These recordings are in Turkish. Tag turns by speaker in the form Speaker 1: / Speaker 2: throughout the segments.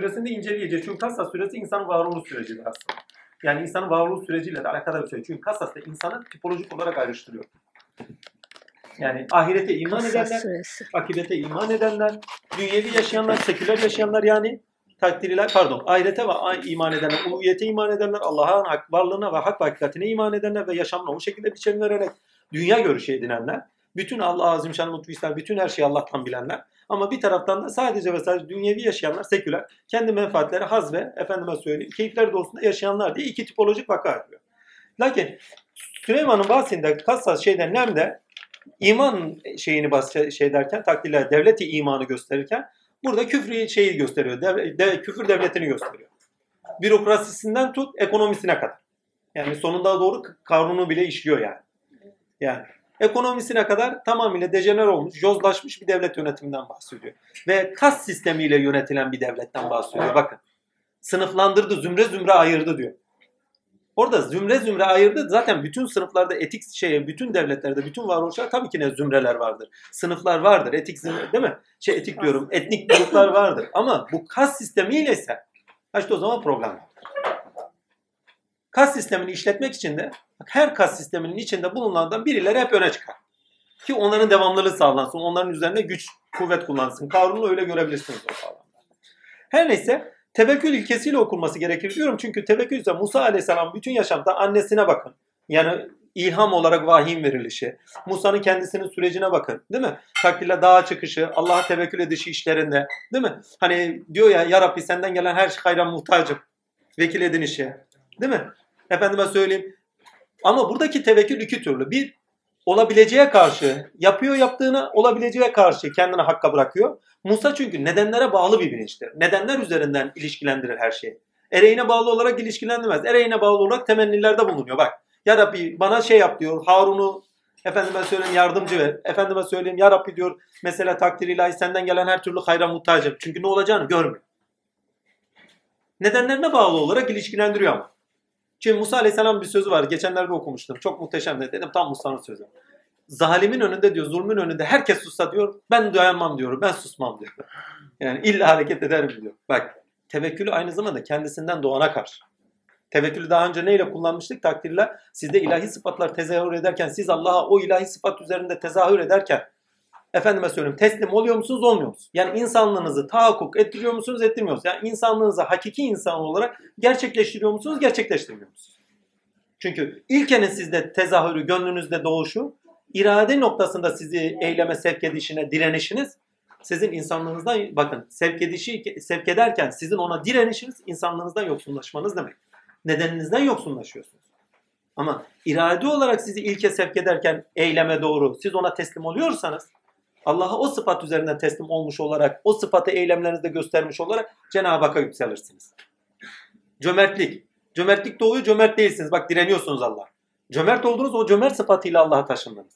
Speaker 1: suresinde inceleyeceğiz. Çünkü Kassas suresi insanın varoluş sürecidir aslında. Yani insanın varoluş süreciyle de alakadar bir şey. Çünkü Kassas da insanı tipolojik olarak ayrıştırıyor. Yani ahirete iman edenler,
Speaker 2: Kassas suresi.
Speaker 1: akibete iman edenler, dünyevi yaşayanlar, seküler yaşayanlar yani takdiriler, pardon, ahirete ve iman edenler, uluhiyete iman edenler, Allah'ın varlığına ve hak ve hakikatine iman edenler ve yaşamına o şekilde biçim vererek dünya görüşü edinenler, bütün Allah azim şan lütfüysen, bütün her şeyi Allah'tan bilenler ama bir taraftan da sadece ve sadece dünyevi yaşayanlar, seküler, kendi menfaatleri, haz ve efendime söyleyeyim, keyifler doğrultusunda yaşayanlar diye iki tipolojik vaka yapıyor. Lakin Süleyman'ın bahsinde Kassas şeyden Nem'de iman şeyini bas şey derken takdirler devleti imanı gösterirken burada küfrü şeyi gösteriyor. Dev, de, küfür devletini gösteriyor. Bürokrasisinden tut ekonomisine kadar. Yani sonunda doğru kanunu bile işliyor yani. Yani ekonomisine kadar tamamıyla dejener olmuş, yozlaşmış bir devlet yönetiminden bahsediyor. Ve kas sistemiyle yönetilen bir devletten bahsediyor. Bakın. Sınıflandırdı, zümre zümre ayırdı diyor. Orada zümre zümre ayırdı. Zaten bütün sınıflarda etik şey, bütün devletlerde, bütün varoluşlar tabii ki ne zümreler vardır. Sınıflar vardır. Etik zümre, değil mi? Şey etik diyorum. Etnik gruplar vardır. Ama bu kas sistemiyle ise işte o zaman problem var. Kas sistemini işletmek için de bak her kas sisteminin içinde bulunanlardan birileri hep öne çıkar. Ki onların devamlılığı sağlansın. Onların üzerine güç, kuvvet kullansın. Kavrunu öyle görebilirsiniz o. Her neyse tevekkül ilkesiyle okunması gerekir diyorum. Çünkü tevekkül ise Musa Aleyhisselam bütün yaşamda annesine bakın. Yani ilham olarak vahyin verilişi. Musa'nın kendisinin sürecine bakın. Değil mi? Takdirle dağa çıkışı, Allah'a tevekkül edişi işlerinde. Değil mi? Hani diyor ya Ya Rabbi senden gelen her şey hayran muhtacım. Vekil edin işi. Değil mi? Efendime söyleyeyim. Ama buradaki tevekkül iki türlü. Bir, olabileceğe karşı, yapıyor yaptığını olabileceğe karşı kendini hakka bırakıyor. Musa çünkü nedenlere bağlı bir bilinçtir. Nedenler üzerinden ilişkilendirir her şeyi. Ereğine bağlı olarak ilişkilendirmez. Ereğine bağlı olarak temennilerde bulunuyor. Bak ya Rabbi bana şey yap diyor. Harun'u efendime söyleyeyim yardımcı ver. Efendime söyleyeyim ya Rabbi diyor mesela takdir ilahi senden gelen her türlü hayra muhtacım. Çünkü ne olacağını görmüyor. Nedenlerine bağlı olarak ilişkilendiriyor ama. Çünkü Musa Aleyhisselam bir sözü var. Geçenlerde okumuştum. Çok muhteşem dedim. Tam Musa'nın sözü. Zalimin önünde diyor, zulmün önünde herkes sussa diyor. Ben dayanmam diyor. Ben susmam diyor. Yani illa hareket ederim diyor. Bak tevekkülü aynı zamanda kendisinden doğana karşı. Tevekkülü daha önce neyle kullanmıştık? Takdirle sizde ilahi sıfatlar tezahür ederken siz Allah'a o ilahi sıfat üzerinde tezahür ederken efendime söyleyeyim teslim oluyor musunuz olmuyor musunuz? Yani insanlığınızı tahakkuk ettiriyor musunuz ettirmiyor musunuz? Yani insanlığınızı hakiki insan olarak gerçekleştiriyor musunuz gerçekleştirmiyor musunuz? Çünkü ilkenin sizde tezahürü gönlünüzde doğuşu irade noktasında sizi eyleme sevk edişine direnişiniz sizin insanlığınızdan bakın sevk edişi sevk ederken sizin ona direnişiniz insanlığınızdan yoksunlaşmanız demek. Nedeninizden yoksunlaşıyorsunuz. Ama irade olarak sizi ilke sevk ederken eyleme doğru siz ona teslim oluyorsanız Allah'a o sıfat üzerinden teslim olmuş olarak o sıfatı eylemlerinizde göstermiş olarak Cenab-ı Hakk'a yükselirsiniz. Cömertlik. Cömertlik doğuyor cömert değilsiniz. Bak direniyorsunuz Allah. Cömert oldunuz o cömert sıfatıyla Allah'a taşındınız.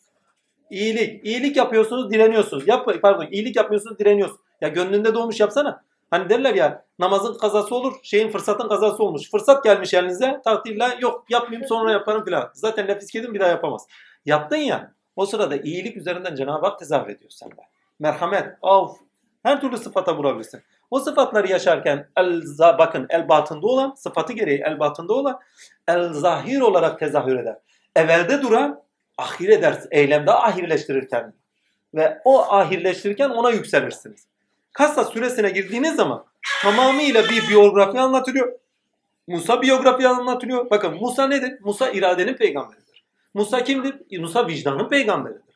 Speaker 1: İyilik. İyilik yapıyorsunuz direniyorsunuz. Yap, pardon iyilik yapmıyorsunuz direniyorsunuz. Ya gönlünde doğmuş yapsana. Hani derler ya namazın kazası olur şeyin fırsatın kazası olmuş. Fırsat gelmiş elinize takdirle yok yapmayayım sonra yaparım filan. Zaten nefis kedin bir daha yapamaz. Yaptın ya o sırada iyilik üzerinden Cenab-ı Hak tezahür ediyor sende. Merhamet, af, her türlü sıfata vurabilirsin. O sıfatları yaşarken el bakın el batında olan sıfatı gereği el batında olan el zahir olarak tezahür eder. Evvelde duran ahir eder. Eylemde ahirleştirir kendini. Ve o ahirleştirirken ona yükselirsiniz. Kassa süresine girdiğiniz zaman tamamıyla bir biyografi anlatılıyor. Musa biyografi anlatılıyor. Bakın Musa nedir? Musa iradenin peygamberidir. Musa kimdir? Musa vicdanın peygamberidir.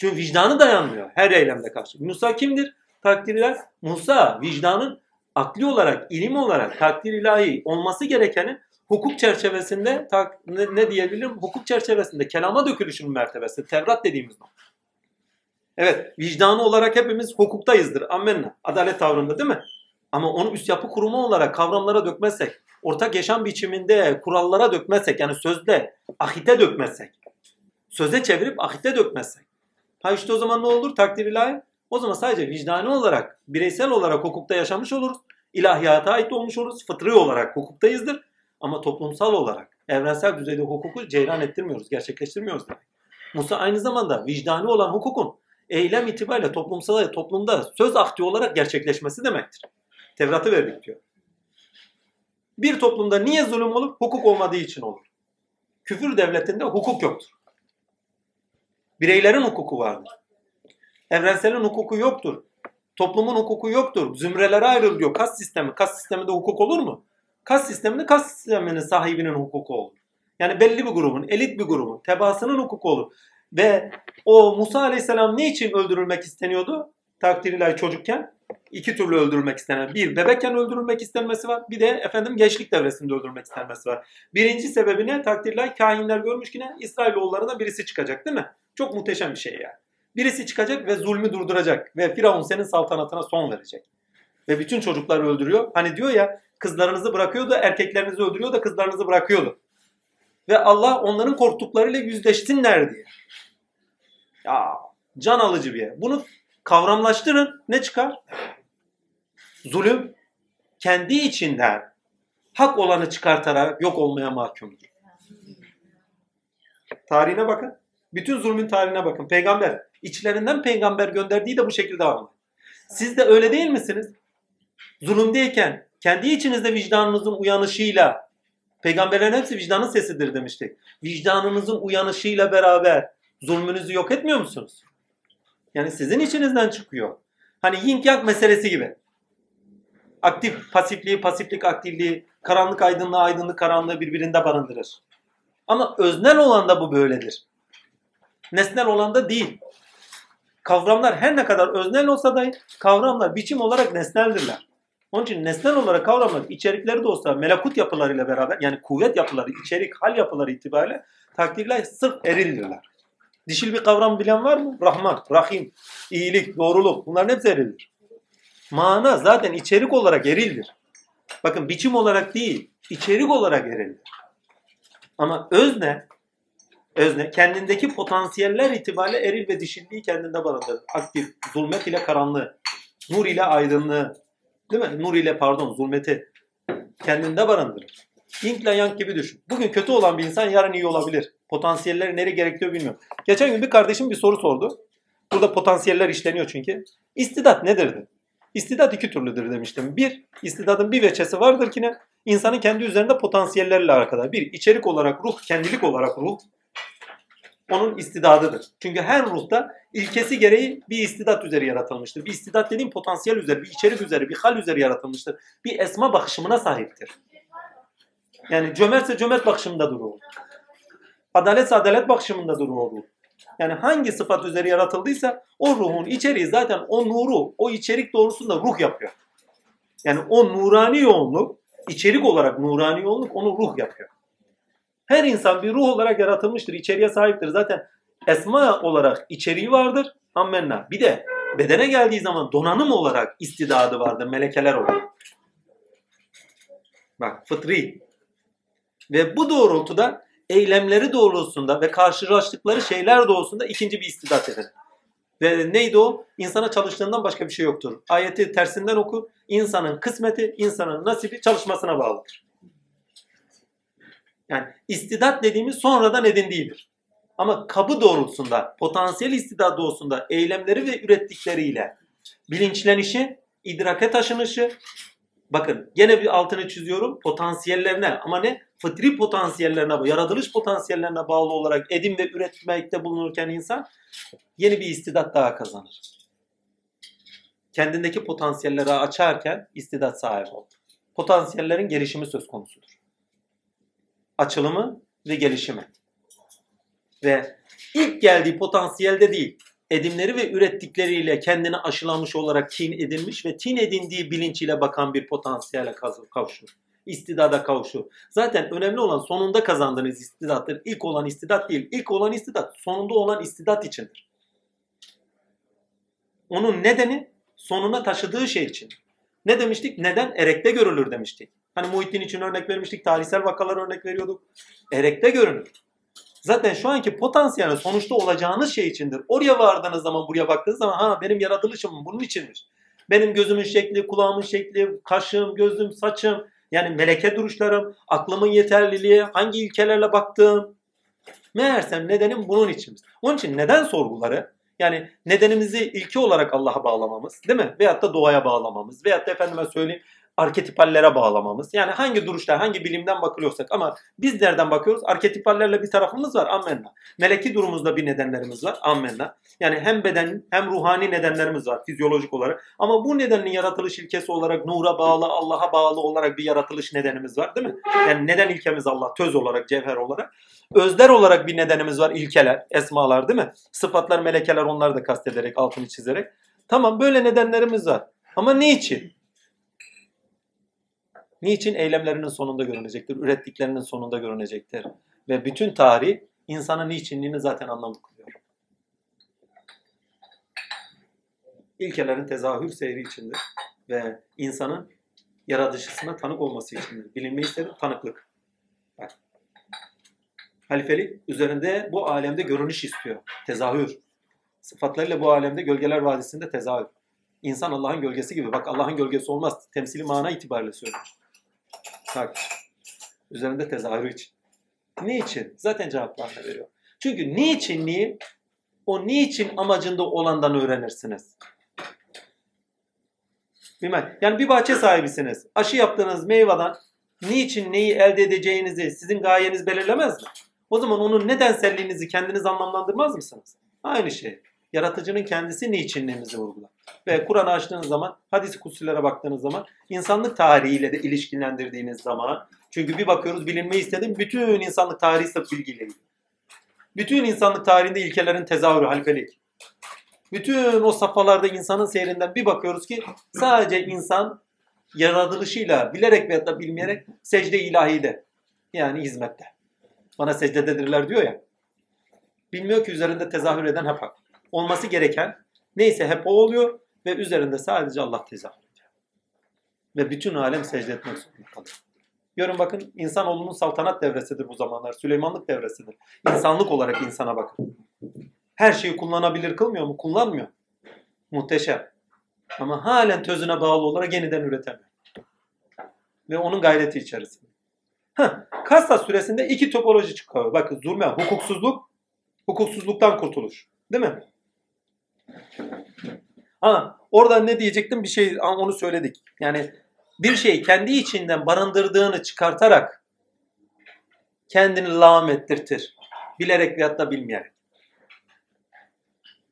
Speaker 1: Çünkü vicdanı dayanmıyor her eylemde karşı. Musa kimdir? Takdirler. Musa vicdanın akli olarak, ilim olarak takdir ilahi olması gerekenin hukuk çerçevesinde tak, ne, ne diyebilirim? Hukuk çerçevesinde kelama dökülüşünün mertebesi. Tevrat dediğimiz nokta. Evet, vicdanı olarak hepimiz hukuktayızdır. Ammenna. Adalet tavrında değil mi? Ama onu üst yapı kurumu olarak kavramlara dökmezsek, ortak yaşam biçiminde kurallara dökmezsek, yani sözde ahite dökmezsek, söze çevirip ahite dökmezsek. Ha işte o zaman ne olur? Takdir ilahi. O zaman sadece vicdani olarak, bireysel olarak hukukta yaşamış oluruz. İlahiyata ait olmuş oluruz. Fıtri olarak hukuktayızdır. Ama toplumsal olarak, evrensel düzeyde hukuku ceyran ettirmiyoruz, gerçekleştirmiyoruz demek. Musa aynı zamanda vicdani olan hukukun eylem itibariyle toplumsal toplumda söz akti olarak gerçekleşmesi demektir. Tevrat'ı verdik diyor. Bir toplumda niye zulüm olur? Hukuk olmadığı için olur. Küfür devletinde hukuk yoktur. Bireylerin hukuku vardır. Evrenselin hukuku yoktur. Toplumun hukuku yoktur. Zümrelere ayrılıyor. Kas sistemi. Kas sisteminde hukuk olur mu? Kas sisteminde kas sisteminin sahibinin hukuku olur. Yani belli bir grubun, elit bir grubun, tebaasının hukuku olur. Ve o Musa Aleyhisselam ne için öldürülmek isteniyordu? Takdir ilahi çocukken iki türlü öldürülmek istenen. Bir, bebekken öldürülmek istenmesi var. Bir de efendim gençlik devresinde öldürülmek istenmesi var. Birinci sebebi ne? Takdir ilahi kahinler görmüş ki ne? İsrailoğullarına birisi çıkacak değil mi? Çok muhteşem bir şey yani. Birisi çıkacak ve zulmü durduracak. Ve Firavun senin saltanatına son verecek. Ve bütün çocukları öldürüyor. Hani diyor ya kızlarınızı bırakıyordu, erkeklerinizi öldürüyor da kızlarınızı bırakıyordu. Ve Allah onların korktuklarıyla yüzleşsinler diye. Ya can alıcı bir yer. Bunu kavramlaştırın. Ne çıkar? Zulüm kendi içinden hak olanı çıkartarak yok olmaya mahkumdur. Tarihine bakın. Bütün zulmün tarihine bakın. Peygamber. içlerinden peygamber gönderdiği de bu şekilde var? Siz de öyle değil misiniz? Zulümdeyken kendi içinizde vicdanınızın uyanışıyla peygamberlerin hepsi vicdanın sesidir demiştik. Vicdanınızın uyanışıyla beraber zulmünüzü yok etmiyor musunuz? Yani sizin içinizden çıkıyor. Hani yin yang meselesi gibi. Aktif pasifliği, pasiflik aktifliği, karanlık aydınlığı, aydınlık karanlığı birbirinde barındırır. Ama öznel olan da bu böyledir. Nesnel olan da değil. Kavramlar her ne kadar öznel olsa da kavramlar biçim olarak nesneldirler. Onun için nesnel olarak kavramlar içerikleri de olsa melekut yapılarıyla beraber yani kuvvet yapıları, içerik, hal yapıları itibariyle takdirler sırf erildirler. Dişil bir kavram bilen var mı? Rahman, Rahim, iyilik, doğruluk bunların hepsi erildir. Mana zaten içerik olarak erildir. Bakın biçim olarak değil, içerik olarak erildir. Ama özne, özne kendindeki potansiyeller itibariyle eril ve dişilliği kendinde barındırır. Aktif, zulmet ile karanlığı, nur ile aydınlığı, değil mi? Nur ile pardon zulmeti kendinde barındırır. Yin ile yang gibi düşün. Bugün kötü olan bir insan yarın iyi olabilir. Potansiyelleri nereye gerekiyor bilmiyorum. Geçen gün bir kardeşim bir soru sordu. Burada potansiyeller işleniyor çünkü. İstidat nedir? İstidat iki türlüdür demiştim. Bir, istidadın bir veçesi vardır ki ne? İnsanın kendi üzerinde potansiyellerle alakalı. Bir, içerik olarak ruh, kendilik olarak ruh. Onun istidadıdır. Çünkü her ruhta ilkesi gereği bir istidat üzeri yaratılmıştır. Bir istidat dediğim potansiyel üzeri, bir içerik üzeri, bir hal üzeri yaratılmıştır. Bir esma bakışımına sahiptir. Yani cömertse cömert bakışımda durur. Adalet bakışımında durur o ruh. Yani hangi sıfat üzeri yaratıldıysa o ruhun içeriği zaten o nuru, o içerik doğrusunda ruh yapıyor. Yani o nurani yoğunluk, içerik olarak nurani yoğunluk onu ruh yapıyor. Her insan bir ruh olarak yaratılmıştır, içeriğe sahiptir. Zaten esma olarak içeriği vardır, ammenna. Bir de bedene geldiği zaman donanım olarak istidadı vardır, melekeler olarak. Bak fıtri. Ve bu doğrultuda eylemleri doğrultusunda ve karşılaştıkları şeyler doğrultusunda ikinci bir istidat eder. Ve neydi o? İnsana çalıştığından başka bir şey yoktur. Ayeti tersinden oku. İnsanın kısmeti, insanın nasibi çalışmasına bağlıdır. Yani istidat dediğimiz sonradan edindiğidir. Ama kabı doğrultusunda, potansiyel istidat doğrultusunda eylemleri ve ürettikleriyle bilinçlenişi, idrake taşınışı, bakın gene bir altını çiziyorum potansiyellerine ama ne? Fıtri potansiyellerine, yaratılış potansiyellerine bağlı olarak edim ve üretmekte bulunurken insan yeni bir istidat daha kazanır. Kendindeki potansiyelleri açarken istidat sahibi olur. Potansiyellerin gelişimi söz konusudur. Açılımı ve gelişimi. Ve ilk geldiği potansiyelde değil, edimleri ve ürettikleriyle kendini aşılamış olarak tin edilmiş ve tin edindiği bilinciyle bakan bir potansiyele kavuşur. İstidada kavuşur. Zaten önemli olan sonunda kazandığınız istidattır. İlk olan istidat değil. İlk olan istidat sonunda olan istidat içindir. Onun nedeni sonuna taşıdığı şey için. Ne demiştik? Neden? Erekte görülür demiştik. Hani Muhittin için örnek vermiştik. Tarihsel vakalar örnek veriyorduk. Erekte görünür. Zaten şu anki potansiyelin sonuçta olacağınız şey içindir. Oraya vardığınız zaman buraya baktığınız zaman ha benim yaratılışım bunun içindir. Benim gözümün şekli, kulağımın şekli, kaşım, gözüm, saçım yani meleke duruşlarım, aklımın yeterliliği, hangi ilkelerle baktığım. Meğersem nedenim bunun için. Onun için neden sorguları yani nedenimizi ilki olarak Allah'a bağlamamız değil mi? Veyahut da doğaya bağlamamız. Veyahut da efendime söyleyeyim arketipallere bağlamamız. Yani hangi duruşta, hangi bilimden bakıyorsak ama biz nereden bakıyoruz? Arketipallerle bir tarafımız var. Ammenna. Meleki durumumuzda bir nedenlerimiz var. Ammenna. Yani hem beden hem ruhani nedenlerimiz var fizyolojik olarak. Ama bu nedenin yaratılış ilkesi olarak nura bağlı, Allah'a bağlı olarak bir yaratılış nedenimiz var değil mi? Yani neden ilkemiz Allah, töz olarak, cevher olarak. Özler olarak bir nedenimiz var, ilkeler, esmalar değil mi? Sıfatlar, melekeler onları da kastederek, altını çizerek. Tamam böyle nedenlerimiz var. Ama niçin? Niçin eylemlerinin sonunda görünecektir, ürettiklerinin sonunda görünecektir. Ve bütün tarih insanın niçinliğini zaten anlamlı kılıyor. İlkelerin tezahür seyri içindir ve insanın yaratışısına tanık olması içindir. Bilinmeyi istedim, tanıklık. Bak. Halifelik üzerinde bu alemde görünüş istiyor. Tezahür. Sıfatlarıyla bu alemde gölgeler vadisinde tezahür. İnsan Allah'ın gölgesi gibi. Bak Allah'ın gölgesi olmaz. Temsili mana itibariyle söylüyor. Bak. Üzerinde tezahürü için. Niçin? Zaten cevaplarını veriyor. Çünkü niçinliği o niçin amacında olandan öğrenirsiniz. Bilmem. Yani bir bahçe sahibisiniz. Aşı yaptığınız meyveden niçin neyi elde edeceğinizi sizin gayeniz belirlemez mi? O zaman onun nedenselliğinizi kendiniz anlamlandırmaz mısınız? Aynı şey. Yaratıcının kendisi niçinliğimizi vurgular. Ve Kur'an'ı açtığınız zaman, hadis kutsülere baktığınız zaman, insanlık tarihiyle de ilişkilendirdiğiniz zaman, çünkü bir bakıyoruz bilinmeyi istedim, bütün insanlık tarihi sırf bilgiyle. Bütün insanlık tarihinde ilkelerin tezahürü, halfelik. Bütün o safhalarda insanın seyrinden bir bakıyoruz ki sadece insan yaratılışıyla bilerek veya da bilmeyerek secde ilahide yani hizmette. Bana secdededirler diyor ya. Bilmiyor ki üzerinde tezahür eden hep hak. Olması gereken neyse hep o oluyor ve üzerinde sadece Allah tezahür ediyor. Ve bütün alem secde etmek zorunda kalıyor. Görün bakın insanoğlunun saltanat devresidir bu zamanlar. Süleymanlık devresidir. İnsanlık olarak insana bakın. Her şeyi kullanabilir kılmıyor mu? Kullanmıyor. Muhteşem. Ama halen tözüne bağlı olarak yeniden üretemiyor. Ve onun gayreti içerisinde. Heh, Kassa süresinde iki topoloji çıkıyor. Bakın zulme, hukuksuzluk, hukuksuzluktan kurtuluş. Değil mi? Ha, orada ne diyecektim? Bir şey onu söyledik. Yani bir şey kendi içinden barındırdığını çıkartarak kendini lağım ettirtir. Bilerek veyahut da bilmeyerek.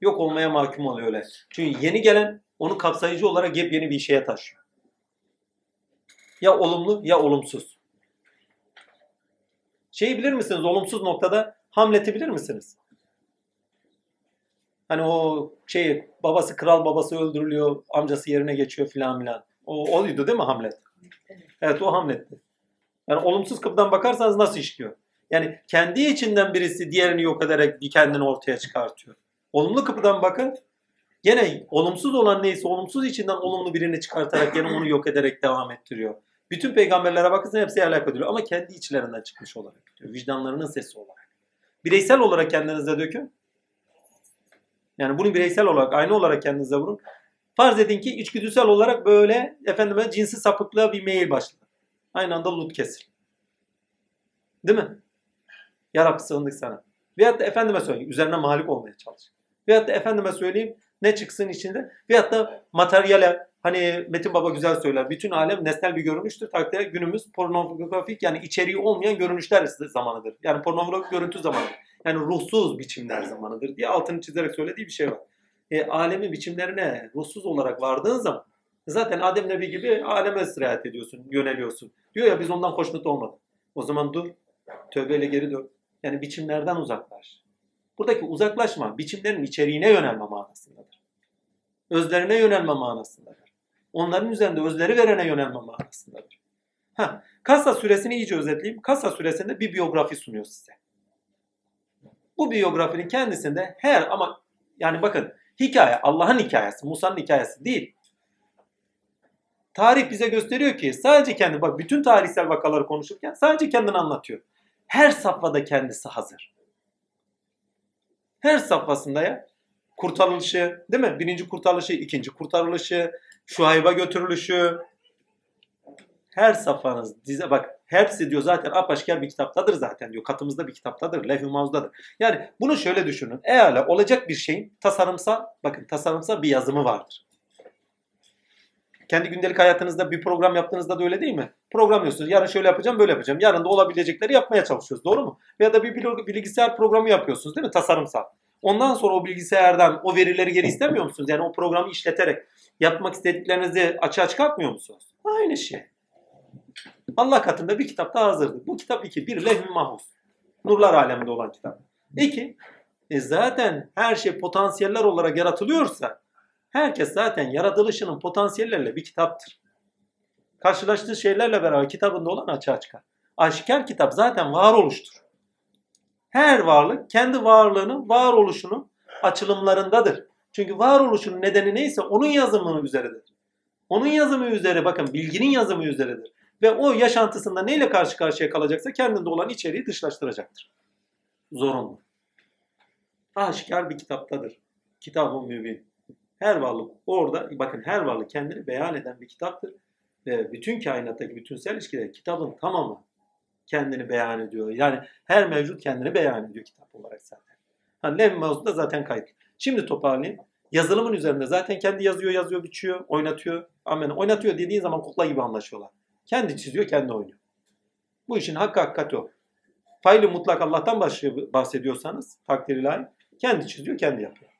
Speaker 1: Yok olmaya mahkum oluyor öyle. Çünkü yeni gelen onu kapsayıcı olarak yepyeni bir şeye taşıyor. Ya olumlu ya olumsuz. Şeyi bilir misiniz? Olumsuz noktada Hamlet'i bilir misiniz? Hani o şey babası kral babası öldürülüyor, amcası yerine geçiyor filan filan. O oydu değil mi Hamlet? Evet o Hamlet'ti. Yani olumsuz kapıdan bakarsanız nasıl işliyor? Yani kendi içinden birisi diğerini yok ederek bir kendini ortaya çıkartıyor. Olumlu kapıdan bakın. Gene olumsuz olan neyse olumsuz içinden olumlu birini çıkartarak gene onu yok ederek devam ettiriyor. Bütün peygamberlere bakırsan hepsi alakalı diyor ama kendi içlerinden çıkmış olarak diyor. Vicdanlarının sesi olarak. Bireysel olarak kendinize dökün. Yani bunu bireysel olarak, aynı olarak kendinize vurun. Farz edin ki içgüdüsel olarak böyle efendime cinsi sapıklığa bir meyil başladı. Aynı anda lut kesil. Değil mi? Ya Rabbi sığındık sana. Veyahut da efendime söyleyeyim üzerine malik olmaya çalış. Veyahut da efendime söyleyeyim ne çıksın içinde. Veyahut da materyale hani Metin Baba güzel söyler. Bütün alem nesnel bir görünüştür. Takdirde günümüz pornografik yani içeriği olmayan görünüşler zamanıdır. Yani pornografik görüntü zamanıdır. Yani ruhsuz biçimler zamanıdır diye altını çizerek söylediği bir şey var. E, alemin biçimlerine ruhsuz olarak vardığın zaman zaten Adem Nebi gibi aleme sirayet ediyorsun, yöneliyorsun. Diyor ya biz ondan hoşnut olmadık. O zaman dur, tövbeyle geri dön. Yani biçimlerden uzaklaş. Buradaki uzaklaşma biçimlerin içeriğine yönelme manasındadır. Özlerine yönelme manasındadır. Onların üzerinde özleri verene yönelme manasındadır. Ha, Kassa suresini iyice özetleyeyim. Kassa suresinde bir biyografi sunuyor size. Bu biyografinin kendisinde her ama yani bakın hikaye Allah'ın hikayesi, Musa'nın hikayesi değil. Tarih bize gösteriyor ki sadece kendi bak bütün tarihsel vakaları konuşurken sadece kendini anlatıyor. Her safhada kendisi hazır. Her safhasında ya kurtarılışı değil mi? Birinci kurtarılışı, ikinci kurtarılışı, şuayba götürülüşü. Her safhanız dize bak hepsi diyor zaten apaşker bir kitaptadır zaten diyor. Katımızda bir kitaptadır. Levh-i. Yani bunu şöyle düşünün. Eğer olacak bir şeyin tasarımsal bakın tasarımsal bir yazımı vardır. Kendi gündelik hayatınızda bir program yaptığınızda da öyle değil mi? Programlıyorsunuz. Yarın şöyle yapacağım, böyle yapacağım. Yarın da olabilecekleri yapmaya çalışıyoruz. Doğru mu? Veya da bir bil- bilgisayar programı yapıyorsunuz değil mi? Tasarımsal. Ondan sonra o bilgisayardan o verileri geri istemiyor musunuz? Yani o programı işleterek yapmak istediklerinizi açığa çıkartmıyor musunuz? Aynı şey. Allah katında bir kitap daha hazırdır. Bu kitap iki. Bir levh-i mahfuz. Nurlar aleminde olan kitap. İki, e zaten her şey potansiyeller olarak yaratılıyorsa herkes zaten yaratılışının potansiyelleriyle bir kitaptır. Karşılaştığı şeylerle beraber kitabında olan açığa çıkar. Aşikar kitap zaten varoluştur. Her varlık kendi varlığının, varoluşunun açılımlarındadır. Çünkü varoluşun nedeni neyse onun yazımının üzeridir. Onun yazımı üzeri bakın bilginin yazımı üzeridir. Ve o yaşantısında neyle karşı karşıya kalacaksa kendinde olan içeriği dışlaştıracaktır. Zorunlu. Aşikar bir kitaptadır. Kitab-ı mübin. Her varlık orada bakın her varlık kendini beyan eden bir kitaptır. Ve bütün kainattaki bütünsel ilişkiler kitabın tamamı kendini beyan ediyor. Yani her mevcut kendini beyan ediyor kitap olarak zaten. Hani Lev da zaten kayıtlı. Şimdi toparlayayım. Yazılımın üzerinde zaten kendi yazıyor, yazıyor, biçiyor, oynatıyor. Amen. Oynatıyor dediğin zaman kukla gibi anlaşıyorlar. Kendi çiziyor, kendi oynuyor. Bu işin hakkı hakikati o. Faili mutlak Allah'tan bahsediyorsanız takdir ilahi. Kendi çiziyor, kendi yapıyor.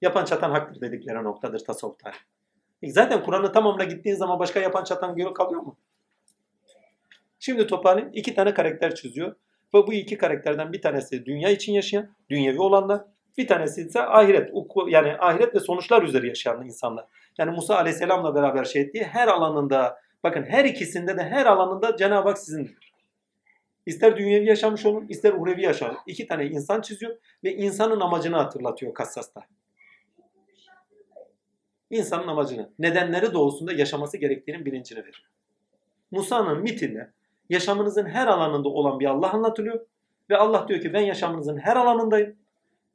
Speaker 1: Yapan çatan haktır dedikleri noktadır tasavvuf. E Zaten Kur'an'ı tamamına gittiğin zaman başka yapan çatan göre kalıyor mu? Şimdi toparlayayım. İki tane karakter çiziyor. Ve bu iki karakterden bir tanesi dünya için yaşayan, dünyevi olanlar. Bir tanesi ise ahiret, yani ahiret ve sonuçlar üzeri yaşayan insanlar. Yani Musa Aleyhisselam'la beraber şey ettiği her alanında, bakın her ikisinde de her alanında Cenab-ı Hak sizindir. İster dünyevi yaşamış olun, ister uhrevi yaşamış. İki tane insan çiziyor ve insanın amacını hatırlatıyor Kassas'ta. İnsanın amacını, nedenleri doğusunda yaşaması gerektiğinin bilincini verir. Musa'nın mitinde yaşamınızın her alanında olan bir Allah anlatılıyor. Ve Allah diyor ki ben yaşamınızın her alanındayım.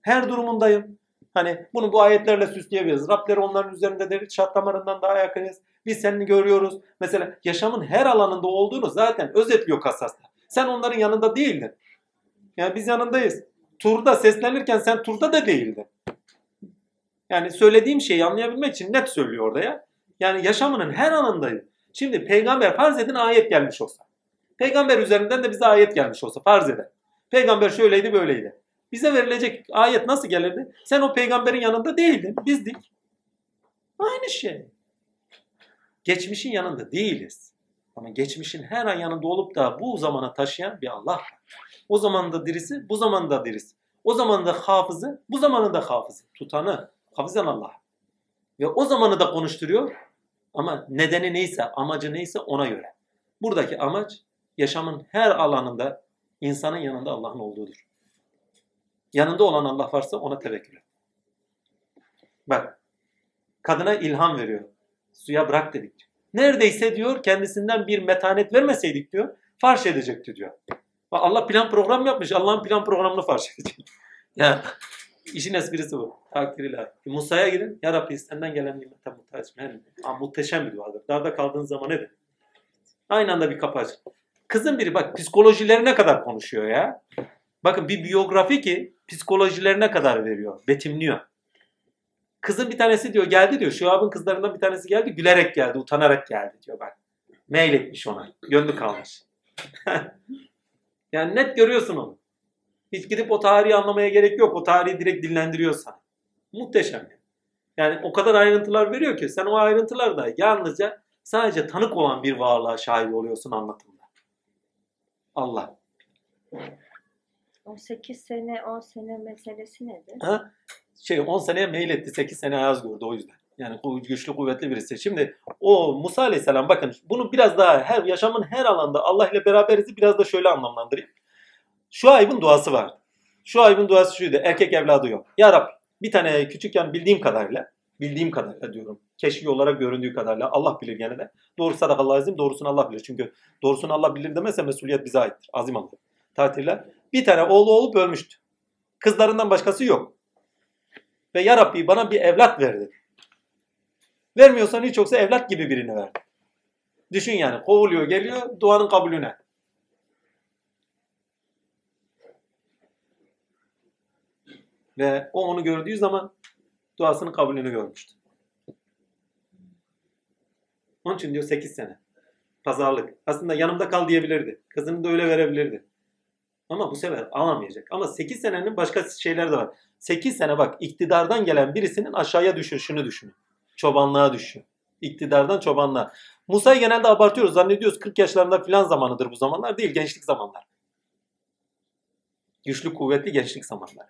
Speaker 1: Her durumundayım. Hani bunu bu ayetlerle süsleyebiliriz. Rableri onların üzerinde de şart damarından daha yakınız. Biz seni görüyoruz. Mesela yaşamın her alanında olduğunu zaten özetliyor Kassas'ta. Sen onların yanında değildin. Yani biz yanındayız. Turda seslenirken sen turda da değildin. Yani söylediğim şeyi anlayabilmek için net söylüyor orada ya. Yani yaşamının her alanındayım. Şimdi peygamber farz edin ayet gelmiş olsa. Peygamber üzerinden de bize ayet gelmiş olsa farz eden. Peygamber şöyleydi böyleydi. Bize verilecek ayet nasıl gelirdi? Sen o peygamberin yanında değildin. Bizdik. Aynı şey. Geçmişin yanında değiliz. Ama geçmişin her an yanında olup da bu zamana taşıyan bir Allah var. O zaman da dirisi, bu zaman da dirisi. O zaman da hafızı, bu zamanın da hafızı. Tutanı, hafızan Allah. Ve o zamanı da konuşturuyor. Ama nedeni neyse, amacı neyse ona göre. Buradaki amaç yaşamın her alanında insanın yanında Allah'ın olduğudur. Yanında olan Allah varsa ona tevekkül et. Bak, kadına ilham veriyor. Suya bırak dedik. Neredeyse diyor kendisinden bir metanet vermeseydik diyor, farş edecekti diyor. Allah plan program yapmış. Allah'ın plan programını farş edecek. ya işin esprisi bu. Takdir ilahi. Musa'ya gidin. Ya Rabbi senden gelen nimete muhtacım. Yani, muhteşem bir duadır. Darda kaldığın zaman ne de? Aynı anda bir kapı açın. Kızın biri bak psikolojilerine kadar konuşuyor ya. Bakın bir biyografi ki psikolojilerine kadar veriyor. Betimliyor. Kızın bir tanesi diyor geldi diyor. Şu abin kızlarından bir tanesi geldi gülerek geldi, utanarak geldi diyor bak. Mail etmiş ona. Gönlü kalmış. yani net görüyorsun onu. Hiç gidip o tarihi anlamaya gerek yok. O tarihi direkt dillendiriyor sana. Muhteşem. Yani o kadar ayrıntılar veriyor ki sen o ayrıntılarda yalnızca sadece tanık olan bir varlığa şahit oluyorsun anlatımda. Allah.
Speaker 2: O 8 sene 10 sene meselesi nedir?
Speaker 1: Ha? Şey 10 seneye mail etti 8 sene ayaz gördü o yüzden. Yani güçlü kuvvetli birisi. Şimdi o Musa Aleyhisselam bakın bunu biraz daha her yaşamın her alanda Allah ile beraberizi biraz da şöyle anlamlandırayım. Şu ayıbın duası var. Şu ayıbın duası şuydu. Erkek evladı yok. Ya Rabbi bir tane küçükken bildiğim kadarıyla bildiğim kadarıyla diyorum. Keşfi olarak göründüğü kadarıyla Allah bilir gene de. Doğru sadakallah azim doğrusunu Allah bilir. Çünkü doğrusunu Allah bilir demezse mesuliyet bize aittir. Azim Allah. Tatiller. Bir tane oğlu olup ölmüştü. Kızlarından başkası yok. Ve ya Rabbi bana bir evlat verdi. Vermiyorsan hiç yoksa evlat gibi birini ver. Düşün yani kovuluyor geliyor duanın kabulüne. Ve o onu gördüğü zaman duasının kabulünü görmüştü. Onun için diyor 8 sene. Pazarlık. Aslında yanımda kal diyebilirdi. Kızını da öyle verebilirdi. Ama bu sefer alamayacak. Ama 8 senenin başka şeyleri de var. 8 sene bak iktidardan gelen birisinin aşağıya düşüşünü düşünün. Çobanlığa düşüyor. İktidardan çobanlığa. Musa'yı genelde abartıyoruz. Zannediyoruz 40 yaşlarında filan zamanıdır bu zamanlar. Değil gençlik zamanlar. Güçlü kuvvetli gençlik zamanları.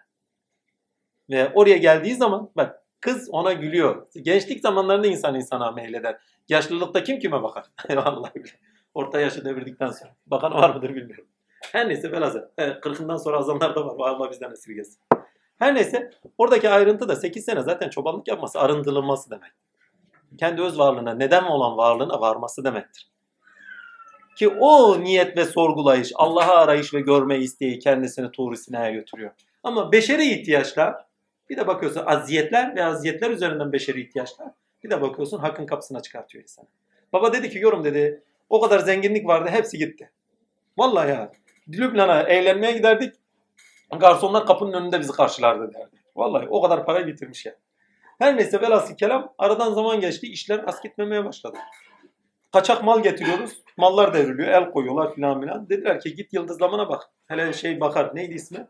Speaker 1: Ve oraya geldiği zaman bak kız ona gülüyor. Gençlik zamanlarında insan insana meyleder. Yaşlılıkta kim kime bakar? Vallahi billahi. Orta yaşı devirdikten sonra. Bakan var mıdır bilmiyorum. Her neyse velhasıl. 40'ından sonra azanlar da var. Allah bizden esirgesin. Her neyse oradaki ayrıntı da 8 sene zaten çobanlık yapması arındırılması demek. Kendi öz varlığına, neden olan varlığına varması demektir. Ki o niyet ve sorgulayış, Allah'a arayış ve görme isteği kendisini Tuğru Sina'ya götürüyor. Ama beşeri ihtiyaçlar, bir de bakıyorsun aziyetler ve aziyetler üzerinden beşeri ihtiyaçlar, bir de bakıyorsun hakkın kapısına çıkartıyor insanı. Baba dedi ki yorum dedi, o kadar zenginlik vardı hepsi gitti. Vallahi ya, Lübnan'a eğlenmeye giderdik, garsonlar kapının önünde bizi karşılardı derdi. Vallahi o kadar para bitirmiş ya. Her neyse velhasıl kelam aradan zaman geçti işler az gitmemeye başladı. Kaçak mal getiriyoruz. Mallar devriliyor. El koyuyorlar filan filan. Dediler ki git yıldızlamana bak. Hele şey bakar. Neydi ismi?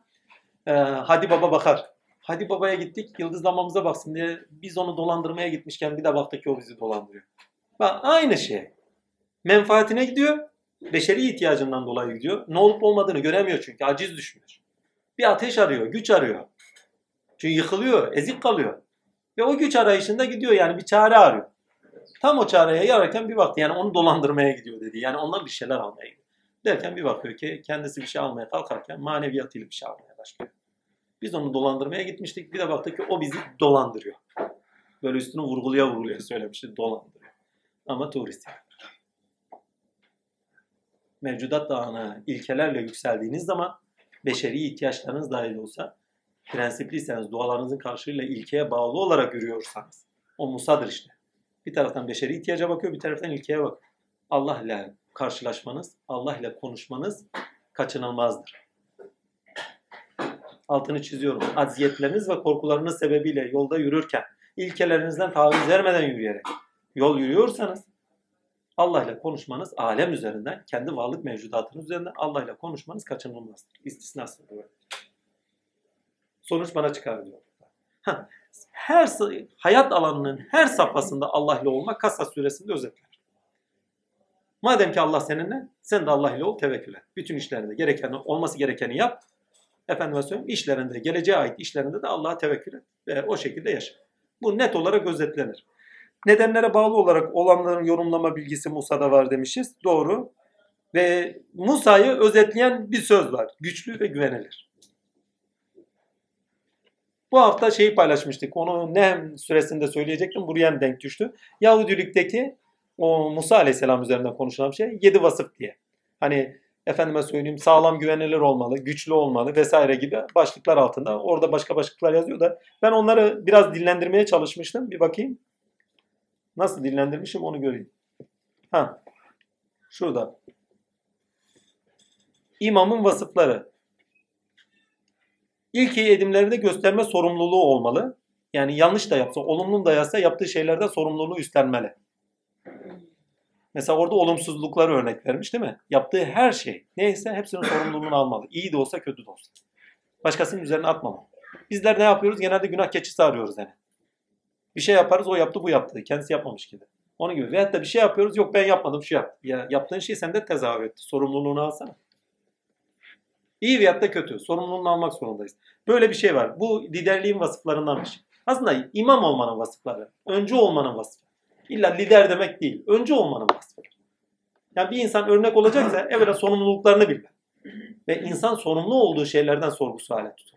Speaker 1: Ee, Hadi Baba bakar. Hadi Baba'ya gittik. Yıldızlamamıza baksın diye biz onu dolandırmaya gitmişken bir de baktık o bizi dolandırıyor. Bak aynı şey. Menfaatine gidiyor. Beşeri ihtiyacından dolayı gidiyor. Ne olup olmadığını göremiyor çünkü. Aciz düşmüş. Bir ateş arıyor. Güç arıyor. Çünkü yıkılıyor. Ezik kalıyor. Ve o güç arayışında gidiyor yani bir çare arıyor. Tam o çareye yararken bir baktı yani onu dolandırmaya gidiyor dedi. Yani ondan bir şeyler almaya gidiyor. Derken bir bakıyor ki kendisi bir şey almaya kalkarken maneviyatıyla bir şey almaya başlıyor. Biz onu dolandırmaya gitmiştik. Bir de baktık ki o bizi dolandırıyor. Böyle üstünü vurguluya vurguluya söylemişti. Dolandırıyor. Ama turist yani. Mevcudat dağına ilkelerle yükseldiğiniz zaman beşeri ihtiyaçlarınız dahil olsa prensipliyseniz, dualarınızın karşılığıyla ilkeye bağlı olarak yürüyorsanız o Musa'dır işte. Bir taraftan beşeri ihtiyaca bakıyor, bir taraftan ilkeye bakıyor. Allah ile karşılaşmanız, Allah ile konuşmanız kaçınılmazdır. Altını çiziyorum. Aziyetleriniz ve korkularınız sebebiyle yolda yürürken, ilkelerinizden taviz vermeden yürüyerek yol yürüyorsanız Allah ile konuşmanız alem üzerinden, kendi varlık mevcudatınız üzerinden Allah ile konuşmanız kaçınılmazdır. İstisnasıdır böyle. Sonuç bana çıkar diyor. Ha, her hayat alanının her safhasında Allah ile olmak Kasas suresinde özetler. Madem ki Allah seninle, sen de Allah ile ol, tevekkül et. Bütün işlerinde gereken, olması gerekeni yap. Efendime söyleyeyim, işlerinde, geleceğe ait işlerinde de Allah'a tevekkül et. Ve o şekilde yaşa. Bu net olarak özetlenir. Nedenlere bağlı olarak olanların yorumlama bilgisi Musa'da var demişiz. Doğru. Ve Musa'yı özetleyen bir söz var. Güçlü ve güvenilir. Bu hafta şeyi paylaşmıştık. Onu Nehm süresinde söyleyecektim. Buraya denk düştü. Yahudilikteki o Musa Aleyhisselam üzerinden konuşulan şey yedi vasıf diye. Hani efendime söyleyeyim sağlam güvenilir olmalı, güçlü olmalı vesaire gibi başlıklar altında. Orada başka başlıklar yazıyor da ben onları biraz dillendirmeye çalışmıştım. Bir bakayım. Nasıl dillendirmişim onu göreyim. Ha. Şurada. İmamın vasıfları. İlk iyi edimlerinde gösterme sorumluluğu olmalı. Yani yanlış da yapsa, olumlu da yapsa yaptığı şeylerden sorumluluğu üstlenmeli. Mesela orada olumsuzlukları örnek vermiş değil mi? Yaptığı her şey neyse hepsinin sorumluluğunu almalı. İyi de olsa kötü de olsa. Başkasının üzerine atmamalı. Bizler ne yapıyoruz? Genelde günah keçisi arıyoruz yani. Bir şey yaparız o yaptı bu yaptı. Kendisi yapmamış gibi. Onun gibi. Veyahut da bir şey yapıyoruz yok ben yapmadım şu yaptı. Ya yaptığın şey sende tezahür etti. Sorumluluğunu alsana. İyi veyahut da kötü. Sorumluluğunu almak zorundayız. Böyle bir şey var. Bu liderliğin vasıflarındanmış. Aslında imam olmanın vasıfları. Öncü olmanın vasıfı. İlla lider demek değil. Öncü olmanın vasfı. Yani bir insan örnek olacaksa evvela sorumluluklarını bilmeli. Ve insan sorumlu olduğu şeylerden sorgu suale tutar.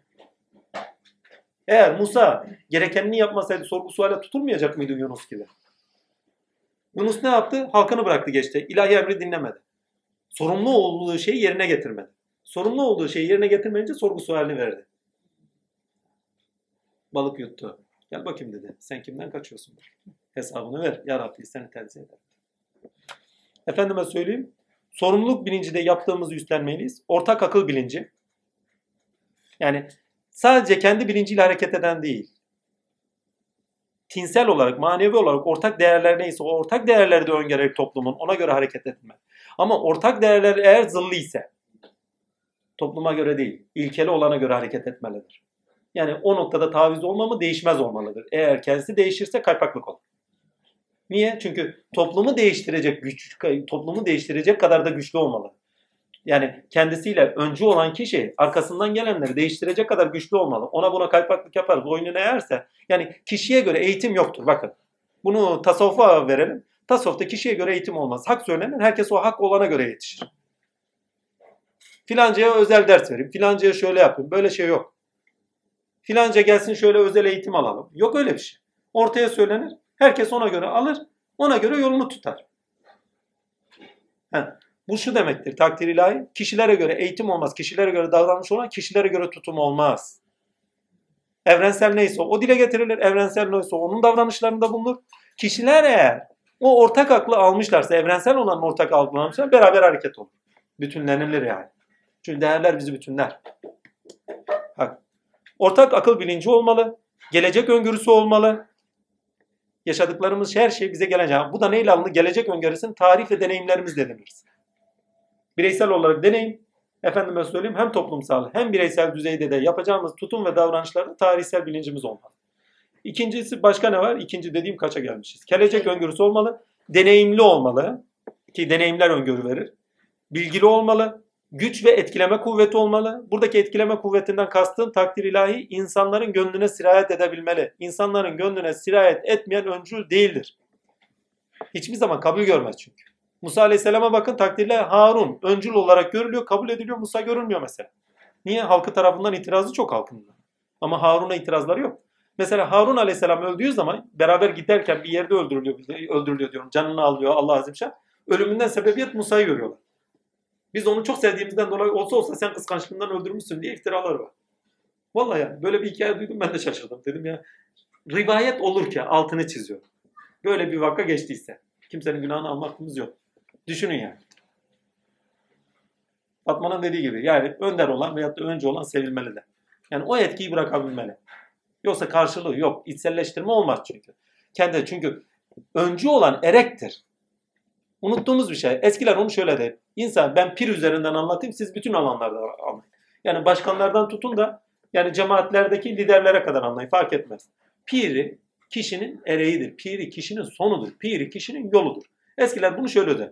Speaker 1: Eğer Musa gerekenini yapmasaydı sorgu suale tutulmayacak mıydı Yunus gibi? Yunus ne yaptı? Halkını bıraktı geçti. İlahi emri dinlemedi. Sorumlu olduğu şeyi yerine getirmedi. Sorumlu olduğu şeyi yerine getirmeyince sorgu sualini verdi. Balık yuttu. Gel bakayım dedi. Sen kimden kaçıyorsun? Hesabını ver. Ya Rabbi seni tenzih eder. Efendime söyleyeyim. Sorumluluk bilincinde yaptığımızı üstlenmeliyiz. Ortak akıl bilinci. Yani sadece kendi bilinciyle hareket eden değil. tinsel olarak, manevi olarak ortak değerler neyse o ortak değerleri de öngörerek toplumun ona göre hareket etme. Ama ortak değerler eğer zıllı ise topluma göre değil, ilkeli olana göre hareket etmelidir. Yani o noktada taviz olmamı değişmez olmalıdır. Eğer kendisi değişirse kaypaklık olur. Niye? Çünkü toplumu değiştirecek güç, toplumu değiştirecek kadar da güçlü olmalı. Yani kendisiyle öncü olan kişi arkasından gelenleri değiştirecek kadar güçlü olmalı. Ona buna kaypaklık yapar, boynuna eğerse. Yani kişiye göre eğitim yoktur bakın. Bunu tasavvufa verelim. Tasavvufta kişiye göre eğitim olmaz. Hak söylenir, herkes o hak olana göre yetişir. Filancaya özel ders vereyim, filancaya şöyle yapayım. Böyle şey yok. Filanca gelsin şöyle özel eğitim alalım. Yok öyle bir şey. Ortaya söylenir, herkes ona göre alır, ona göre yolunu tutar. Ha, bu şu demektir takdir ilahi. Kişilere göre eğitim olmaz. Kişilere göre davranış olan kişilere göre tutum olmaz. Evrensel neyse o dile getirilir. Evrensel neyse onun davranışlarında bulunur. Kişiler eğer o ortak aklı almışlarsa, evrensel olan ortak aklı almışlar beraber hareket olur. Bütünlenilir yani. Çünkü değerler bizi bütünler. Bak. Ortak akıl bilinci olmalı. Gelecek öngörüsü olmalı. Yaşadıklarımız her şey bize gelecek. Bu da neyle alındı? Gelecek öngörüsünün tarih ve deneyimlerimizle deniriz. Bireysel olarak deneyim, efendime söyleyeyim hem toplumsal hem bireysel düzeyde de yapacağımız tutum ve davranışlarda tarihsel bilincimiz olmalı. İkincisi başka ne var? İkinci dediğim kaça gelmişiz? Gelecek öngörüsü olmalı, deneyimli olmalı ki deneyimler öngörü verir. Bilgili olmalı, güç ve etkileme kuvveti olmalı. Buradaki etkileme kuvvetinden kastım takdir ilahi insanların gönlüne sirayet edebilmeli. İnsanların gönlüne sirayet etmeyen öncül değildir. Hiçbir zaman kabul görmez çünkü. Musa Aleyhisselam'a bakın takdirle Harun öncül olarak görülüyor, kabul ediliyor. Musa görülmüyor mesela. Niye? Halkı tarafından itirazı çok halkın. Ama Harun'a itirazları yok. Mesela Harun Aleyhisselam öldüğü zaman beraber giderken bir yerde öldürülüyor, öldürülüyor diyorum. Canını alıyor Allah Azimşan. Ölümünden sebebiyet Musa'yı görüyorlar. Biz onu çok sevdiğimizden dolayı olsa olsa sen kıskançlığından öldürmüşsün diye iftiralar var. Vallahi yani böyle bir hikaye duydum ben de şaşırdım. Dedim ya rivayet olur ki altını çiziyor. Böyle bir vaka geçtiyse. Kimsenin günahını almak hakkımız yok. Düşünün yani. Fatma'nın dediği gibi yani önder olan veyahut da önce olan sevilmeli de. Yani o etkiyi bırakabilmeli. Yoksa karşılığı yok. İçselleştirme olmaz çünkü. Kendi çünkü öncü olan erektir. Unuttuğumuz bir şey. Eskiler onu şöyle der. İnsan ben pir üzerinden anlatayım siz bütün alanlarda anlayın. Yani başkanlardan tutun da yani cemaatlerdeki liderlere kadar anlayın fark etmez. Piri kişinin ereğidir. Piri kişinin sonudur. Piri kişinin yoludur. Eskiler bunu şöyle der.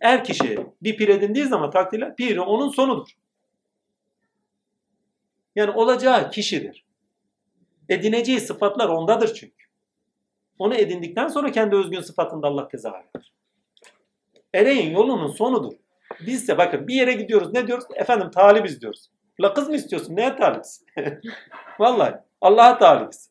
Speaker 1: Er kişi bir pir edindiği zaman takdirle piri onun sonudur. Yani olacağı kişidir. Edineceği sıfatlar ondadır çünkü. Onu edindikten sonra kendi özgün sıfatında Allah tezahür eder. Ereğin yolunun sonudur. Biz de bakın bir yere gidiyoruz ne diyoruz? Efendim talibiz diyoruz. La kız mı istiyorsun? Neye talibiz? Vallahi Allah'a talibiz.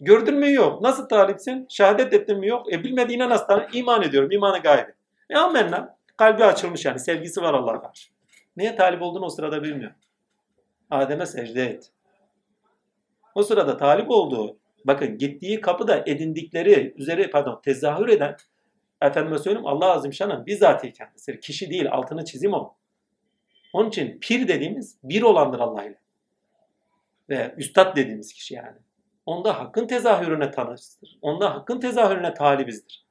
Speaker 1: Gördün mü yok. Nasıl talipsin? Şehadet ettin mi yok. E bilmediğine nasıl talip? İman ediyorum. İmanı gaybi. E amenna. Kalbi açılmış yani. Sevgisi var Allah'a karşı. Neye talip olduğunu o sırada bilmiyor. Adem'e secde et. O sırada talip olduğu, bakın gittiği kapıda edindikleri üzeri pardon tezahür eden efendime söyleyeyim Allah Azimşan'ın bizzatihi kendisi. Kişi değil altını çizeyim onu. Onun için pir dediğimiz bir olandır Allah ile. Ve üstad dediğimiz kişi yani. Onda hakkın tezahürüne tanıştır. Onda hakkın tezahürüne talibizdir.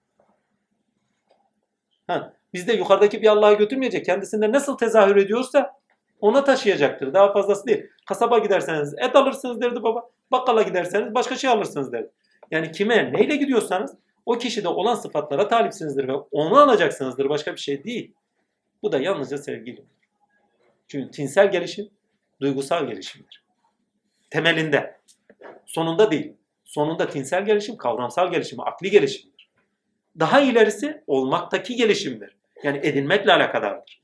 Speaker 1: Ha, bizde yukarıdaki bir Allah'a götürmeyecek. Kendisinde nasıl tezahür ediyorsa ona taşıyacaktır. Daha fazlası değil. Kasaba giderseniz et alırsınız derdi baba. Bakkala giderseniz başka şey alırsınız derdi. Yani kime neyle gidiyorsanız o kişide olan sıfatlara talipsinizdir ve onu alacaksınızdır. Başka bir şey değil. Bu da yalnızca sevgiyle. Çünkü tinsel gelişim duygusal gelişimdir. Temelinde. Sonunda değil. Sonunda tinsel gelişim kavramsal gelişim, akli gelişimdir. Daha ilerisi olmaktaki gelişimdir. Yani edinmekle alakadardır.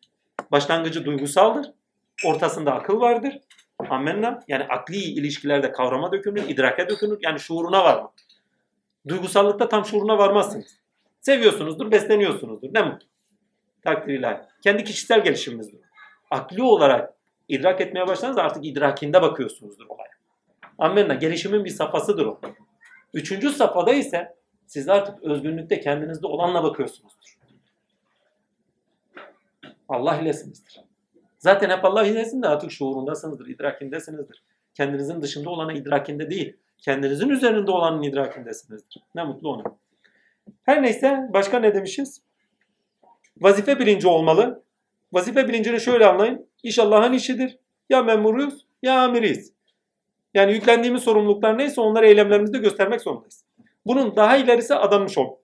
Speaker 1: Başlangıcı duygusaldır. Ortasında akıl vardır. Amenna. Yani akli ilişkilerde kavrama dökülür, idrake dökülür. Yani şuuruna varmak. Duygusallıkta tam şuuruna varmazsınız. Seviyorsunuzdur, besleniyorsunuzdur. Ne mutlu. Takdir ilahi. Kendi kişisel gelişimimizdir. Akli olarak idrak etmeye başlarsanız artık idrakinde bakıyorsunuzdur olaya. Amenna. Gelişimin bir safhasıdır o. Üçüncü safhada ise siz artık özgünlükte kendinizde olanla bakıyorsunuzdur. Allah ilesinizdir. Zaten hep Allah ilesinde artık şuurundasınızdır, idrakindesinizdir. Kendinizin dışında olana idrakinde değil. Kendinizin üzerinde olanın idrakindesinizdir. Ne mutlu ona. Her neyse başka ne demişiz? Vazife bilinci olmalı. Vazife bilincini şöyle anlayın. İş Allah'ın işidir. Ya memuruyuz ya amiriyiz. Yani yüklendiğimiz sorumluluklar neyse onları eylemlerimizde göstermek zorundayız. Bunun daha ilerisi adanmış ol.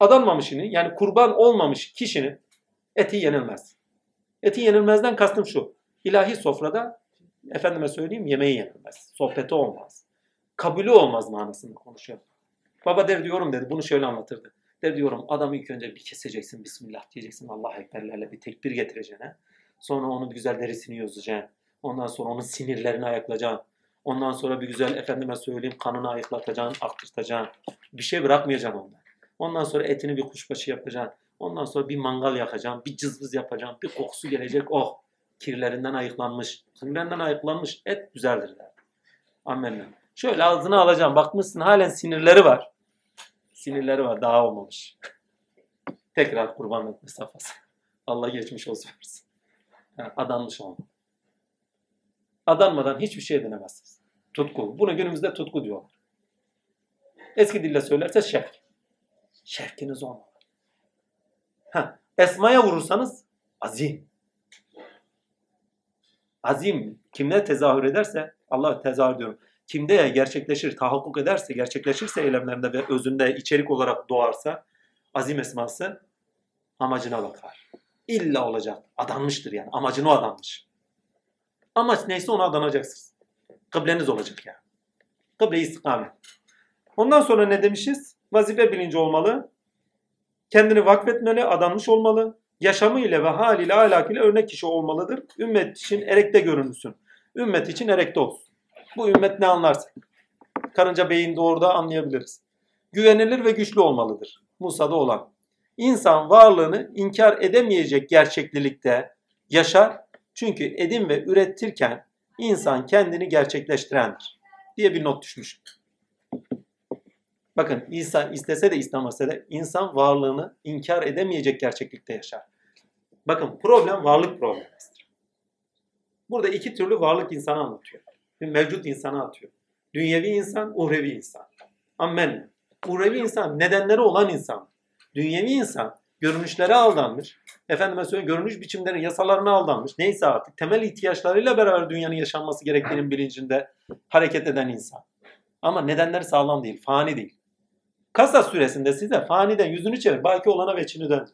Speaker 1: Adanmamışını yani kurban olmamış kişinin eti yenilmez. Eti yenilmezden kastım şu. İlahi sofrada efendime söyleyeyim yemeği yenilmez. Sohbeti olmaz. Kabulü olmaz manasında konuşuyor. Baba der diyorum dedi. Bunu şöyle anlatırdı. Der diyorum adamı ilk önce bir keseceksin. Bismillah diyeceksin. Allah ekberlerle bir tekbir getireceksin. Sonra onun güzel derisini yüzeceksin. Ondan sonra onun sinirlerini ayaklayacaksın. Ondan sonra bir güzel efendime söyleyeyim kanını ayıklatacaksın, aktırtacaksın. Bir şey bırakmayacaksın ondan. Ondan sonra etini bir kuşbaşı yapacaksın. Ondan sonra bir mangal yakacaksın, bir cızbız yapacaksın, bir kokusu gelecek. Oh! Kirlerinden ayıklanmış, kirlerinden ayıklanmış et güzeldir der. Amenna. Şöyle ağzına alacaksın. Bakmışsın halen sinirleri var. Sinirleri var. Daha olmamış. Tekrar kurbanlık safhası. Allah geçmiş olsun. Yani adanmış olma. Adanmadan hiçbir şey edinemezsiniz. Tutku. Bunu günümüzde tutku diyorlar. Eski dille söylerse şevk. Şevkiniz olmalı. Ha, esmaya vurursanız azim. Azim kimde tezahür ederse Allah tezahür diyorum. Kimde gerçekleşir, tahakkuk ederse, gerçekleşirse eylemlerinde ve özünde içerik olarak doğarsa azim esması amacına bakar. İlla olacak. Adanmıştır yani. Amacına adanmış. Amaç neyse ona adanacaksınız. Kıbleniz olacak yani. Kıble istikamet. Ondan sonra ne demişiz? Vazife bilinci olmalı. Kendini vakfetmeli, adanmış olmalı. Yaşamı ile ve haliyle ahlakıyla örnek kişi olmalıdır. Ümmet için erekte görünürsün. Ümmet için erekte olsun. Bu ümmet ne anlarsa. Karınca beyinde orada anlayabiliriz. Güvenilir ve güçlü olmalıdır. Musa'da olan. İnsan varlığını inkar edemeyecek gerçeklilikte yaşar. Çünkü edim ve ürettirken insan kendini gerçekleştirendir. Diye bir not düşmüş. Bakın insan istese de istemese de insan varlığını inkar edemeyecek gerçeklikte yaşar. Bakın problem varlık problemidir. Burada iki türlü varlık insanı anlatıyor. Bir mevcut insanı atıyor. Dünyevi insan, uhrevi insan. Amen. Uhrevi insan nedenleri olan insan. Dünyevi insan görünüşlere aldanmış. Efendime söyleyeyim görünüş biçimlerin yasalarına aldanmış. Neyse artık temel ihtiyaçlarıyla beraber dünyanın yaşanması gerektiğinin bilincinde hareket eden insan. Ama nedenleri sağlam değil, fani değil. Kasas süresinde size faniden yüzünü çevir, baki olana veçini dön.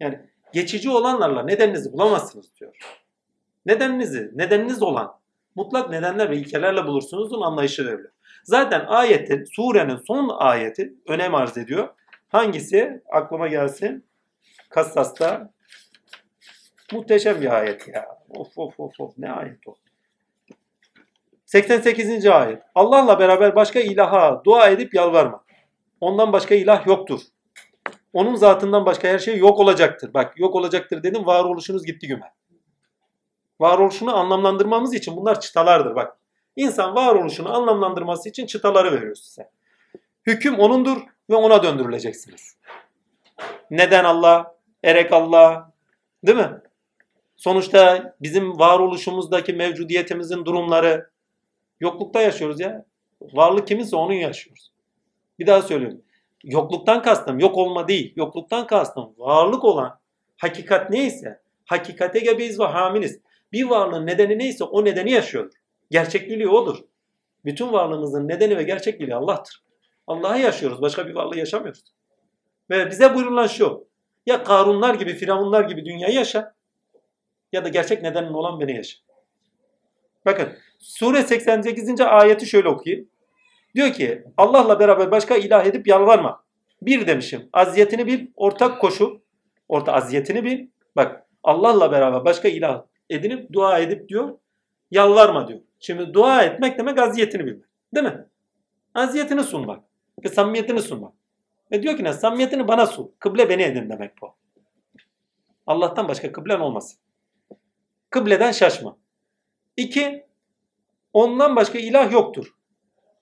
Speaker 1: Yani geçici olanlarla nedeninizi bulamazsınız diyor. Nedeninizi, nedeniniz olan mutlak nedenler ve ilkelerle bulursunuzun anlayışı veriliyor. Zaten ayetin, surenin son ayeti önem arz ediyor. Hangisi? Aklıma gelsin. Kassas'ta muhteşem bir ayet ya. Of of of of ne ayet o. 88. ayet. Allah'la beraber başka ilaha dua edip yalvarma. Ondan başka ilah yoktur. Onun zatından başka her şey yok olacaktır. Bak yok olacaktır dedim varoluşunuz gitti güme. Varoluşunu anlamlandırmamız için bunlar çıtalardır bak. İnsan varoluşunu anlamlandırması için çıtaları veriyor size. Hüküm onundur ve ona döndürüleceksiniz. Neden Allah? Erek Allah. Değil mi? Sonuçta bizim varoluşumuzdaki mevcudiyetimizin durumları yoklukta yaşıyoruz ya. Varlık kiminse onun yaşıyoruz. Bir daha söylüyorum. Yokluktan kastım yok olma değil. Yokluktan kastım varlık olan hakikat neyse hakikate gebeyiz ve hamiliz. Bir varlığın nedeni neyse o nedeni yaşıyordur. Gerçekliliği odur. Bütün varlığımızın nedeni ve gerçekliliği Allah'tır. Allah'ı yaşıyoruz. Başka bir varlığı yaşamıyoruz. Ve bize buyurulan şu. Ya Karunlar gibi, Firavunlar gibi dünyayı yaşa. Ya da gerçek nedenin olan beni yaşa. Bakın Sure 88. ayeti şöyle okuyayım. Diyor ki Allah'la beraber başka ilah edip yalvarma. Bir demişim aziyetini bil, ortak koşu. Orta aziyetini bil. Bak Allah'la beraber başka ilah edinip dua edip diyor. Yalvarma diyor. Şimdi dua etmek demek aziyetini bilmek. Değil mi? Aziyetini sunmak. Ve samimiyetini sunmak. Ve diyor ki ne? Samimiyetini bana sun. Kıble beni edin demek bu. Allah'tan başka kıblen olmasın. Kıbleden şaşma. İki, ondan başka ilah yoktur.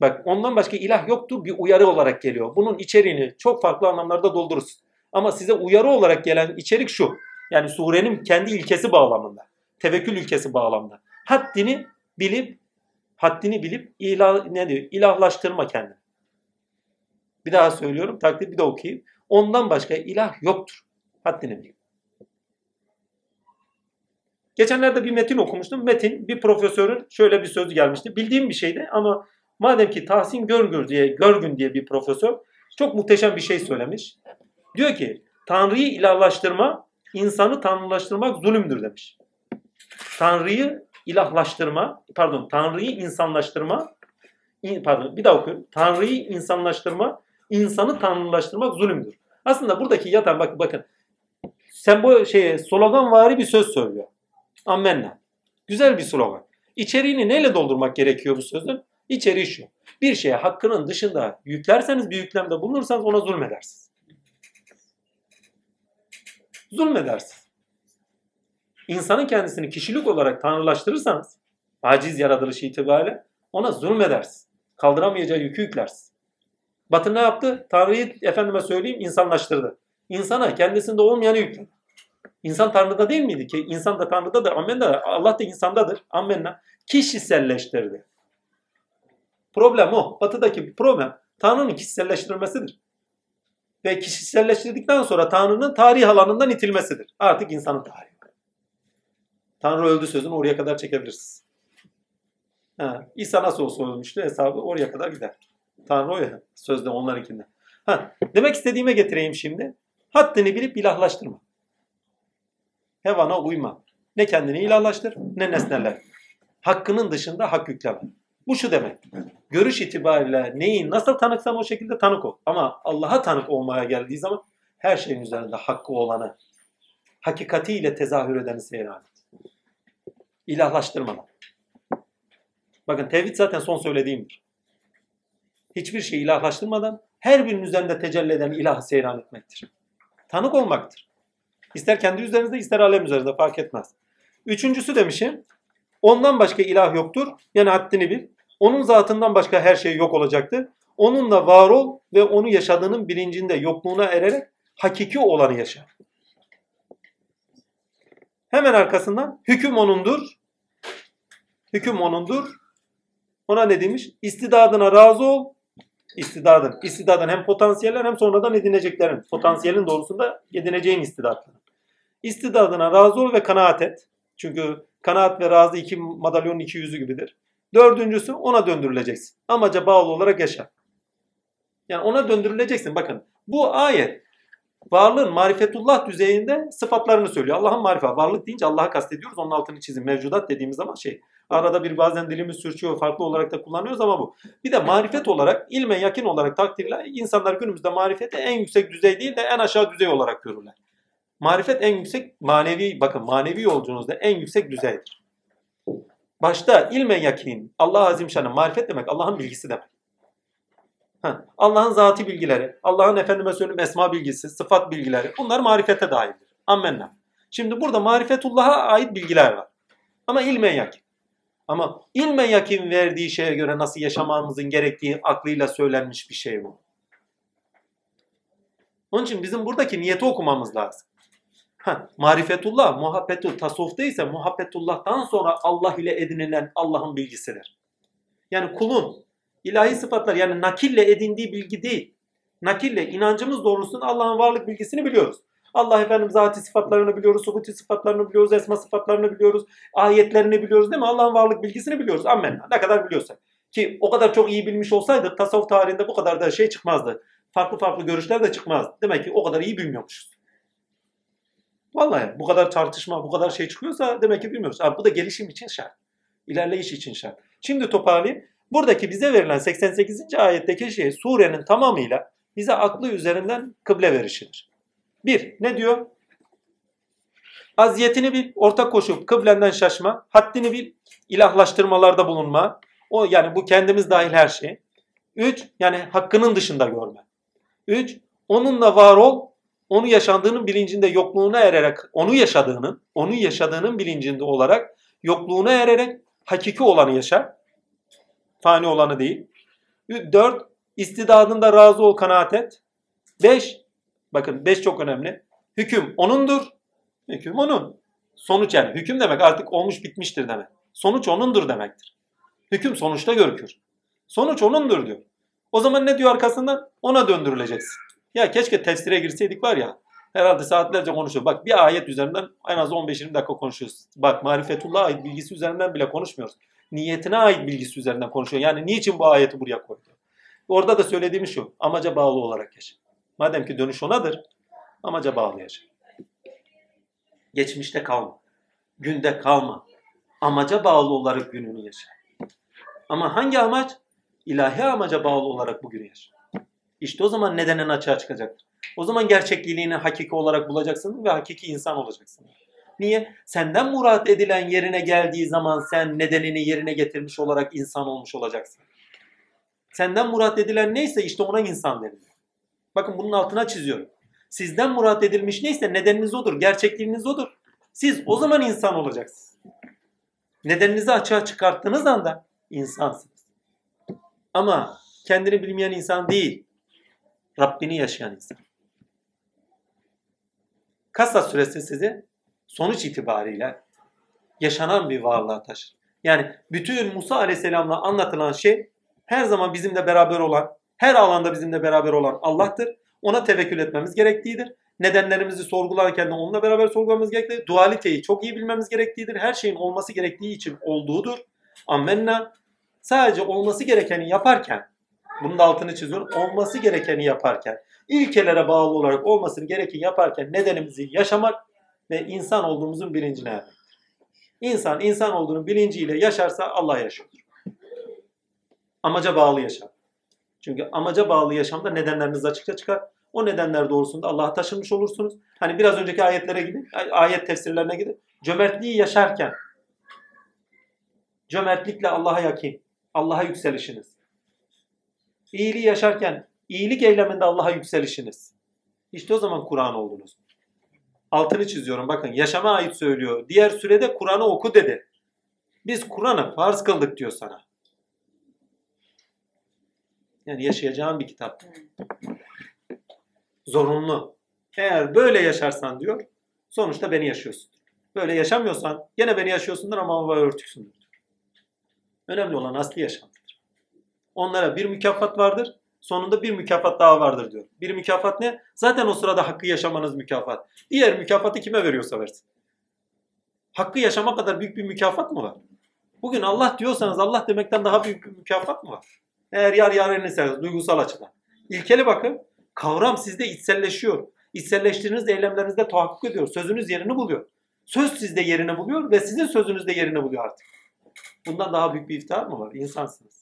Speaker 1: Bak ondan başka ilah yoktur bir uyarı olarak geliyor. Bunun içeriğini çok farklı anlamlarda doldururuz. Ama size uyarı olarak gelen içerik şu. Yani surenin kendi ilkesi bağlamında. Tevekkül ilkesi bağlamında. Haddini bilip Haddini bilip ilah, ne diyor? İlahlaştırma kendini. Bir daha söylüyorum. Takdir bir de okuyayım. Ondan başka ilah yoktur. Haddini bil. Geçenlerde bir metin okumuştum. Metin bir profesörün şöyle bir sözü gelmişti. Bildiğim bir şeydi ama madem ki Tahsin Görgür diye Görgün diye bir profesör çok muhteşem bir şey söylemiş. Diyor ki Tanrı'yı ilahlaştırma, insanı tanrılaştırmak zulümdür demiş. Tanrı'yı ilahlaştırma, pardon Tanrı'yı insanlaştırma, in- pardon bir daha okuyorum. Tanrı'yı insanlaştırma, insanı tanrılaştırmak zulümdür. Aslında buradaki yatan bak bakın sen bu şeye sloganvari bir söz söylüyor. Ammenna. Güzel bir slogan. İçeriğini neyle doldurmak gerekiyor bu sözün? İçeriği şu. Bir şeye hakkının dışında yüklerseniz bir yüklemde bulunursanız ona zulmedersiniz. Zulmedersiniz. İnsanın kendisini kişilik olarak tanrılaştırırsanız aciz yaratılışı itibariyle ona zulmedersiniz. Kaldıramayacağı yükü yüklersiniz. Batı ne yaptı? Tanrı'yı efendime söyleyeyim insanlaştırdı. İnsana kendisinde olmayanı yükledi. İnsan Tanrı'da değil miydi ki? İnsan da Tanrı'dadır. Amenna. Allah da insandadır. Amenna. Kişiselleştirdi. Problem o. Batı'daki problem Tanrı'nın kişiselleştirilmesidir. Ve kişiselleştirdikten sonra Tanrı'nın tarih alanından itilmesidir. Artık insanın tarihi. Tanrı öldü sözünü oraya kadar çekebilirsiniz. Ha, İsa nasıl olsa ölmüştü hesabı oraya kadar gider. Tanrı o ya sözde onlarınkinde. Ha, demek istediğime getireyim şimdi. Haddini bilip ilahlaştırma. Hevana uyma. Ne kendini ilahlaştır ne nesneler. Hakkının dışında hak yükleme. Bu şu demek. Görüş itibariyle neyi nasıl tanıksan o şekilde tanık ol. Ama Allah'a tanık olmaya geldiği zaman her şeyin üzerinde hakkı olanı, hakikatiyle tezahür edeni seyran et. İlahlaştırmadan. Bakın tevhid zaten son söylediğimdir. Hiçbir şeyi ilahlaştırmadan her birinin üzerinde tecelli eden ilahı seyran etmektir. Tanık olmaktır. İster kendi üzerinizde ister alem üzerinde fark etmez. Üçüncüsü demişim. Ondan başka ilah yoktur. Yani haddini bil. Onun zatından başka her şey yok olacaktır. Onunla var ol ve onu yaşadığının bilincinde yokluğuna ererek hakiki olanı yaşa. Hemen arkasından hüküm onundur. Hüküm onundur. Ona ne demiş? İstidadına razı ol. İstidadın. İstidadın hem potansiyeller hem sonradan edineceklerin. Potansiyelin doğrusunda edineceğin istidatları. İstidadına razı ol ve kanaat et. Çünkü kanaat ve razı iki madalyonun iki yüzü gibidir. Dördüncüsü ona döndürüleceksin. Amaca bağlı olarak yaşa. Yani ona döndürüleceksin. Bakın bu ayet varlığın marifetullah düzeyinde sıfatlarını söylüyor. Allah'ın marifet. Varlık deyince Allah'a kastediyoruz. Onun altını çizin. Mevcudat dediğimiz zaman şey. Arada bir bazen dilimiz sürçüyor. Farklı olarak da kullanıyoruz ama bu. Bir de marifet olarak, ilme yakın olarak takdirle insanlar günümüzde marifeti en yüksek düzey değil de en aşağı düzey olarak görürler. Marifet en yüksek manevi, bakın manevi yolculuğunuzda en yüksek düzeydir. Başta ilme yakin, Allah Azimşan'ın marifet demek Allah'ın bilgisi demek. Allah'ın zati bilgileri, Allah'ın efendime söyleyeyim esma bilgisi, sıfat bilgileri bunlar marifete dahildir. Ammenna. Şimdi burada marifetullah'a ait bilgiler var. Ama ilmen yakin. Ama ilmen yakin verdiği şeye göre nasıl yaşamamızın gerektiği aklıyla söylenmiş bir şey bu. Onun için bizim buradaki niyeti okumamız lazım. Ha, marifetullah, muhabbetul tasavvufta ise muhabbetullah'tan sonra Allah ile edinilen Allah'ın bilgisidir. Yani kulun ilahi sıfatlar yani nakille edindiği bilgi değil. Nakille inancımız doğrultusunda Allah'ın varlık bilgisini biliyoruz. Allah efendim zati sıfatlarını biliyoruz, subuti sıfatlarını biliyoruz, esma sıfatlarını biliyoruz, ayetlerini biliyoruz değil mi? Allah'ın varlık bilgisini biliyoruz. Amen. Ne kadar biliyorsak. Ki o kadar çok iyi bilmiş olsaydık tasavvuf tarihinde bu kadar da şey çıkmazdı. Farklı farklı görüşler de çıkmazdı. Demek ki o kadar iyi bilmiyormuşuz. Vallahi bu kadar tartışma, bu kadar şey çıkıyorsa demek ki bilmiyoruz. Abi bu da gelişim için şart. İlerleyiş için şart. Şimdi toparlayayım. Buradaki bize verilen 88. ayetteki şey surenin tamamıyla bize aklı üzerinden kıble verişidir. Bir, ne diyor? Aziyetini bil, ortak koşup kıblenden şaşma, haddini bil, ilahlaştırmalarda bulunma. O yani bu kendimiz dahil her şey. Üç, yani hakkının dışında görme. Üç, onunla var ol, onu yaşandığının bilincinde yokluğuna ererek, onu yaşadığının, onu yaşadığının bilincinde olarak yokluğuna ererek hakiki olanı yaşar. Fani olanı değil. Dört, istidadında razı ol, kanaat et. Beş, bakın beş çok önemli. Hüküm onundur. Hüküm onun. Sonuç yani hüküm demek artık olmuş bitmiştir demek. Sonuç onundur demektir. Hüküm sonuçta görükür. Sonuç onundur diyor. O zaman ne diyor arkasından? Ona döndürüleceksin. Ya keşke tefsire girseydik var ya. Herhalde saatlerce konuşuyor. Bak bir ayet üzerinden en az 15-20 dakika konuşuyoruz. Bak marifetullah ait bilgisi üzerinden bile konuşmuyoruz. Niyetine ait bilgisi üzerinden konuşuyor. Yani niçin bu ayeti buraya koydu? Orada da söylediğim şu. Amaca bağlı olarak yaşa. Madem ki dönüş onadır. Amaca bağlı yaşa. Geçmişte kalma. Günde kalma. Amaca bağlı olarak gününü yaşa. Ama hangi amaç? İlahi amaca bağlı olarak bugünü yaşa. İşte o zaman nedenin açığa çıkacaktır. O zaman gerçekliğini hakiki olarak bulacaksın ve hakiki insan olacaksın. Niye? Senden murat edilen yerine geldiği zaman sen nedenini yerine getirmiş olarak insan olmuş olacaksın. Senden murat edilen neyse işte ona insan deniliyor. Bakın bunun altına çiziyorum. Sizden murat edilmiş neyse nedeniniz odur, gerçekliğiniz odur. Siz o zaman insan olacaksınız. Nedeninizi açığa çıkarttığınız anda insansınız. Ama kendini bilmeyen insan değil, Rabbini yaşayan insan. Kasa süresi sizi sonuç itibariyle yaşanan bir varlığa taşır. Yani bütün Musa Aleyhisselam'la anlatılan şey her zaman bizimle beraber olan, her alanda bizimle beraber olan Allah'tır. Ona tevekkül etmemiz gerektiğidir. Nedenlerimizi sorgularken de onunla beraber sorgulamamız gerektiğidir. Dualiteyi çok iyi bilmemiz gerektiğidir. Her şeyin olması gerektiği için olduğudur. Ammenna. Sadece olması gerekeni yaparken, bunun da altını çiziyorum, olması gerekeni yaparken, ilkelere bağlı olarak olmasını gerekeni yaparken nedenimizi yaşamak ve insan olduğumuzun bilincine ermektir. İnsan, insan olduğunun bilinciyle yaşarsa Allah yaşıyor. Amaca bağlı yaşam. Çünkü amaca bağlı yaşamda nedenleriniz açıkça çıkar. O nedenler doğrusunda Allah'a taşınmış olursunuz. Hani biraz önceki ayetlere gidin, ayet tefsirlerine gidin. Cömertliği yaşarken, cömertlikle Allah'a yakin, Allah'a yükselişiniz. İyiliği yaşarken, iyilik eyleminde Allah'a yükselişiniz. İşte o zaman Kur'an oldunuz. Altını çiziyorum bakın yaşama ait söylüyor. Diğer sürede Kur'an'ı oku dedi. Biz Kur'an'ı farz kıldık diyor sana. Yani yaşayacağın bir kitap. Zorunlu. Eğer böyle yaşarsan diyor, sonuçta beni yaşıyorsun. Böyle yaşamıyorsan gene beni yaşıyorsundur ama hava örtüksündür. Önemli olan asli yaşantıdır. Onlara bir mükafat vardır, sonunda bir mükafat daha vardır diyor. Bir mükafat ne? Zaten o sırada hakkı yaşamanız mükafat. Diğer mükafatı kime veriyorsa versin. Hakkı yaşama kadar büyük bir mükafat mı var? Bugün Allah diyorsanız Allah demekten daha büyük bir mükafat mı var? Eğer yar yareniyseniz duygusal açıdan. İlkeli bakın. Kavram sizde içselleşiyor. İçselleştiğiniz eylemlerinizde tahakkuk ediyor. Sözünüz yerini buluyor. Söz sizde yerini buluyor ve sizin sözünüz de yerini buluyor artık. Bundan daha büyük bir iftihar mı var? İnsansınız.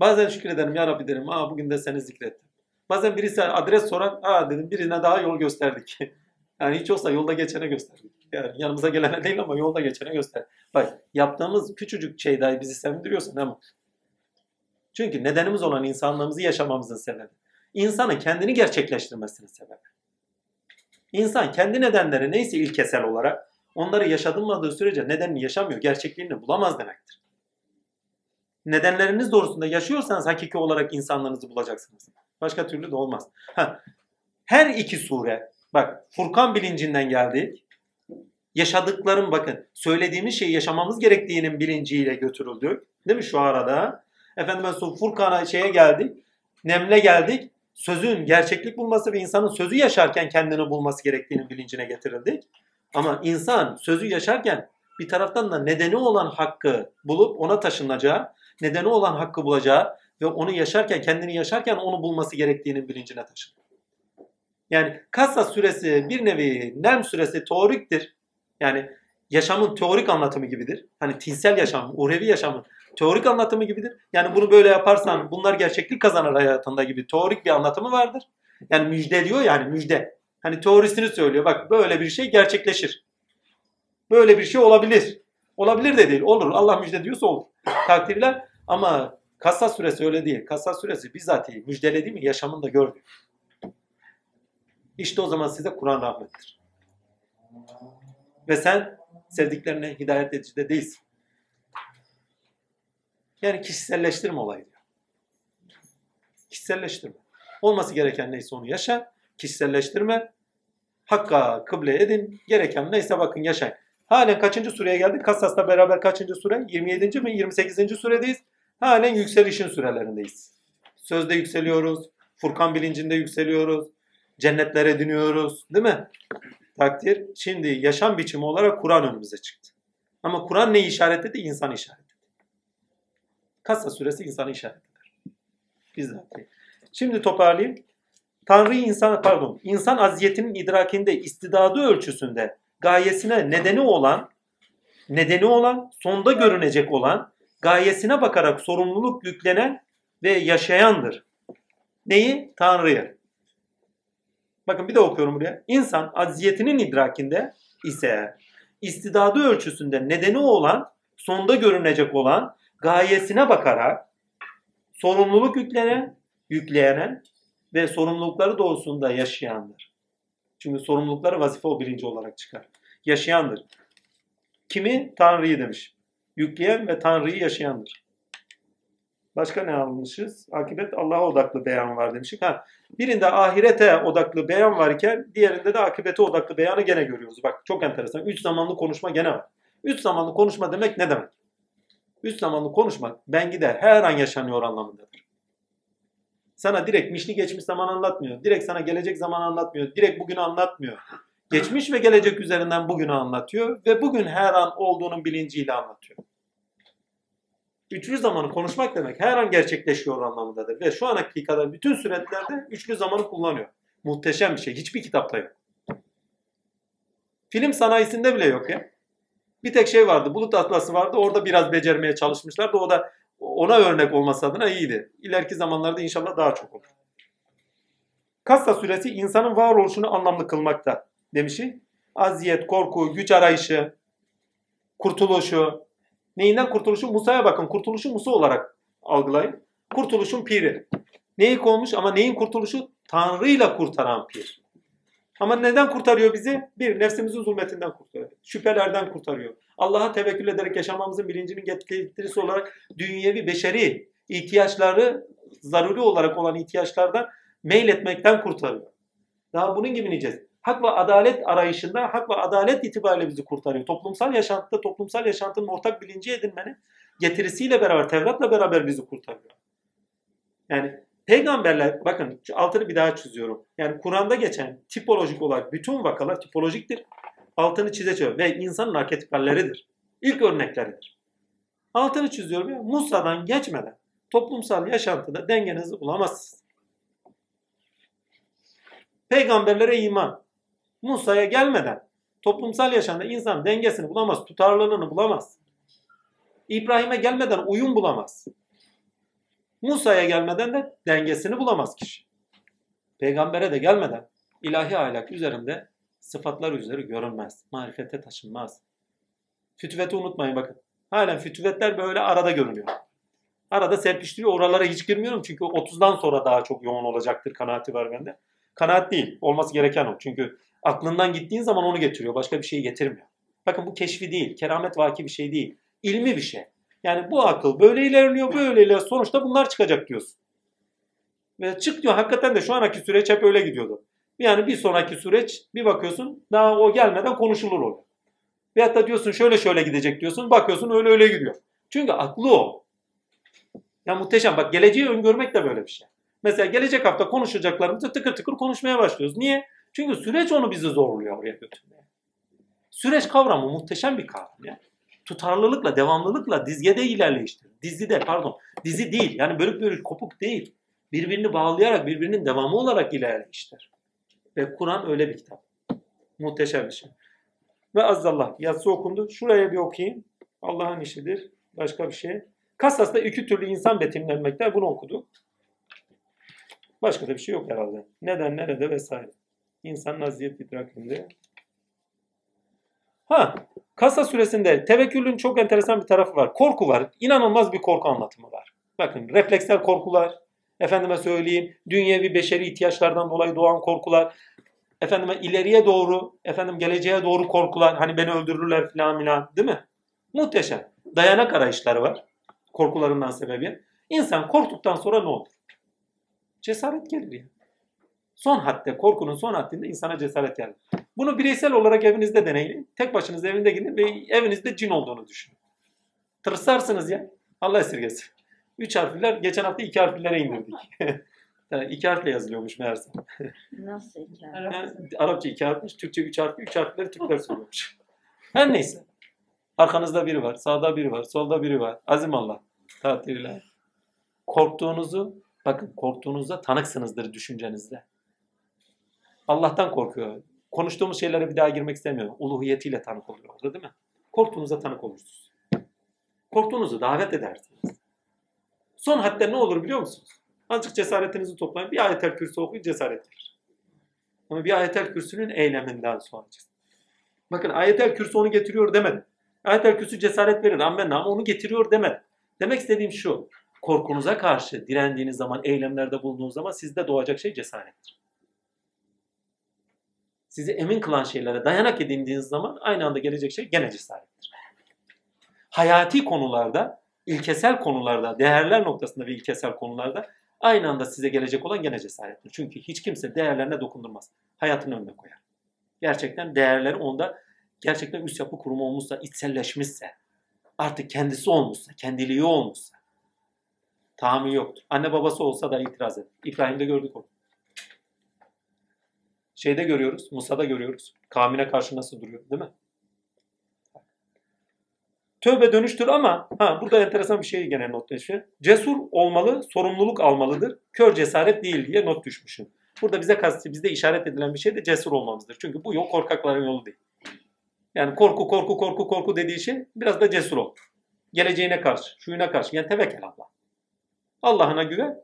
Speaker 1: Bazen şükrederim ya Rabbi derim. Aa bugün de seni zikrettim. Bazen birisi adres sorar. Aa dedim birine daha yol gösterdik. yani hiç olsa yolda geçene gösterdik. Yani yanımıza gelene değil ama yolda geçene göster. Bak yaptığımız küçücük şey dahi bizi sevindiriyorsa ne mutlu. Çünkü nedenimiz olan insanlığımızı yaşamamızın sebebi. İnsanın kendini gerçekleştirmesinin sebebi. İnsan kendi nedenleri neyse ilkesel olarak onları yaşadılmadığı sürece nedenini yaşamıyor, gerçekliğini bulamaz demektir. Nedenleriniz doğrusunda yaşıyorsanız hakiki olarak insanlığınızı bulacaksınız. Başka türlü de olmaz. Her iki sure, bak Furkan bilincinden geldik. Yaşadıklarım bakın, söylediğimiz şeyi yaşamamız gerektiğinin bilinciyle götürüldük. Değil mi şu arada? Efendim ben Furkan'a şeye geldik. Nemle geldik. Sözün gerçeklik bulması ve insanın sözü yaşarken kendini bulması gerektiğinin bilincine getirildik. Ama insan sözü yaşarken bir taraftan da nedeni olan hakkı bulup ona taşınacağı, nedeni olan hakkı bulacağı ve onu yaşarken, kendini yaşarken onu bulması gerektiğinin bilincine taşınır. Yani Kassa süresi bir nevi Nem süresi teoriktir. Yani yaşamın teorik anlatımı gibidir. Hani tinsel yaşam, uhrevi yaşamın teorik anlatımı gibidir. Yani bunu böyle yaparsan bunlar gerçeklik kazanır hayatında gibi teorik bir anlatımı vardır. Yani müjde diyor yani müjde. Hani teorisini söylüyor. Bak böyle bir şey gerçekleşir. Böyle bir şey olabilir. Olabilir de değil. Olur. Allah müjde diyorsa olur. Takdirler ama Kassa suresi öyle değil. Kassa suresi bizatihi müjdeledi mi yaşamında gördü. İşte o zaman size Kur'an rahmettir. Ve sen sevdiklerine hidayet edici de değilsin. Yani kişiselleştirme olayı diyor. Kişiselleştirme. Olması gereken neyse onu yaşa. Kişiselleştirme. Hakka kıble edin. Gereken neyse bakın yaşayın. Halen kaçıncı sureye geldik? Kassas'la beraber kaçıncı sure? 27. mi? 28. suredeyiz. Halen yükselişin sürelerindeyiz. Sözde yükseliyoruz. Furkan bilincinde yükseliyoruz. Cennetlere dönüyoruz. Değil mi? Takdir. Şimdi yaşam biçimi olarak Kur'an önümüze çıktı. Ama Kur'an neyi işaret etti? İnsan işaret etti. Kassa suresi insanı işaret eder. Bizzat. Şimdi toparlayayım. Tanrı insan pardon insan aziyetinin idrakinde istidadı ölçüsünde gayesine nedeni olan nedeni olan sonda görünecek olan gayesine bakarak sorumluluk yüklenen ve yaşayandır. Neyi? Tanrı'yı. Bakın bir de okuyorum buraya. İnsan aziyetinin idrakinde ise istidadı ölçüsünde nedeni olan sonda görünecek olan gayesine bakarak sorumluluk yüklenen, yükleyenen ve sorumlulukları doğrusunda yaşayandır. Çünkü sorumlulukları vazife o birinci olarak çıkar. Yaşayandır. Kimi? Tanrı'yı demiş. Yükleyen ve Tanrı'yı yaşayandır. Başka ne almışız? Akibet Allah'a odaklı beyan var demiştik. Ha, birinde ahirete odaklı beyan varken diğerinde de akibete odaklı beyanı gene görüyoruz. Bak çok enteresan. Üç zamanlı konuşma gene var. Üç zamanlı konuşma demek ne demek? Üç zamanlı konuşmak ben gider her an yaşanıyor anlamındadır. Sana direkt mişli geçmiş zaman anlatmıyor. Direkt sana gelecek zaman anlatmıyor. Direkt bugünü anlatmıyor. Geçmiş ve gelecek üzerinden bugünü anlatıyor ve bugün her an olduğunun bilinciyle anlatıyor. Üçlü zamanı konuşmak demek her an gerçekleşiyor anlamındadır. Ve şu ana kadar bütün süretlerde üçlü zamanı kullanıyor. Muhteşem bir şey. Hiçbir kitapta yok. Film sanayisinde bile yok ya. Bir tek şey vardı. Bulut Atlası vardı. Orada biraz becermeye çalışmışlardı. O da ona örnek olması adına iyiydi. İleriki zamanlarda inşallah daha çok olur. Kassa suresi insanın varoluşunu anlamlı kılmakta demişi. Aziyet, korku, güç arayışı, kurtuluşu. Neyinden kurtuluşu? Musa'ya bakın. Kurtuluşu Musa olarak algılayın. Kurtuluşun piri. Neyi olmuş ama neyin kurtuluşu? Tanrı'yla kurtaran pir. Ama neden kurtarıyor bizi? Bir, nefsimizin zulmetinden kurtarıyor. Şüphelerden kurtarıyor. Allah'a tevekkül ederek yaşamamızın bilincinin getirisi olarak dünyevi, beşeri ihtiyaçları, zaruri olarak olan ihtiyaçlardan meyletmekten kurtarıyor. Daha bunun gibi diyeceğiz. Hak ve adalet arayışında, hak ve adalet itibariyle bizi kurtarıyor. Toplumsal yaşantıda, toplumsal yaşantının ortak bilinci edinmenin getirisiyle beraber, Tevrat'la beraber bizi kurtarıyor. Yani Peygamberler bakın altını bir daha çiziyorum. Yani Kur'an'da geçen tipolojik olarak bütün vakalar tipolojiktir. Altını çize çize ve insanın arketipalleridir. İlk örnekleridir. Altını çiziyorum ya Musa'dan geçmeden toplumsal yaşantıda dengenizi bulamazsınız. Peygamberlere iman. Musa'ya gelmeden toplumsal yaşamda insan dengesini bulamaz, tutarlılığını bulamaz. İbrahim'e gelmeden uyum bulamaz. Musa'ya gelmeden de dengesini bulamaz kişi. Peygambere de gelmeden ilahi ahlak üzerinde sıfatlar üzeri görünmez. Marifete taşınmaz. Fütüveti unutmayın bakın. Halen fütüvetler böyle arada görünüyor. Arada serpiştiriyor. Oralara hiç girmiyorum çünkü 30'dan sonra daha çok yoğun olacaktır kanaati var bende. Kanaat değil. Olması gereken o. Çünkü aklından gittiğin zaman onu getiriyor. Başka bir şeyi getirmiyor. Bakın bu keşfi değil. Keramet vaki bir şey değil. İlmi bir şey. Yani bu akıl böyle ilerliyor, böyle ilerliyor. Sonuçta bunlar çıkacak diyorsun. Ve çık diyor. Hakikaten de şu anki süreç hep öyle gidiyordu. Yani bir sonraki süreç bir bakıyorsun daha o gelmeden konuşulur oluyor. Veyahut da diyorsun şöyle şöyle gidecek diyorsun. Bakıyorsun öyle öyle gidiyor. Çünkü aklı o. Ya muhteşem. Bak geleceği öngörmek de böyle bir şey. Mesela gelecek hafta konuşacaklarımızı tıkır tıkır konuşmaya başlıyoruz. Niye? Çünkü süreç onu bizi zorluyor oraya götürmeye. Süreç kavramı muhteşem bir kavram ya. Tutarlılıkla, devamlılıkla dizgede ilerleyiştir. Dizide pardon. Dizi değil. Yani bölük bölük kopuk değil. Birbirini bağlayarak birbirinin devamı olarak ilerleyiştir. Ve Kur'an öyle bir kitap. Muhteşem bir şey. Ve azzallah yazısı okundu. Şuraya bir okuyayım. Allah'ın işidir. Başka bir şey. Kasas'ta iki türlü insan betimlenmekte. Bunu okuduk. Başka da bir şey yok herhalde. Neden, nerede vesaire. İnsanın aziyet idrakinde. Ha, Kasa süresinde tevekkülün çok enteresan bir tarafı var. Korku var. İnanılmaz bir korku anlatımı var. Bakın refleksel korkular, efendime söyleyeyim dünyevi beşeri ihtiyaçlardan dolayı doğan korkular, efendime ileriye doğru, efendim geleceğe doğru korkular, hani beni öldürürler filan filan değil mi? Muhteşem. Dayanak arayışları var korkularından sebebi. İnsan korktuktan sonra ne olur? Cesaret gelir ya. Son hadde, korkunun son haddinde insana cesaret gelir. Bunu bireysel olarak evinizde deneyin. Tek başınıza evinde gidin ve evinizde cin olduğunu düşünün. Tırsarsınız ya. Allah esirgesin. Üç harfliler geçen hafta iki harflilere indirdik. yani iki harfle yazılıyormuş meğerse.
Speaker 2: Nasıl hikaye?
Speaker 1: Yani Arapça iki harfmiş, Türkçe üç harfli, üç harfleri Türkler söylüyormuş. Her neyse. Arkanızda biri var, sağda biri var, solda biri var. Azim Allah. Tatiliyle. Korktuğunuzu, bakın korktuğunuzda tanıksınızdır düşüncenizde. Allah'tan korkuyor. Konuştuğumuz şeylere bir daha girmek istemiyor. Uluhiyetiyle tanık oluyor orada değil mi? Korktuğunuzda tanık olursunuz. Korktuğunuzu davet edersiniz. Son hatta ne olur biliyor musunuz? Azıcık cesaretinizi toplayın. Bir ayetel kürsü okuyun cesaret verir. Ama bir ayetel kürsünün eyleminden sonra. Bakın ayetel kürsü onu getiriyor demedim. Ayetel kürsü cesaret verir ammenna onu getiriyor demedim. Demek istediğim şu. Korkunuza karşı direndiğiniz zaman, eylemlerde bulunduğunuz zaman sizde doğacak şey cesarettir. Sizi emin kılan şeylere dayanak edindiğiniz zaman aynı anda gelecek şey gene cesarettir. Hayati konularda, ilkesel konularda, değerler noktasında ve ilkesel konularda aynı anda size gelecek olan gene cesarettir. Çünkü hiç kimse değerlerine dokundurmaz. Hayatını önüne koyar. Gerçekten değerleri onda gerçekten üst yapı kurumu olmuşsa, içselleşmişse, artık kendisi olmuşsa, kendiliği olmuşsa tahammül yoktur. Anne babası olsa da itiraz eder. İbrahim'de gördük onu. Şeyde görüyoruz, Musa'da görüyoruz. Kavmine karşı nasıl duruyor değil mi? Tövbe dönüştür ama ha burada enteresan bir şey gene not düşüyor. Cesur olmalı, sorumluluk almalıdır. Kör cesaret değil diye not düşmüşüm. Burada bize kastı, bizde işaret edilen bir şey de cesur olmamızdır. Çünkü bu yol korkakların yolu değil. Yani korku korku korku korku dediği şey biraz da cesur ol. Geleceğine karşı, şuyuna karşı. Yani tevekkül Allah. Allah'ına güven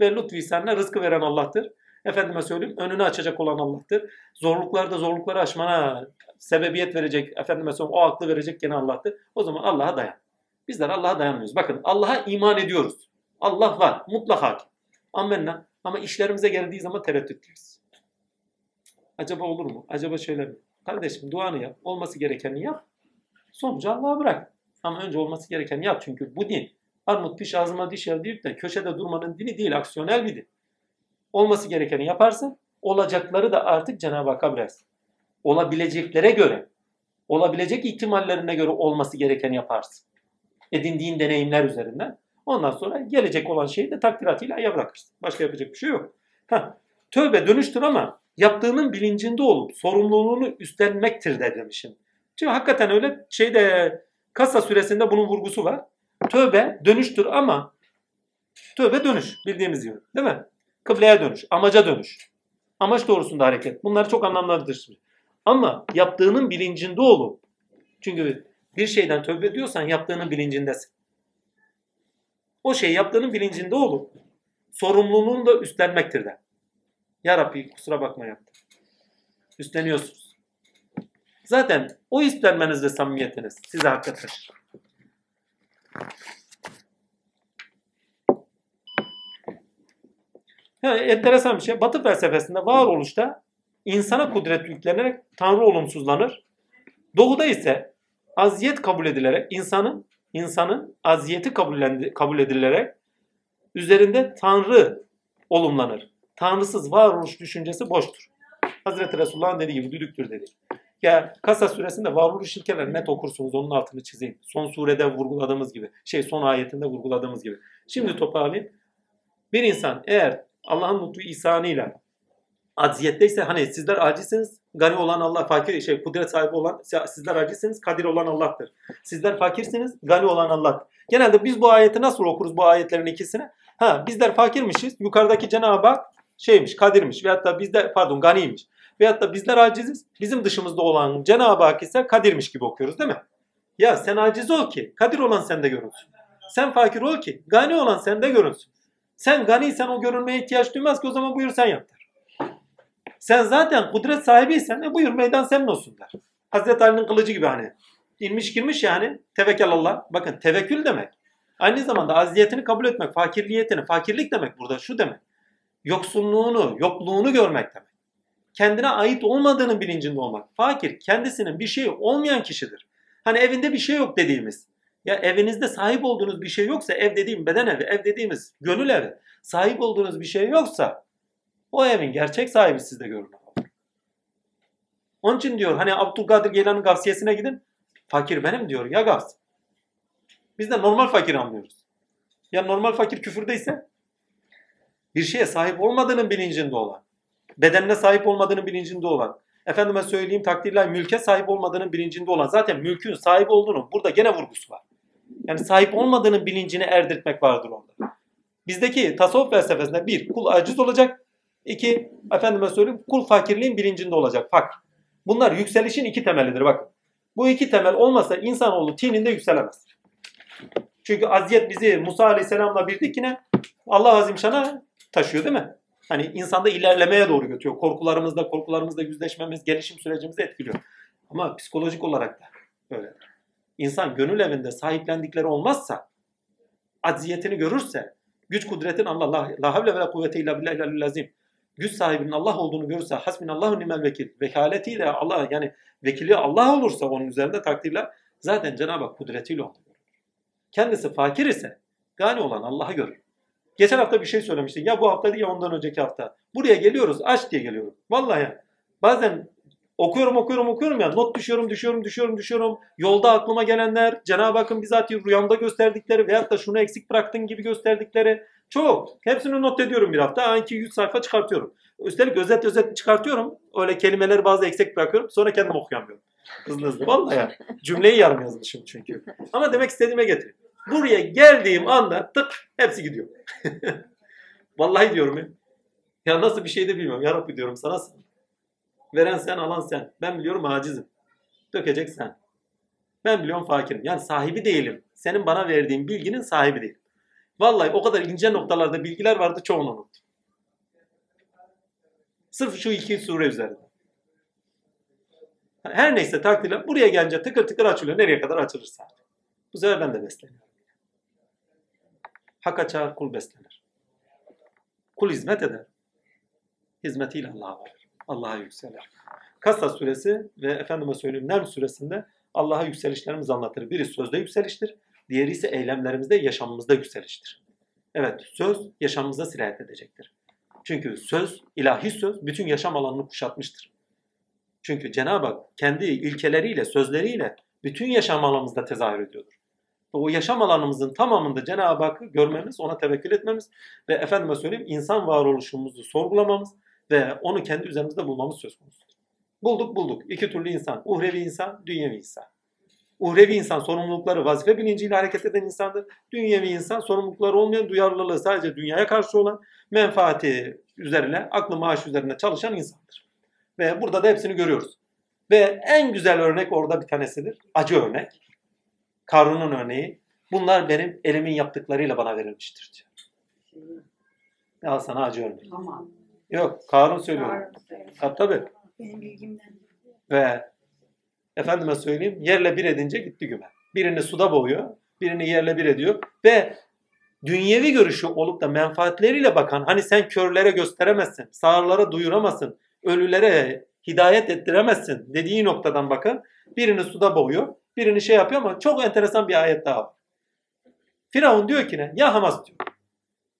Speaker 1: ve lütfi sana rızkı veren Allah'tır. Efendime söyleyeyim önünü açacak olan Allah'tır. Zorluklarda zorlukları aşmana sebebiyet verecek, efendime söyleyeyim o aklı verecek gene Allah'tır. O zaman Allah'a dayan. Bizler Allah'a dayanmıyoruz. Bakın Allah'a iman ediyoruz. Allah var. Mutlak hakim. Amenna. Ama işlerimize geldiği zaman tereddütlüyüz. Acaba olur mu? Acaba şöyle mi? Kardeşim duanı yap. Olması gerekeni yap. Sonucu Allah'a bırak. Ama önce olması gerekeni yap. Çünkü bu din armut piş ağzıma diş yer deyip de köşede durmanın dini değil. Aksiyonel bir din. Olması gerekeni yaparsın. Olacakları da artık Cenab-ı Hakk'a bıraksın. Olabileceklere göre, olabilecek ihtimallerine göre olması gerekeni yaparsın. Edindiğin deneyimler üzerinden. Ondan sonra gelecek olan şeyi de takdiratıyla aya bırakırsın. Başka yapacak bir şey yok. Heh, tövbe dönüştür ama yaptığının bilincinde olup sorumluluğunu üstlenmektir de demişim. Çünkü hakikaten öyle şeyde kasa süresinde bunun vurgusu var. Tövbe dönüştür ama tövbe dönüş bildiğimiz gibi değil mi? Kıbleye dönüş, amaca dönüş. Amaç doğrusunda hareket. Bunlar çok anlamlıdır. Ama yaptığının bilincinde olup çünkü bir şeyden tövbe ediyorsan yaptığının bilincindesin. O şey yaptığının bilincinde olup sorumluluğunu da üstlenmektir de. Ya Rabbi kusura bakma yaptım. Üstleniyorsunuz. Zaten o üstlenmeniz ve samimiyetiniz size hakka taşır. Yani enteresan bir şey. Batı felsefesinde varoluşta insana kudret yüklenerek Tanrı olumsuzlanır. Doğuda ise aziyet kabul edilerek insanın insanın aziyeti kabul, edilerek üzerinde Tanrı olumlanır. Tanrısız varoluş düşüncesi boştur. Hazreti Resulullah'ın dediği gibi düdüktür dedi. Ya Kasa suresinde varoluş ilkeleri net okursunuz onun altını çizeyim. Son surede vurguladığımız gibi. Şey son ayetinde vurguladığımız gibi. Şimdi toparlayayım. Bir insan eğer Allah'ın lütfu ihsanıyla aciyetteyse hani sizler acizsiniz gani olan Allah fakir şey kudret sahibi olan sizler acizsiniz kadir olan Allah'tır. Sizler fakirsiniz gani olan Allah. Genelde biz bu ayeti nasıl okuruz bu ayetlerin ikisini? Ha bizler fakirmişiz. Yukarıdaki Cenab-ı Hak şeymiş, kadirmiş veyahut da bizde pardon ganiymiş. Veyahut da bizler aciziz. Bizim dışımızda olan Cenab-ı Hak ise kadirmiş gibi okuyoruz değil mi? Ya sen aciz ol ki kadir olan sende görünsün. Sen fakir ol ki gani olan sende görünsün. Sen ganiysen o görünmeye ihtiyaç duymaz ki o zaman buyur sen yap der. Sen zaten kudret sahibiysen e buyur meydan senin olsun der. Hazreti Ali'nin kılıcı gibi hani. İnmiş girmiş yani tevekkül Allah. Bakın tevekkül demek. Aynı zamanda aziyetini kabul etmek, fakirliyetini, fakirlik demek burada şu demek. Yoksunluğunu, yokluğunu görmek demek. Kendine ait olmadığının bilincinde olmak. Fakir kendisinin bir şeyi olmayan kişidir. Hani evinde bir şey yok dediğimiz. Ya evinizde sahip olduğunuz bir şey yoksa ev dediğim beden evi, ev dediğimiz gönül evi. Sahip olduğunuz bir şey yoksa o evin gerçek sahibi sizde görünür. Onun için diyor hani Abdülkadir Geylani gavsiyesine gidin. Fakir benim diyor ya gavs. Biz de normal fakir anlıyoruz. Ya normal fakir küfürdeyse bir şeye sahip olmadığının bilincinde olan, bedenine sahip olmadığının bilincinde olan, efendime söyleyeyim takdirle mülke sahip olmadığının bilincinde olan, zaten mülkün sahip olduğunu burada gene vurgusu var. Yani sahip olmadığının bilincini erdirtmek vardır orada. Bizdeki tasavvuf felsefesinde bir, kul aciz olacak. İki efendime söyleyeyim, kul fakirliğin bilincinde olacak. Fakr. Bunlar yükselişin iki temelidir bakın. Bu iki temel olmasa insanoğlu tininde yükselemez. Çünkü aziyet bizi Musa Aleyhisselam'la birdikine Allah Azimşan'a taşıyor değil mi? Hani insanda ilerlemeye doğru götürüyor. Korkularımızla, korkularımızla yüzleşmemiz, gelişim sürecimizi etkiliyor. Ama psikolojik olarak da böyle. İnsan gönül evinde sahiplendikleri olmazsa, acziyetini görürse, güç kudretin Allah, la, havle ve la kuvvete illa billahi lazim. Güç sahibinin Allah olduğunu görürse, hasbinallahu nimel vekil. Vekaletiyle Allah yani vekili Allah olursa onun üzerinde takdirle zaten Cenab-ı Hak kudretiyle onu görür. Kendisi fakir ise gani olan Allah'ı görür. Geçen hafta bir şey söylemiştim. Ya bu hafta değil ya ondan önceki hafta. Buraya geliyoruz aç diye geliyorum. Vallahi. Bazen okuyorum okuyorum okuyorum ya not düşüyorum düşüyorum düşüyorum düşüyorum. Yolda aklıma gelenler Cenab-ı Hakk'ın bizatihi rüyamda gösterdikleri veyahut da şunu eksik bıraktın gibi gösterdikleri çok. Hepsini not ediyorum bir hafta. Anki 100 sayfa çıkartıyorum. Üstelik özet özet çıkartıyorum. Öyle kelimeleri bazı eksik bırakıyorum. Sonra kendim okuyamıyorum. Hızlı hızlı. Vallahi ya. Cümleyi yarım yazmışım çünkü. Ama demek istediğime getireyim. Buraya geldiğim anda tık hepsi gidiyor. Vallahi diyorum ya. Ya nasıl bir şey de bilmiyorum. Ya Rabbi diyorum sana. Veren sen, alan sen. Ben biliyorum acizim. Dökecek sen. Ben biliyorum fakirim. Yani sahibi değilim. Senin bana verdiğin bilginin sahibi değilim. Vallahi o kadar ince noktalarda bilgiler vardı çoğunu unuttum. Sırf şu iki sure üzerinde. Her neyse takdirle buraya gelince tıkır tıkır açılıyor. Nereye kadar açılırsa. Bu sefer ben de besleniyorum. Hak açar kul beslenir. Kul hizmet eder. Hizmetiyle Allah'a varır. Allah'a yükselir. Kasa suresi ve efendime söyleyeyim Nerm suresinde Allah'a yükselişlerimizi anlatır. Biri sözde yükseliştir. Diğeri ise eylemlerimizde, yaşamımızda yükseliştir. Evet, söz yaşamımıza sirayet edecektir. Çünkü söz, ilahi söz bütün yaşam alanını kuşatmıştır. Çünkü Cenab-ı Hak kendi ilkeleriyle, sözleriyle bütün yaşam alanımızda tezahür ediyordur. O yaşam alanımızın tamamında Cenab-ı Hakk'ı görmemiz, ona tevekkül etmemiz ve efendime söyleyeyim insan varoluşumuzu sorgulamamız ve onu kendi üzerimizde bulmamız söz konusudur. Bulduk bulduk. İki türlü insan. Uhrevi insan, dünyevi insan. Uhrevi insan sorumlulukları vazife bilinciyle hareket eden insandır. Dünyevi insan sorumlulukları olmayan, duyarlılığı sadece dünyaya karşı olan, menfaati üzerine, aklı maaş üzerine çalışan insandır. Ve burada da hepsini görüyoruz. Ve en güzel örnek orada bir tanesidir. Acı örnek. Karun'un örneği. Bunlar benim elimin yaptıklarıyla bana verilmiştir diyor. Al sana acı örnek.
Speaker 3: Tamam.
Speaker 1: Yok Karun söylüyor. Ha, tabii.
Speaker 3: Benim bilgimden.
Speaker 1: Ve efendime söyleyeyim yerle bir edince gitti güme. Birini suda boğuyor, birini yerle bir ediyor ve dünyevi görüşü olup da menfaatleriyle bakan hani sen körlere gösteremezsin, sağırlara duyuramazsın, ölülere hidayet ettiremezsin dediği noktadan bakın birini suda boğuyor, birini şey yapıyor ama çok enteresan bir ayet daha var. Firavun diyor ki ne? Ya Hamas diyor.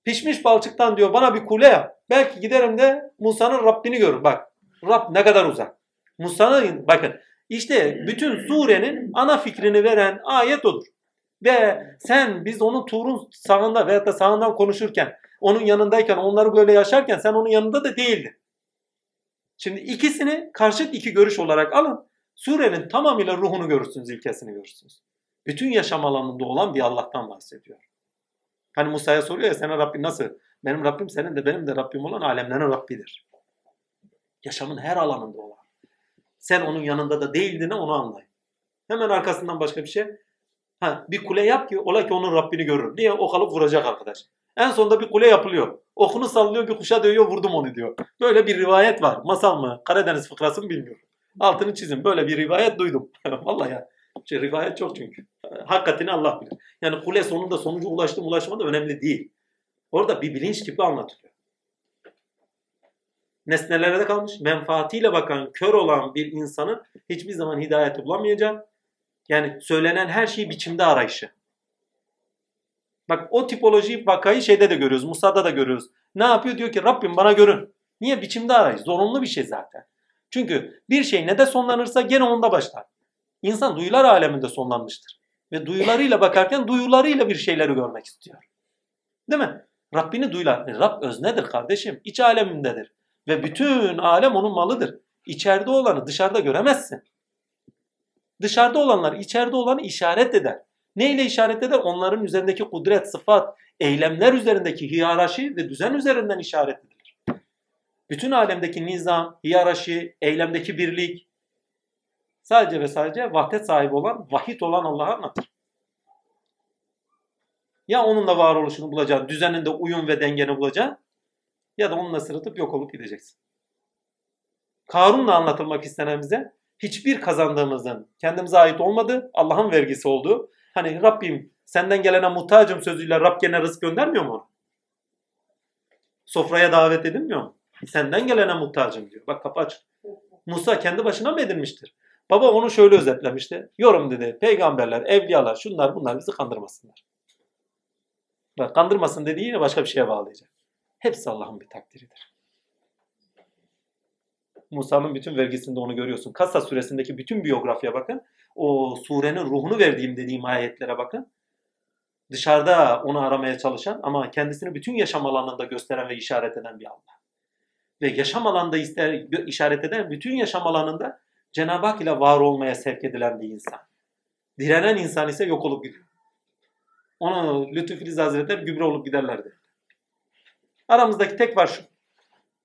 Speaker 1: Pişmiş balçıktan diyor bana bir kule yap. Belki giderim de Musa'nın Rabbini görür. Bak Rab ne kadar uzak. Musa'nın bakın işte bütün surenin ana fikrini veren ayet odur. Ve sen biz onun Tur'un sağında veyahut da sağından konuşurken onun yanındayken onları böyle yaşarken sen onun yanında da değildin. Şimdi ikisini karşıt iki görüş olarak alın. Surenin tamamıyla ruhunu görürsünüz, ilkesini görürsünüz. Bütün yaşam alanında olan bir Allah'tan bahsediyor. Hani Musa'ya soruyor ya senin Rabbin nasıl? Benim Rabbim senin de benim de Rabbim olan alemlerin Rabbidir. Yaşamın her alanında olan. Sen onun yanında da değildiğini onu anlayın. Hemen arkasından başka bir şey. Ha, bir kule yap ki ola ki onun Rabbini görür. Niye? O kalıp vuracak arkadaş. En sonunda bir kule yapılıyor. Okunu sallıyor bir kuşa dövüyor vurdum onu diyor. Böyle bir rivayet var. Masal mı? Karadeniz fıkrası mı bilmiyorum. Altını çizin. Böyle bir rivayet duydum. Vallahi ya. Şey, rivayet çok çünkü. Hakikatini Allah bilir. Yani kule sonunda sonuca ulaştı mı ulaşmadı önemli değil. Orada bir bilinç gibi anlatılıyor. Nesnelere de kalmış. Menfaatiyle bakan, kör olan bir insanın hiçbir zaman hidayeti bulamayacak. Yani söylenen her şeyi biçimde arayışı. Bak o tipoloji vakayı şeyde de görüyoruz. Musa'da da görüyoruz. Ne yapıyor? Diyor ki Rabbim bana görün. Niye? Biçimde arayış. Zorunlu bir şey zaten. Çünkü bir şey ne de sonlanırsa gene onda başlar. İnsan duyular aleminde sonlanmıştır. Ve duyularıyla bakarken duyularıyla bir şeyleri görmek istiyor. Değil mi? Rabbini duyular. E, Rab öznedir kardeşim. İç alemindedir. Ve bütün alem onun malıdır. İçeride olanı dışarıda göremezsin. Dışarıda olanlar içeride olanı işaret eder. Neyle işaret eder? Onların üzerindeki kudret, sıfat, eylemler üzerindeki hiyerarşi ve düzen üzerinden işaret edilir. Bütün alemdeki nizam, hiyerarşi, eylemdeki birlik sadece ve sadece vahdet sahibi olan, vahid olan Allah'ı anlatır. Ya onunla varoluşunu bulacaksın, düzeninde uyum ve dengeni bulacaksın ya da onunla sırıtıp yok olup gideceksin. Karun'la anlatılmak istenen bize hiçbir kazandığımızın kendimize ait olmadığı, Allah'ın vergisi olduğu. Hani Rabbim senden gelene muhtacım sözüyle Rab gene rızk göndermiyor mu? Sofraya davet edilmiyor mu? Senden gelene muhtacım diyor. Bak kapı açık. Musa kendi başına mı edinmiştir? Baba onu şöyle özetlemişti. Yorum dedi. Peygamberler, evliyalar, şunlar bunlar bizi kandırmasınlar. Bak kandırmasın dediği yine başka bir şeye bağlayacak. Hepsi Allah'ın bir takdiridir. Musa'nın bütün vergisinde onu görüyorsun. Kassa suresindeki bütün biyografya bakın. O surenin ruhunu verdiğim dediğim ayetlere bakın. Dışarıda onu aramaya çalışan ama kendisini bütün yaşam alanında gösteren ve işaret eden bir Allah. Ve yaşam alanında ister, işaret eden bütün yaşam alanında Cenab-ı Hak ile var olmaya sevk edilen bir insan. Direnen insan ise yok olup gidiyor. Onu Lütfü Filiz Hazretleri gübre olup giderlerdi. Aramızdaki tek var şu.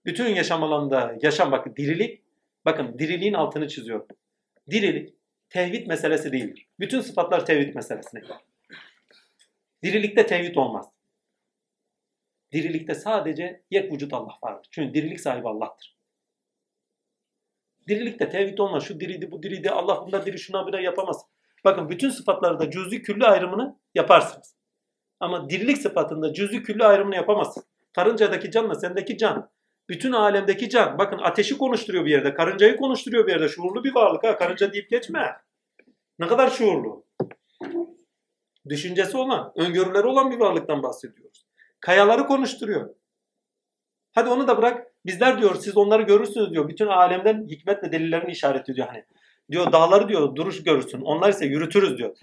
Speaker 1: Bütün yaşam alanında yaşam bakın dirilik. Bakın diriliğin altını çiziyorum. Dirilik tevhid meselesi değildir. Bütün sıfatlar tevhid meselesine. Dirilikte tevhid olmaz. Dirilikte sadece yek vücut Allah vardır. Çünkü dirilik sahibi Allah'tır. Dirilikte tevhid olmaz. Şu diriydi, bu diriydi, Allah bunda diri, şuna buna yapamaz. Bakın bütün sıfatlarda cüz'i küllü ayrımını yaparsınız. Ama dirilik sıfatında cüz'i küllü ayrımını yapamazsın. Karıncadaki canla sendeki can. Bütün alemdeki can. Bakın ateşi konuşturuyor bir yerde. Karıncayı konuşturuyor bir yerde. Şuurlu bir varlık ha. Karınca deyip geçme. Ne kadar şuurlu. Düşüncesi olan, öngörüleri olan bir varlıktan bahsediyoruz. Kayaları konuşturuyor. Hadi onu da bırak. Bizler diyor siz onları görürsünüz diyor. Bütün alemden hikmet ve delillerini işaret ediyor hani. Diyor dağları diyor duruş görürsün. Onlar ise yürütürüz diyor.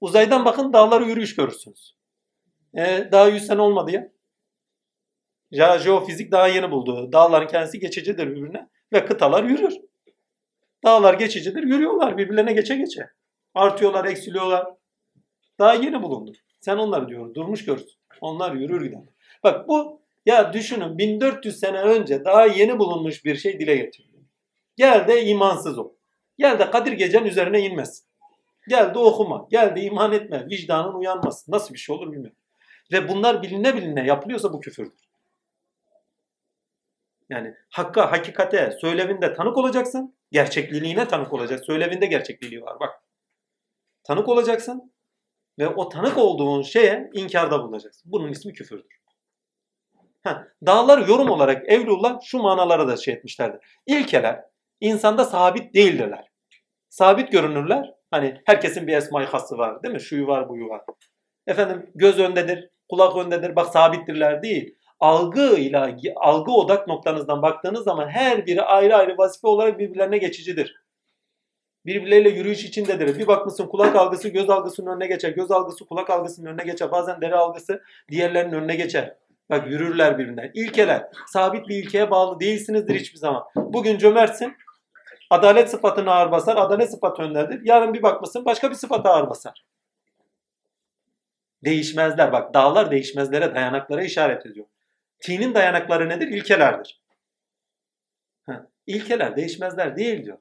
Speaker 1: Uzaydan bakın dağları yürüyüş görürsünüz. E, daha 100 sene olmadı ya. Ya jeofizik daha yeni buldu. Dağların kendisi geçicidir birbirine ve kıtalar yürür. Dağlar geçicidir, yürüyorlar birbirlerine geçe geçe. Artıyorlar, eksiliyorlar. Daha yeni bulundu. Sen onları diyor durmuş görürsün. Onlar yürür gider. Bak bu ya düşünün 1400 sene önce daha yeni bulunmuş bir şey dile getiriyor. Gel de imansız ol. Gel de Kadir Gecen üzerine inmez. Gel de okuma. Gel de iman etme. Vicdanın uyanmasın. Nasıl bir şey olur bilmiyorum. Ve bunlar biline biline yapılıyorsa bu küfürdür. Yani hakka, hakikate, söylevinde tanık olacaksın. Gerçekliliğine tanık olacaksın. Söylevinde gerçekliliği var bak. Tanık olacaksın ve o tanık olduğun şeye inkarda bulunacaksın. Bunun ismi küfürdür. Ha, dağlar yorum olarak Evlullah şu manalara da şey etmişlerdir. İlkeler insanda sabit değildirler. Sabit görünürler. Hani herkesin bir esma-i hası var değil mi? Şuyu var buyu var. Efendim göz öndedir, kulak öndedir. Bak sabittirler değil algıyla algı odak noktanızdan baktığınız zaman her biri ayrı ayrı vazife olarak birbirlerine geçicidir. Birbirleriyle yürüyüş içindedir. Bir bakmışsın kulak algısı göz algısının önüne geçer. Göz algısı kulak algısının önüne geçer. Bazen deri algısı diğerlerinin önüne geçer. Bak yürürler birbirinden. İlkeler. Sabit bir ilkeye bağlı değilsinizdir hiçbir zaman. Bugün cömertsin. Adalet sıfatını ağır basar. Adalet sıfatı önlerdir. Yarın bir bakmışsın başka bir sıfata ağır basar. Değişmezler. Bak dağlar değişmezlere, dayanaklara işaret ediyor. Tinin dayanakları nedir? İlkelerdir. Ha, ilkeler değişmezler değil diyor.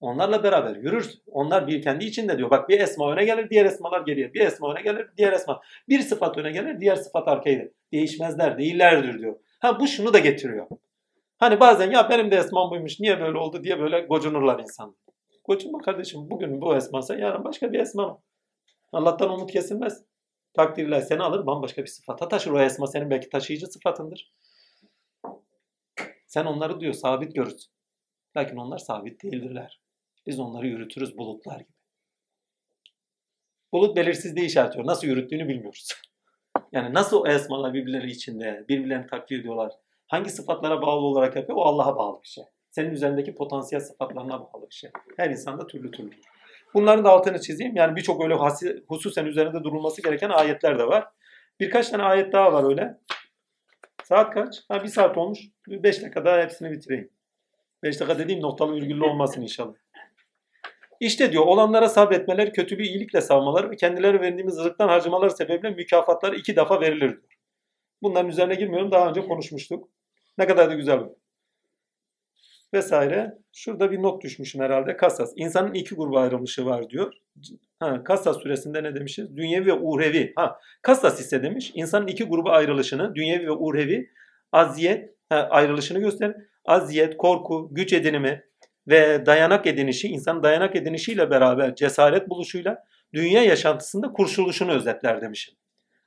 Speaker 1: Onlarla beraber yürürsün. Onlar bir kendi içinde diyor. Bak bir esma öne gelir, diğer esmalar geriye. Bir esma öne gelir, diğer esma. Bir sıfat öne gelir, diğer sıfat arkaya. Değişmezler, değillerdir diyor. Ha bu şunu da getiriyor. Hani bazen ya benim de esmam buymuş, niye böyle oldu diye böyle gocunurlar insan. Gocunma kardeşim, bugün bu esmasa yarın başka bir esma. Allah'tan umut kesilmez. Takdirler seni alır bambaşka bir sıfata taşır. O esma senin belki taşıyıcı sıfatındır. Sen onları diyor sabit görürsün. Lakin onlar sabit değildirler. Biz onları yürütürüz bulutlar gibi. Bulut belirsizliği işaret ediyor. Nasıl yürüttüğünü bilmiyoruz. Yani nasıl o esmalar birbirleri içinde, birbirlerini takdir ediyorlar. Hangi sıfatlara bağlı olarak yapıyor? O Allah'a bağlı bir şey. Senin üzerindeki potansiyel sıfatlarına bağlı bir şey. Her insanda türlü türlü. Bunların da altını çizeyim. Yani birçok öyle hususen üzerinde durulması gereken ayetler de var. Birkaç tane ayet daha var öyle. Saat kaç? Ha bir saat olmuş. Beş dakika daha hepsini bitireyim. Beş dakika dediğim noktalı virgüllü olmasın inşallah. İşte diyor olanlara sabretmeler, kötülüğü iyilikle savmaları ve kendileri verdiğimiz rızıktan harcamalar sebebiyle mükafatları iki defa verilir diyor. Bunların üzerine girmiyorum. Daha önce konuşmuştuk. Ne kadar da güzel bu. Vesaire. Şurada bir not düşmüşüm herhalde. Kasas. İnsanın iki gruba ayrılmışı var diyor. Ha, Kasas suresinde ne demişiz? Dünyevi ve uhrevi. Ha, Kasas ise demiş insanın iki gruba ayrılışını, dünyevi ve uhrevi aziyet ha, ayrılışını gösterir. Aziyet, korku, güç edinimi ve dayanak edinişi, insanın dayanak edinişiyle beraber cesaret buluşuyla dünya yaşantısında kurşuluşunu özetler demişim.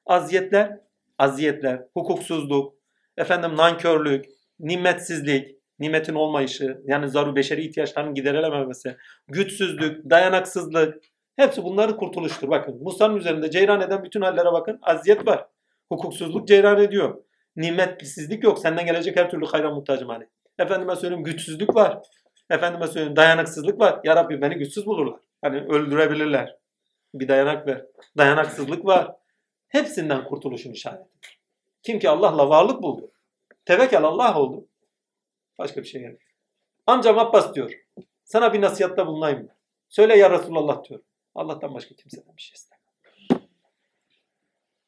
Speaker 1: Aziyetler, aziyetler, hukuksuzluk, efendim nankörlük, nimetsizlik, nimetin olmayışı, yani zaru beşeri ihtiyaçlarının giderilememesi, güçsüzlük, dayanaksızlık, hepsi bunları kurtuluştur. Bakın Musa'nın üzerinde ceyran eden bütün hallere bakın. Aziyet var. Hukuksuzluk ceyran ediyor. Nimetsizlik yok. Senden gelecek her türlü hayra muhtacım hani. Efendime söyleyeyim güçsüzlük var. Efendime söyleyeyim dayanıksızlık var. Ya Rabbi beni güçsüz bulurlar. Hani öldürebilirler. Bir dayanak ver. Dayanaksızlık var. Hepsinden kurtuluşun işareti. Kim ki Allah'la varlık buldu. Tevekkül Allah oldu. Başka bir şey yok. Amcam Abbas diyor. Sana bir nasihatta bulunayım mı? Söyle ya Resulallah diyor. Allah'tan başka kimseden bir şey istemem.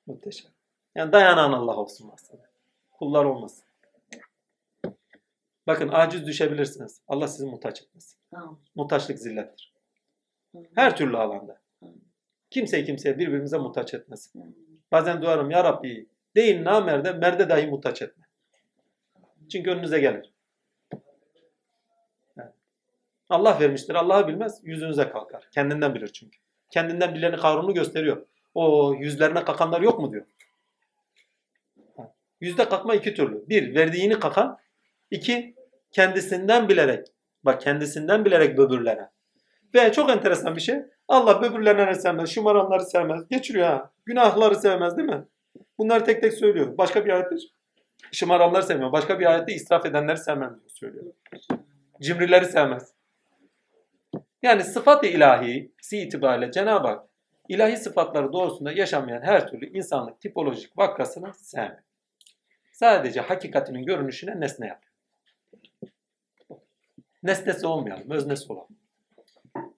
Speaker 1: Muhteşem. Yani dayanan Allah olsun aslında. Kullar olmasın. Bakın aciz düşebilirsiniz. Allah sizi muhtaç etmesin.
Speaker 3: Tamam.
Speaker 1: Muhtaçlık zillettir. Her türlü alanda. Kimseyi kimseye birbirimize muhtaç etmesin. Bazen duarım ya Rabbi değil namerde merde dahi muhtaç etme. Çünkü önünüze gelir. Allah vermiştir. Allah'ı bilmez. Yüzünüze kalkar. Kendinden bilir çünkü. Kendinden bileni kavrunu gösteriyor. O yüzlerine kakanlar yok mu diyor. Yüzde kalkma iki türlü. Bir, verdiğini kakan. İki, kendisinden bilerek. Bak kendisinden bilerek böbürlenen. Ve çok enteresan bir şey. Allah böbürleneni sevmez, şımaranları sevmez. Geçiriyor ha. Günahları sevmez değil mi? Bunları tek tek söylüyor. Başka bir ayette şımaranları sevmiyor. Başka bir ayette israf edenleri sevmem diyor söylüyor. Cimrileri sevmez. Yani sıfat-ı ilahisi itibariyle Cenab-ı Hak ilahi sıfatları doğrusunda yaşamayan her türlü insanlık tipolojik vakkasını sevmiyor. Sadece hakikatinin görünüşüne nesne yapıyor. Nesnesi olmayalım, öznesi olalım.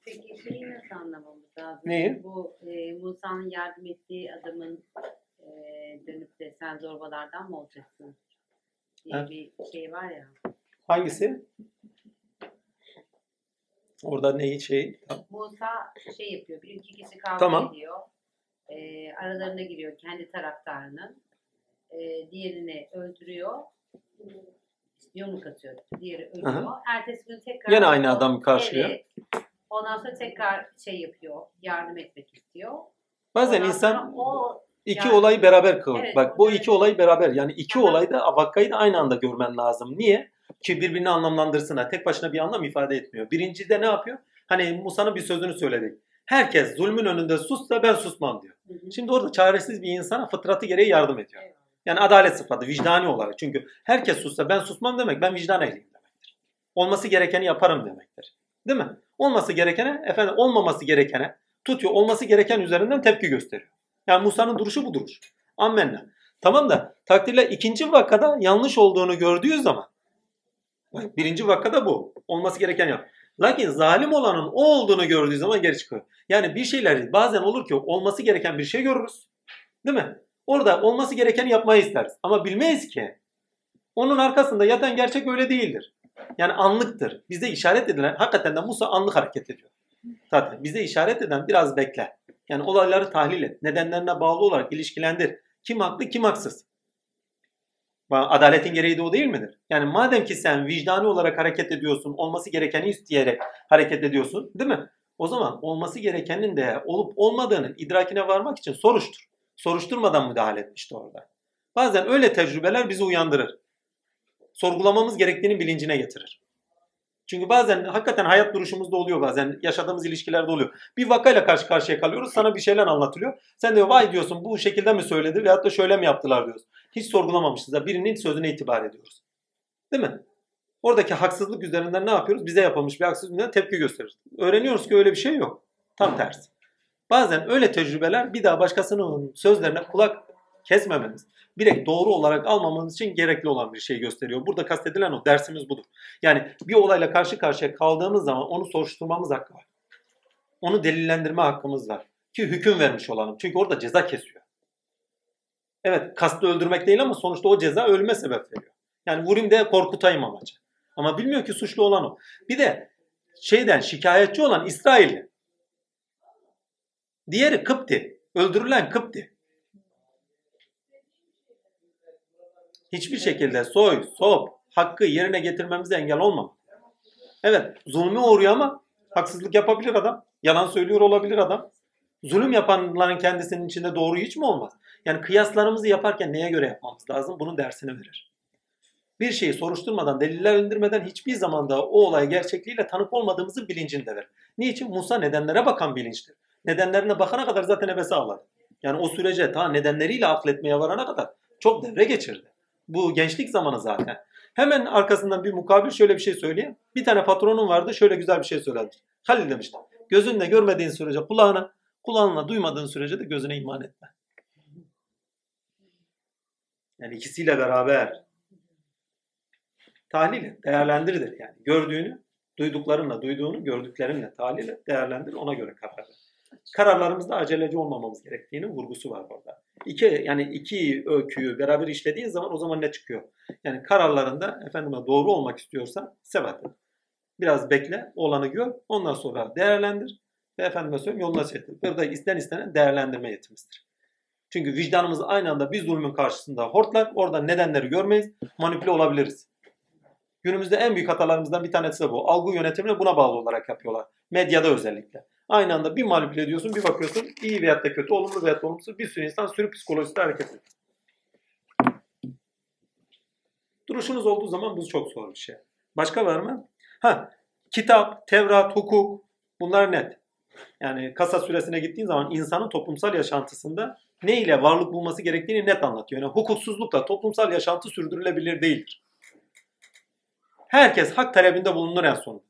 Speaker 3: Peki şeyi nasıl anlamamız lazım?
Speaker 1: Neyi?
Speaker 3: Bu e, Musa'nın yardım ettiği adamın e, dönüp de sen zorbalardan mı olacaksın? diye
Speaker 1: Ha.
Speaker 3: bir şey var ya.
Speaker 1: Hangisi? Orada neyi şey?
Speaker 3: Musa şey yapıyor. Bir iki kişi kavga
Speaker 1: Tamam.
Speaker 3: ediyor. E, aralarına giriyor kendi taraftarının. E, diğerini öldürüyor. Yumruk atıyor. Diğeri ölüyor.
Speaker 1: Aha.
Speaker 3: Ertesi gün tekrar
Speaker 1: Yine aynı adamı karşılıyor.
Speaker 3: Evet. Ondan sonra tekrar şey yapıyor. Yardım etmek istiyor.
Speaker 1: Bazen
Speaker 3: Ondan
Speaker 1: insan
Speaker 3: o
Speaker 1: iki
Speaker 3: Yani-
Speaker 1: olayı beraber kılır.
Speaker 3: Evet,
Speaker 1: Bak bu
Speaker 3: evet.
Speaker 1: iki olay beraber. Yani iki
Speaker 3: Aha.
Speaker 1: olayda vakkayı da aynı anda görmen lazım. Niye? Ki birbirini anlamlandırsın. ha. Tek başına bir anlam ifade etmiyor. Birincide ne yapıyor? Hani Musa'nın bir sözünü söyledik. Herkes zulmün önünde sussa ben susmam diyor. Şimdi orada çaresiz bir insana fıtratı gereği yardım ediyor. Yani adalet sıfatı, vicdani olarak. Çünkü herkes sussa ben susmam demek ben vicdan ehliyim demektir. Olması gerekeni yaparım demektir. Değil mi? Olması gerekene, efendim olmaması gerekene tutuyor. Olması gereken üzerinden tepki gösteriyor. Yani Musa'nın duruşu bu duruş. Ammenna. Tamam da takdirle ikinci vakada yanlış olduğunu gördüğü zaman birinci vakada bu. Olması gereken yap. Lakin zalim olanın o olduğunu gördüğü zaman geri çıkıyor. Yani bir şeyler bazen olur ki olması gereken bir şey görürüz. Değil mi? Orada olması gerekeni yapmayı isteriz. Ama bilmeyiz ki onun arkasında yatan gerçek öyle değildir. Yani anlıktır. Bize işaret edilen, hakikaten de Musa anlık hareket ediyor. Zaten bize işaret eden biraz bekle. Yani olayları tahlil et. Nedenlerine bağlı olarak ilişkilendir. Kim haklı, kim haksız. Adaletin gereği de o değil midir? Yani madem ki sen vicdani olarak hareket ediyorsun, olması gerekeni isteyerek hareket ediyorsun, değil mi? O zaman olması gerekenin de olup olmadığının idrakine varmak için soruştur. Soruşturmadan müdahale etmişti orada. Bazen öyle tecrübeler bizi uyandırır. Sorgulamamız gerektiğinin bilincine getirir. Çünkü bazen hakikaten hayat duruşumuzda oluyor bazen. Yaşadığımız ilişkilerde oluyor. Bir vakayla karşı karşıya kalıyoruz. Sana bir şeyler anlatılıyor. Sen de vay diyorsun bu şekilde mi söyledi veyahut da şöyle mi yaptılar diyorsun. Hiç sorgulamamışız da birinin sözüne itibar ediyoruz. Değil mi? Oradaki haksızlık üzerinden ne yapıyoruz? Bize yapılmış bir haksızlık tepki gösteriyoruz. Öğreniyoruz ki öyle bir şey yok. Tam tersi. Bazen öyle tecrübeler bir daha başkasının sözlerine kulak kesmememiz, direkt doğru olarak almamamız için gerekli olan bir şey gösteriyor. Burada kastedilen o dersimiz budur. Yani bir olayla karşı karşıya kaldığımız zaman onu soruşturmamız hakkı var. Onu delillendirme hakkımız var. Ki hüküm vermiş olalım. Çünkü orada ceza kesiyor. Evet kastı öldürmek değil ama sonuçta o ceza ölüme sebep veriyor. Yani vurayım da korkutayım amacı. Ama bilmiyor ki suçlu olan o. Bir de şeyden şikayetçi olan İsrailli. Diğeri Kıpti. Öldürülen Kıpti. Hiçbir şekilde soy, sop, hakkı yerine getirmemize engel olmam. Evet zulmü uğruyor ama haksızlık yapabilir adam. Yalan söylüyor olabilir adam. Zulüm yapanların kendisinin içinde doğru hiç mi olmaz? Yani kıyaslarımızı yaparken neye göre yapmamız lazım? Bunun dersini verir. Bir şeyi soruşturmadan, deliller indirmeden hiçbir zaman da o olay gerçekliğiyle tanık olmadığımızın bilincinde verir. Niçin? Musa nedenlere bakan bilinçtir. Nedenlerine bakana kadar zaten ebesi ağladı. Yani o sürece ta nedenleriyle akletmeye varana kadar çok devre geçirdi. Bu gençlik zamanı zaten. Hemen arkasından bir mukabil şöyle bir şey söyleyeyim. Bir tane patronum vardı şöyle güzel bir şey söyledi. Halil demişti. Gözünle görmediğin sürece kulağına, kulağınla duymadığın sürece de gözüne iman etme. Yani ikisiyle beraber tahlil et, değerlendir yani. Gördüğünü, duyduklarınla, duyduğunu, gördüklerinle tahlil et, değerlendir, ona göre karar ver. Kararlarımızda aceleci olmamamız gerektiğinin vurgusu var orada. İki, yani iki öyküyü beraber işlediğin zaman o zaman ne çıkıyor? Yani kararlarında efendime doğru olmak istiyorsan sebat et. Biraz bekle, olanı gör, ondan sonra değerlendir ve efendime söyleyeyim yoluna çektir. Burada isten istenen değerlendirme yetimizdir. Çünkü vicdanımız aynı anda bir zulmün karşısında hortlar, orada nedenleri görmeyiz, manipüle olabiliriz. Günümüzde en büyük hatalarımızdan bir tanesi de bu. Algı yönetimini buna bağlı olarak yapıyorlar. Medyada özellikle. Aynı anda bir manipüle ediyorsun, bir bakıyorsun iyi veyahut da kötü, olumlu veyahut da olumsuz bir sürü insan sürü psikolojisinde hareket ediyor. Duruşunuz olduğu zaman bu çok zor bir şey. Başka var mı? Ha, kitap, Tevrat, hukuk bunlar net. Yani kasa süresine gittiğin zaman insanın toplumsal yaşantısında ne ile varlık bulması gerektiğini net anlatıyor. Yani hukuksuzlukla toplumsal yaşantı sürdürülebilir değildir. Herkes hak talebinde bulunur en sonunda.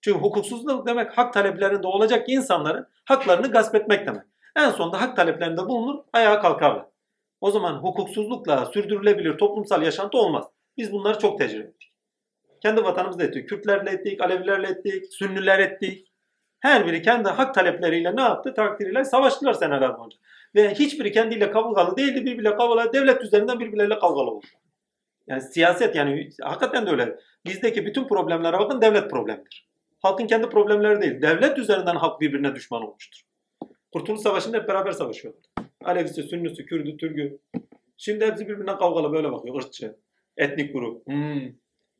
Speaker 1: Çünkü hukuksuzluk demek hak taleplerinde olacak insanların haklarını gasp etmek demek. En sonunda hak taleplerinde bulunur, ayağa kalkarlar. O zaman hukuksuzlukla sürdürülebilir toplumsal yaşantı olmaz. Biz bunları çok tecrübe ettik. Kendi vatanımızda ettik. Kürtlerle ettik, Alevilerle ettik, Sünniler ettik. Her biri kendi hak talepleriyle ne yaptı? Takdiriyle savaştılar seneler boyunca. Ve hiçbiri kendiyle kavgalı değildi. Birbiriyle kavgalı, devlet üzerinden birbirleriyle kavgalı oldu. Yani siyaset yani hakikaten de öyle. Bizdeki bütün problemlere bakın devlet problemidir. Halkın kendi problemleri değil. Devlet üzerinden halk birbirine düşman olmuştur. Kurtuluş Savaşı'nda hep beraber savaşıyorlar. Alevisi, Sünnisi, Kürdü, Türk'ü. Şimdi hepsi birbirine kavgalı böyle bakıyor. Irkçı, etnik grup. Hmm.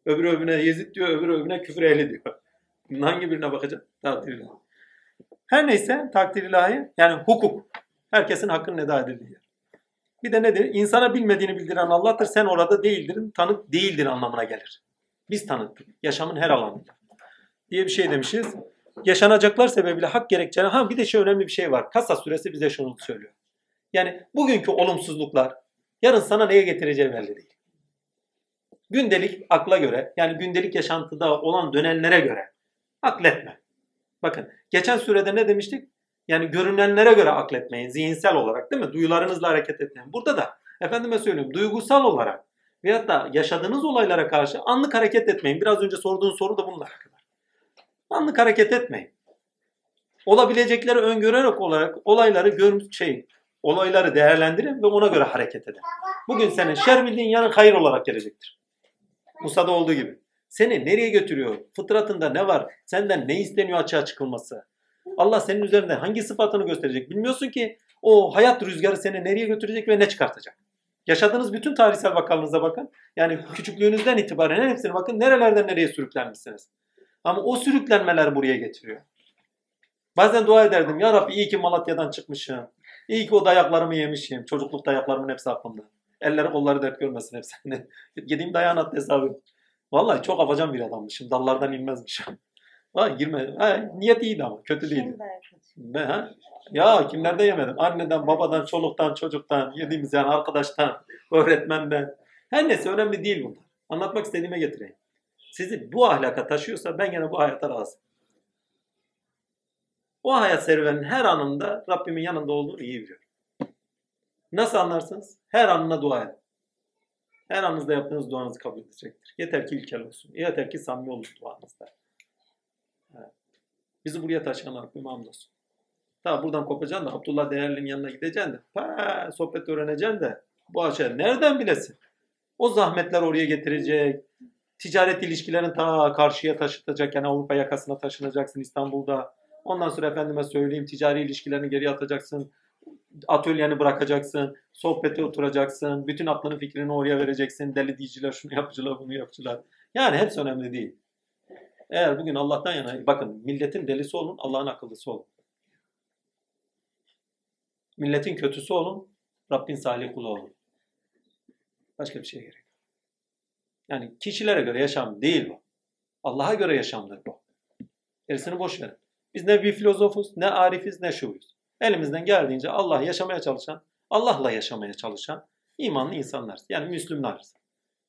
Speaker 1: Öbürü öbürüne Yezid diyor, öbürü öbürüne küfür ehli diyor. Hangi birine bakacak? Takdir. Her neyse takdir ilahi yani hukuk. Herkesin hakkının eda edildiği yer. Bir de nedir? İnsana bilmediğini bildiren Allah'tır. Sen orada değildirin, tanık değildir anlamına gelir. Biz tanıktık. Yaşamın her alanında. Diye bir şey demişiz. Yaşanacaklar sebebiyle hak gerekçeni. Ha bir de şey önemli bir şey var. Kasa süresi bize şunu söylüyor. Yani bugünkü olumsuzluklar yarın sana neye getireceği belli değil. Gündelik akla göre yani gündelik yaşantıda olan dönenlere göre akletme. Bakın geçen sürede ne demiştik? Yani görünenlere göre akletmeyin zihinsel olarak değil mi? Duyularınızla hareket etmeyin. Burada da efendime söyleyeyim duygusal olarak veyahut da yaşadığınız olaylara karşı anlık hareket etmeyin. Biraz önce sorduğun soru da bununla alakalı. Anlık hareket etmeyin. Olabilecekleri öngörerek olarak olayları gör şey olayları değerlendirin ve ona göre hareket edin. Bugün senin şer bildiğin yarın hayır olarak gelecektir. Musa'da olduğu gibi. Seni nereye götürüyor? Fıtratında ne var? Senden ne isteniyor açığa çıkılması? Allah senin üzerinde hangi sıfatını gösterecek? Bilmiyorsun ki o hayat rüzgarı seni nereye götürecek ve ne çıkartacak? Yaşadığınız bütün tarihsel vakanınıza bakın. Yani küçüklüğünüzden itibaren hepsine bakın. Nerelerden nereye sürüklenmişsiniz? Ama o sürüklenmeler buraya getiriyor. Bazen dua ederdim. Ya Rabbi iyi ki Malatya'dan çıkmışım. İyi ki o dayaklarımı yemişim. Çocukluk dayaklarımın hepsi aklımda. Elleri kolları dert görmesin hepsi. Yediğim dayağın attı hesabı. Vallahi çok afacan bir adammışım. Dallardan inmezmişim. Ha, girme. Ha, niyet iyiydi ama. Kötü değildi. Ben, ha? Ya kimlerde yemedim? Anneden, babadan, çoluktan, çocuktan, yediğimiz yani arkadaştan, öğretmenden. Her neyse önemli değil bunlar. Anlatmak istediğime getireyim. sizi bu ahlaka taşıyorsa ben gene bu hayata razıyım. O hayat serüvenin her anında Rabbimin yanında olduğunu iyi biliyorum. Nasıl anlarsınız? Her anına dua edin. Her anınızda yaptığınız duanızı kabul edecektir. Yeter ki ilkel olsun. Yeter ki samimi olun duanızda. Bizi buraya taşıyan Rabbim hamdolsun. Ta buradan kopacaksın da Abdullah Değerli'nin yanına gideceksin de pa, sohbet öğreneceksin de bu aşağı nereden bilesin? O zahmetler oraya getirecek. Ticaret ilişkilerini ta karşıya taşıtacak. Yani Avrupa yakasına taşınacaksın İstanbul'da. Ondan sonra efendime söyleyeyim ticari ilişkilerini geri atacaksın. Atölyeni bırakacaksın. Sohbete oturacaksın. Bütün aklını fikrini oraya vereceksin. Deli diyiciler şunu yapıcılar bunu yapıcılar. Yani hepsi önemli değil. Eğer bugün Allah'tan yana bakın milletin delisi olun Allah'ın akıllısı olun. Milletin kötüsü olun Rabbin salih kulu olun. Başka bir şeye gerek. Yani kişilere göre yaşam değil bu. Allah'a göre yaşamdır bu. Gerisini boş verin. Biz ne bir filozofuz, ne arifiz, ne şuyuz. Elimizden geldiğince Allah yaşamaya çalışan, Allah'la yaşamaya çalışan imanlı insanlarız. Yani Müslümanlarız.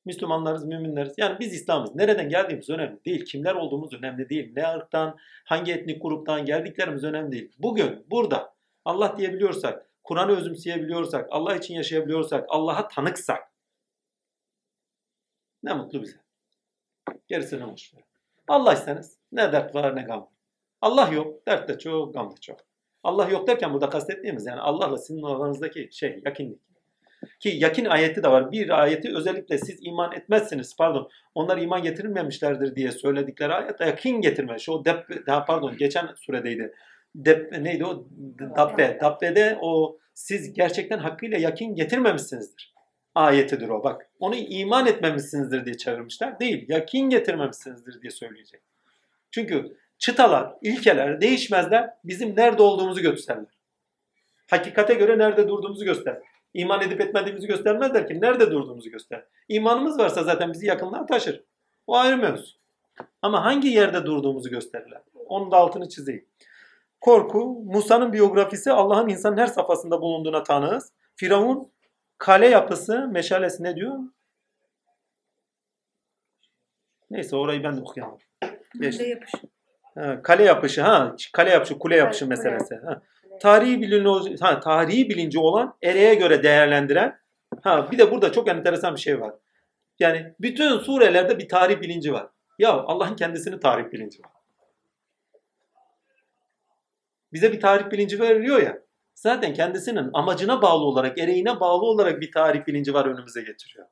Speaker 1: Müslümanlarız, müminleriz. Yani biz İslam'ız. Nereden geldiğimiz önemli değil. Kimler olduğumuz önemli değil. Ne ırktan, hangi etnik gruptan geldiklerimiz önemli değil. Bugün, burada Allah diyebiliyorsak, Kur'an'ı özümseyebiliyorsak, Allah için yaşayabiliyorsak, Allah'a tanıksak ne mutlu bize. Gerisini boş ver. Allah iseniz ne dert var ne gam. Allah yok, dert de çok, gam da çok. Allah yok derken burada kastettiğimiz yani Allah'la sizin aranızdaki şey, yakinlik. Ki yakin ayeti de var. Bir ayeti özellikle siz iman etmezsiniz, pardon, onlar iman getirilmemişlerdir diye söyledikleri ayet yakin getirme. Şu dep, daha pardon geçen suredeydi. Dep, neydi o? Dabbe. Dabbe'de o siz gerçekten hakkıyla yakin getirmemişsinizdir. Ayetidir o bak. Onu iman etmemişsinizdir diye çevirmişler. Değil. Yakin getirmemişsinizdir diye söyleyecek. Çünkü çıtalar, ilkeler değişmezler. Bizim nerede olduğumuzu gösterler. Hakikate göre nerede durduğumuzu gösterler. İman edip etmediğimizi göstermezler ki nerede durduğumuzu göster. İmanımız varsa zaten bizi yakınlığa taşır. O ayrı mevzu. Ama hangi yerde durduğumuzu gösterirler. Onun da altını çizeyim. Korku, Musa'nın biyografisi Allah'ın insanın her safhasında bulunduğuna tanığız. Firavun kale yapısı, meşalesi ne diyor? Neyse orayı ben de okuyamam. Geçtim.
Speaker 2: Kale yapış.
Speaker 1: Ha, kale yapışı ha kale yapışı kule yapışı
Speaker 2: Kale, kule.
Speaker 1: meselesi. Ha. Tarihi bilinci ha tarihi bilinci olan ereğe göre değerlendiren ha bir de burada çok enteresan bir şey var. Yani bütün surelerde bir tarih bilinci var. Ya Allah'ın kendisinin tarih bilinci var. Bize bir tarih bilinci veriliyor ya. Zaten kendisinin amacına bağlı olarak, ereğine bağlı olarak bir tarih bilinci var önümüze getiriyor.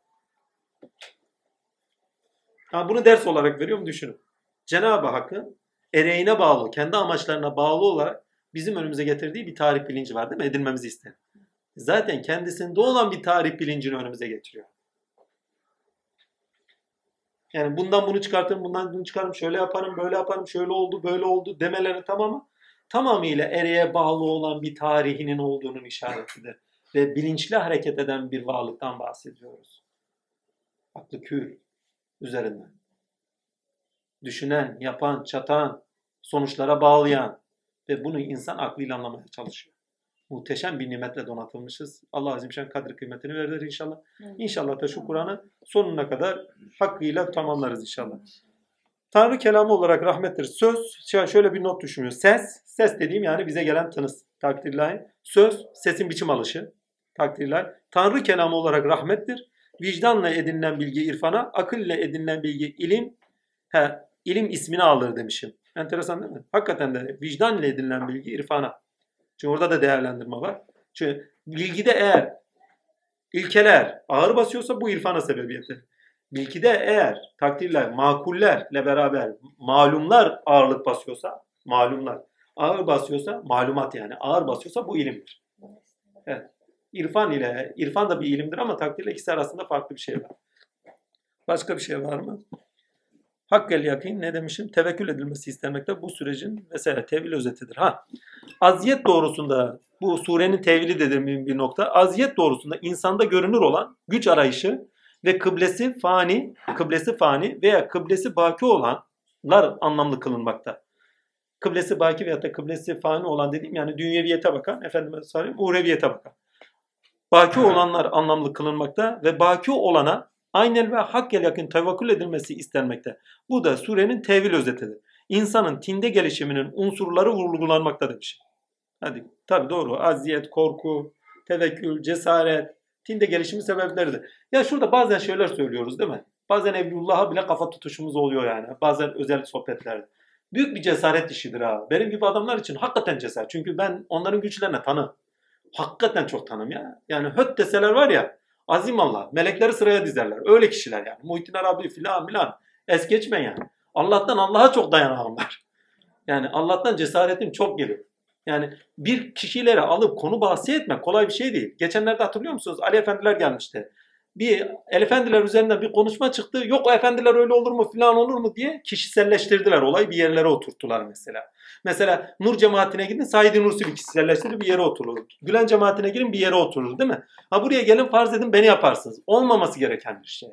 Speaker 1: Ha, bunu ders olarak veriyorum düşünün. Cenab-ı Hakk'ın ereğine bağlı, kendi amaçlarına bağlı olarak bizim önümüze getirdiği bir tarih bilinci var değil mi? Edinmemizi isteyen. Zaten kendisinde olan bir tarih bilincini önümüze getiriyor. Yani bundan bunu çıkartırım, bundan bunu çıkarım, şöyle yaparım, böyle yaparım, şöyle oldu, böyle oldu demeleri tamamı tamamıyla ereğe bağlı olan bir tarihinin olduğunun işaretidir. Ve bilinçli hareket eden bir varlıktan bahsediyoruz. Aklı kür üzerinden. Düşünen, yapan, çatan, sonuçlara bağlayan ve bunu insan aklıyla anlamaya çalışıyor. Muhteşem bir nimetle donatılmışız. Allah Azimşan kadri kıymetini verir inşallah. İnşallah da şu Kur'an'ı sonuna kadar hakkıyla tamamlarız inşallah. Tanrı kelamı olarak rahmettir. Söz, şöyle bir not düşünüyor. Ses, ses dediğim yani bize gelen tınız. Takdirlahi. Söz, sesin biçim alışı. Takdirlahi. Tanrı kelamı olarak rahmettir. Vicdanla edinilen bilgi irfana, akıl ile edinilen bilgi ilim. He, ilim ismini alır demişim. Enteresan değil mi? Hakikaten de vicdan ile edinilen bilgi irfana. Çünkü orada da değerlendirme var. Çünkü bilgide eğer ilkeler ağır basıyorsa bu irfana sebebiyettir. Bilgide eğer takdirler, makullerle beraber malumlar ağırlık basıyorsa, malumlar ağır basıyorsa, malumat yani ağır basıyorsa bu ilimdir. Evet. İrfan ile, irfan da bir ilimdir ama takdirle ikisi arasında farklı bir şey var. Başka bir şey var mı? Hakkel yakin ne demişim? Tevekkül edilmesi istemekte bu sürecin mesela tevil özetidir. Ha, aziyet doğrusunda bu surenin tevili dediğim bir nokta. Aziyet doğrusunda insanda görünür olan güç arayışı ve kıblesi fani, kıblesi fani veya kıblesi baki olanlar anlamlı kılınmakta. Kıblesi baki veya da kıblesi fani olan dediğim yani dünyeviyete bakan, efendime söyleyeyim uğreviyete bakan. Baki olanlar anlamlı kılınmakta ve baki olana Aynen ve hakkel yakın tevekkül edilmesi istenmekte. Bu da surenin tevil özetidir. İnsanın tinde gelişiminin unsurları vurgulanmakta demiş. Hadi tabi doğru. Aziyet, korku, tevekkül, cesaret, tinde gelişimi sebepleridir. Ya şurada bazen şeyler söylüyoruz değil mi? Bazen Evliullah'a bile kafa tutuşumuz oluyor yani. Bazen özel sohbetlerde. Büyük bir cesaret işidir ha. Benim gibi adamlar için hakikaten cesaret. Çünkü ben onların güçlerine tanı. Hakikaten çok tanım ya. Yani höt deseler var ya azim Allah. Melekleri sıraya dizerler. Öyle kişiler yani. Muhittin Arabi filan filan. Es geçme yani. Allah'tan Allah'a çok dayanağım var. Yani Allah'tan cesaretim çok geliyor. Yani bir kişileri alıp konu bahsi etmek kolay bir şey değil. Geçenlerde hatırlıyor musunuz? Ali Efendiler gelmişti. Bir Efendiler üzerinden bir konuşma çıktı. Yok o efendiler öyle olur mu filan olur mu diye kişiselleştirdiler olayı bir yerlere oturttular mesela. Mesela Nur cemaatine gidin Said Nursi bir kişiselleştirir bir yere oturur. Gülen cemaatine girin bir yere oturur değil mi? Ha buraya gelin farz edin beni yaparsınız. Olmaması gereken bir şey.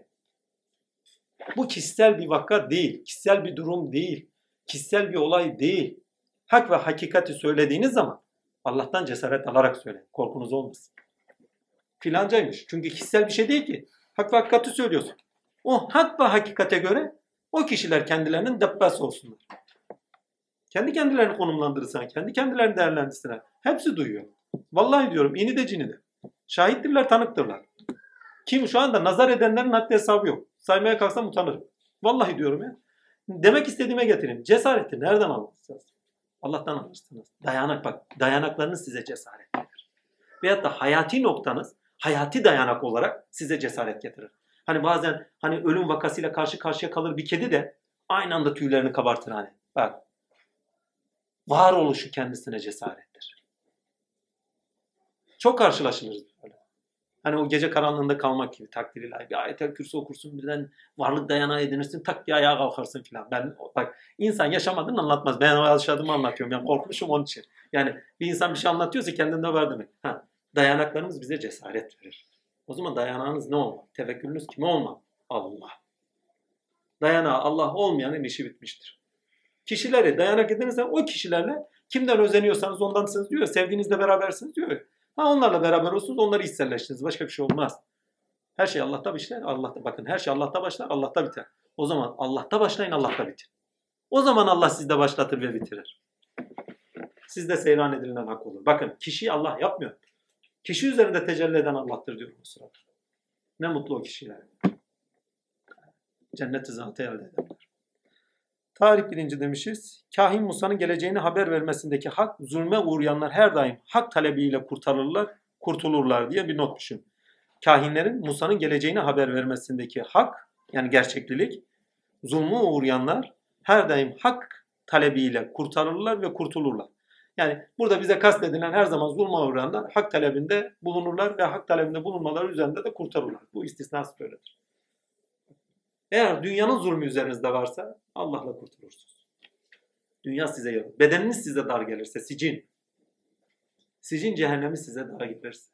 Speaker 1: Bu kişisel bir vaka değil. Kişisel bir durum değil. Kişisel bir olay değil. Hak ve hakikati söylediğiniz zaman Allah'tan cesaret alarak söyleyin. Korkunuz olmasın. Filancaymış. Çünkü kişisel bir şey değil ki. Hak ve hakikati söylüyorsun. O hak ve hakikate göre o kişiler kendilerinin debbas olsunlar. Kendi kendilerini konumlandırırsan, kendi kendilerini değerlendirsinler. Hepsi duyuyor. Vallahi diyorum ini de cini de. Şahittirler, tanıktırlar. Kim şu anda nazar edenlerin haddi hesabı yok. Saymaya kalksam utanırım. Vallahi diyorum ya. Demek istediğime getireyim. Cesareti nereden alırsınız? Allah'tan alırsınız. Dayanak bak. Dayanaklarınız size cesaret verir. Veyahut da hayati noktanız hayati dayanak olarak size cesaret getirir. Hani bazen hani ölüm vakasıyla karşı karşıya kalır bir kedi de aynı anda tüylerini kabartır hani. Bak. Varoluşu kendisine cesarettir. Çok karşılaşılır böyle. Hani o gece karanlığında kalmak gibi takdir ilahi. Bir ayet-el kürsü okursun birden varlık dayanağı edinirsin tak diye ayağa kalkarsın filan. Ben bak insan yaşamadığını anlatmaz. Ben yaşadığımı anlatıyorum. Ben korkmuşum onun için. Yani bir insan bir şey anlatıyorsa kendinde var demek. Ha, dayanaklarımız bize cesaret verir. O zaman dayanağınız ne olmalı? Tevekkülünüz kime olmalı? Allah. Dayanağı Allah olmayanın işi bitmiştir. Kişilere dayanak edinirsen o kişilerle kimden özeniyorsanız ondansınız diyor. Sevdiğinizle berabersiniz diyor. Ha onlarla beraber olsunuz onları içselleştiniz. Başka bir şey olmaz. Her şey Allah'ta başlar. Allah'ta bakın her şey Allah'ta başlar. Allah'ta biter. O zaman Allah'ta başlayın Allah'ta bitir. O zaman Allah sizde başlatır ve bitirir. Sizde seyran edilen hak olur. Bakın kişi Allah yapmıyor. Kişi üzerinde tecelli eden Allah'tır diyor bu sırada. Ne mutlu o kişiler. Cennet-i zatı elde ederler. Tarih birinci demişiz. Kahin Musa'nın geleceğini haber vermesindeki hak, zulme uğrayanlar her daim hak talebiyle kurtarırlar, kurtulurlar diye bir not düşün. Kahinlerin Musa'nın geleceğini haber vermesindeki hak, yani gerçeklilik, zulmü uğrayanlar her daim hak talebiyle kurtarırlar ve kurtulurlar. Yani burada bize kastedilen her zaman zulme uğrayanlar hak talebinde bulunurlar ve hak talebinde bulunmaları üzerinde de kurtarırlar. Bu istisnası böyledir. Eğer dünyanın zulmü üzerinizde varsa Allah'la kurtulursunuz. Dünya size yarım. Bedeniniz size dar gelirse sicin. Sicin cehennemi size dar gelirse.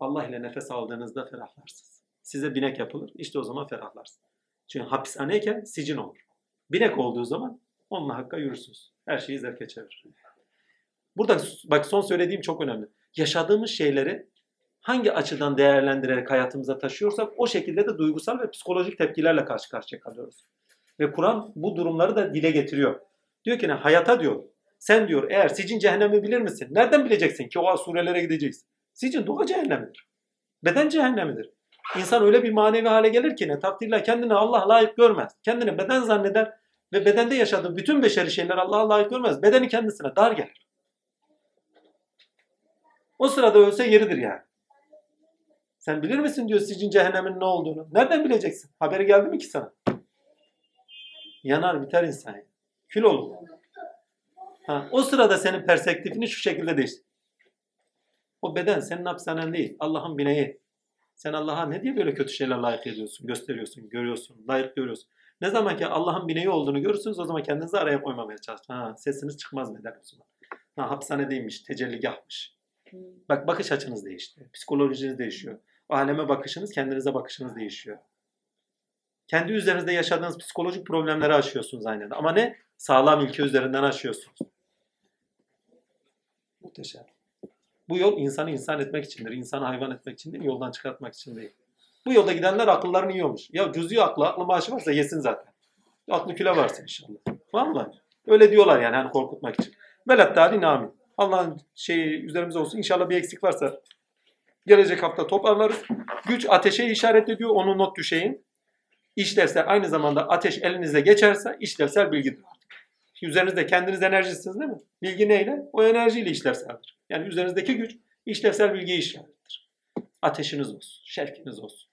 Speaker 1: Allah ile nefes aldığınızda ferahlarsınız. Size binek yapılır. İşte o zaman ferahlarsınız. Çünkü hapishaneyken sicin olur. Binek olduğu zaman onunla hakka yürürsünüz. Her şeyi zevke çevirir. Burada bak son söylediğim çok önemli. Yaşadığımız şeyleri hangi açıdan değerlendirerek hayatımıza taşıyorsak o şekilde de duygusal ve psikolojik tepkilerle karşı karşıya kalıyoruz. Ve Kur'an bu durumları da dile getiriyor. Diyor ki ne? Hayata diyor. Sen diyor eğer sicin cehennemi bilir misin? Nereden bileceksin ki o surelere gideceksin? Sicin doğa cehennemidir. Beden cehennemidir. İnsan öyle bir manevi hale gelir ki ne takdirle kendini Allah layık görmez. Kendini beden zanneder ve bedende yaşadığı bütün beşeri şeyler Allah'a layık görmez. Bedeni kendisine dar gelir. O sırada ölse yeridir yani. Sen bilir misin diyor sicin cehennemin ne olduğunu. Nereden bileceksin? Haberi geldi mi ki sana? Yanar biter insan. Yani. Kül olur. Ha, o sırada senin perspektifini şu şekilde değiştir. O beden senin hapishanen değil. Allah'ın bineği. Sen Allah'a ne diye böyle kötü şeyler layık ediyorsun, gösteriyorsun, görüyorsun, layık görüyorsun. Ne zaman ki Allah'ın bineği olduğunu görürsünüz o zaman kendinizi araya koymamaya çalışın. Ha, sesiniz çıkmaz beden o zaman. Ha, hapishanedeymiş, tecelligahmış. Bak bakış açınız değişti. Psikolojiniz değişiyor. Aleme bakışınız, kendinize bakışınız değişiyor. Kendi üzerinizde yaşadığınız psikolojik problemleri aşıyorsunuz aynen. Ama ne? Sağlam ilke üzerinden aşıyorsunuz. Muhteşem. Bu yol insanı insan etmek içindir. İnsanı hayvan etmek için değil, yoldan çıkartmak için değil. Bu yolda gidenler akıllarını yiyormuş. Ya cüz'i aklı, aklı maaşı varsa yesin zaten. Aklı küle varsın inşallah. Vallahi. Öyle diyorlar yani hani korkutmak için. Velat tali amin. Allah'ın şeyi üzerimize olsun. İnşallah bir eksik varsa gelecek hafta toparlarız. Güç ateşe işaret ediyor. Onu not düşeyim. İşlevsel aynı zamanda ateş elinize geçerse işlevsel bilgidir. Üzerinizde kendiniz enerjisiniz değil mi? Bilgi neyle? O enerjiyle işlevseldir. Yani üzerinizdeki güç işlevsel bilgi işarettir. Ateşiniz olsun, şevkiniz olsun.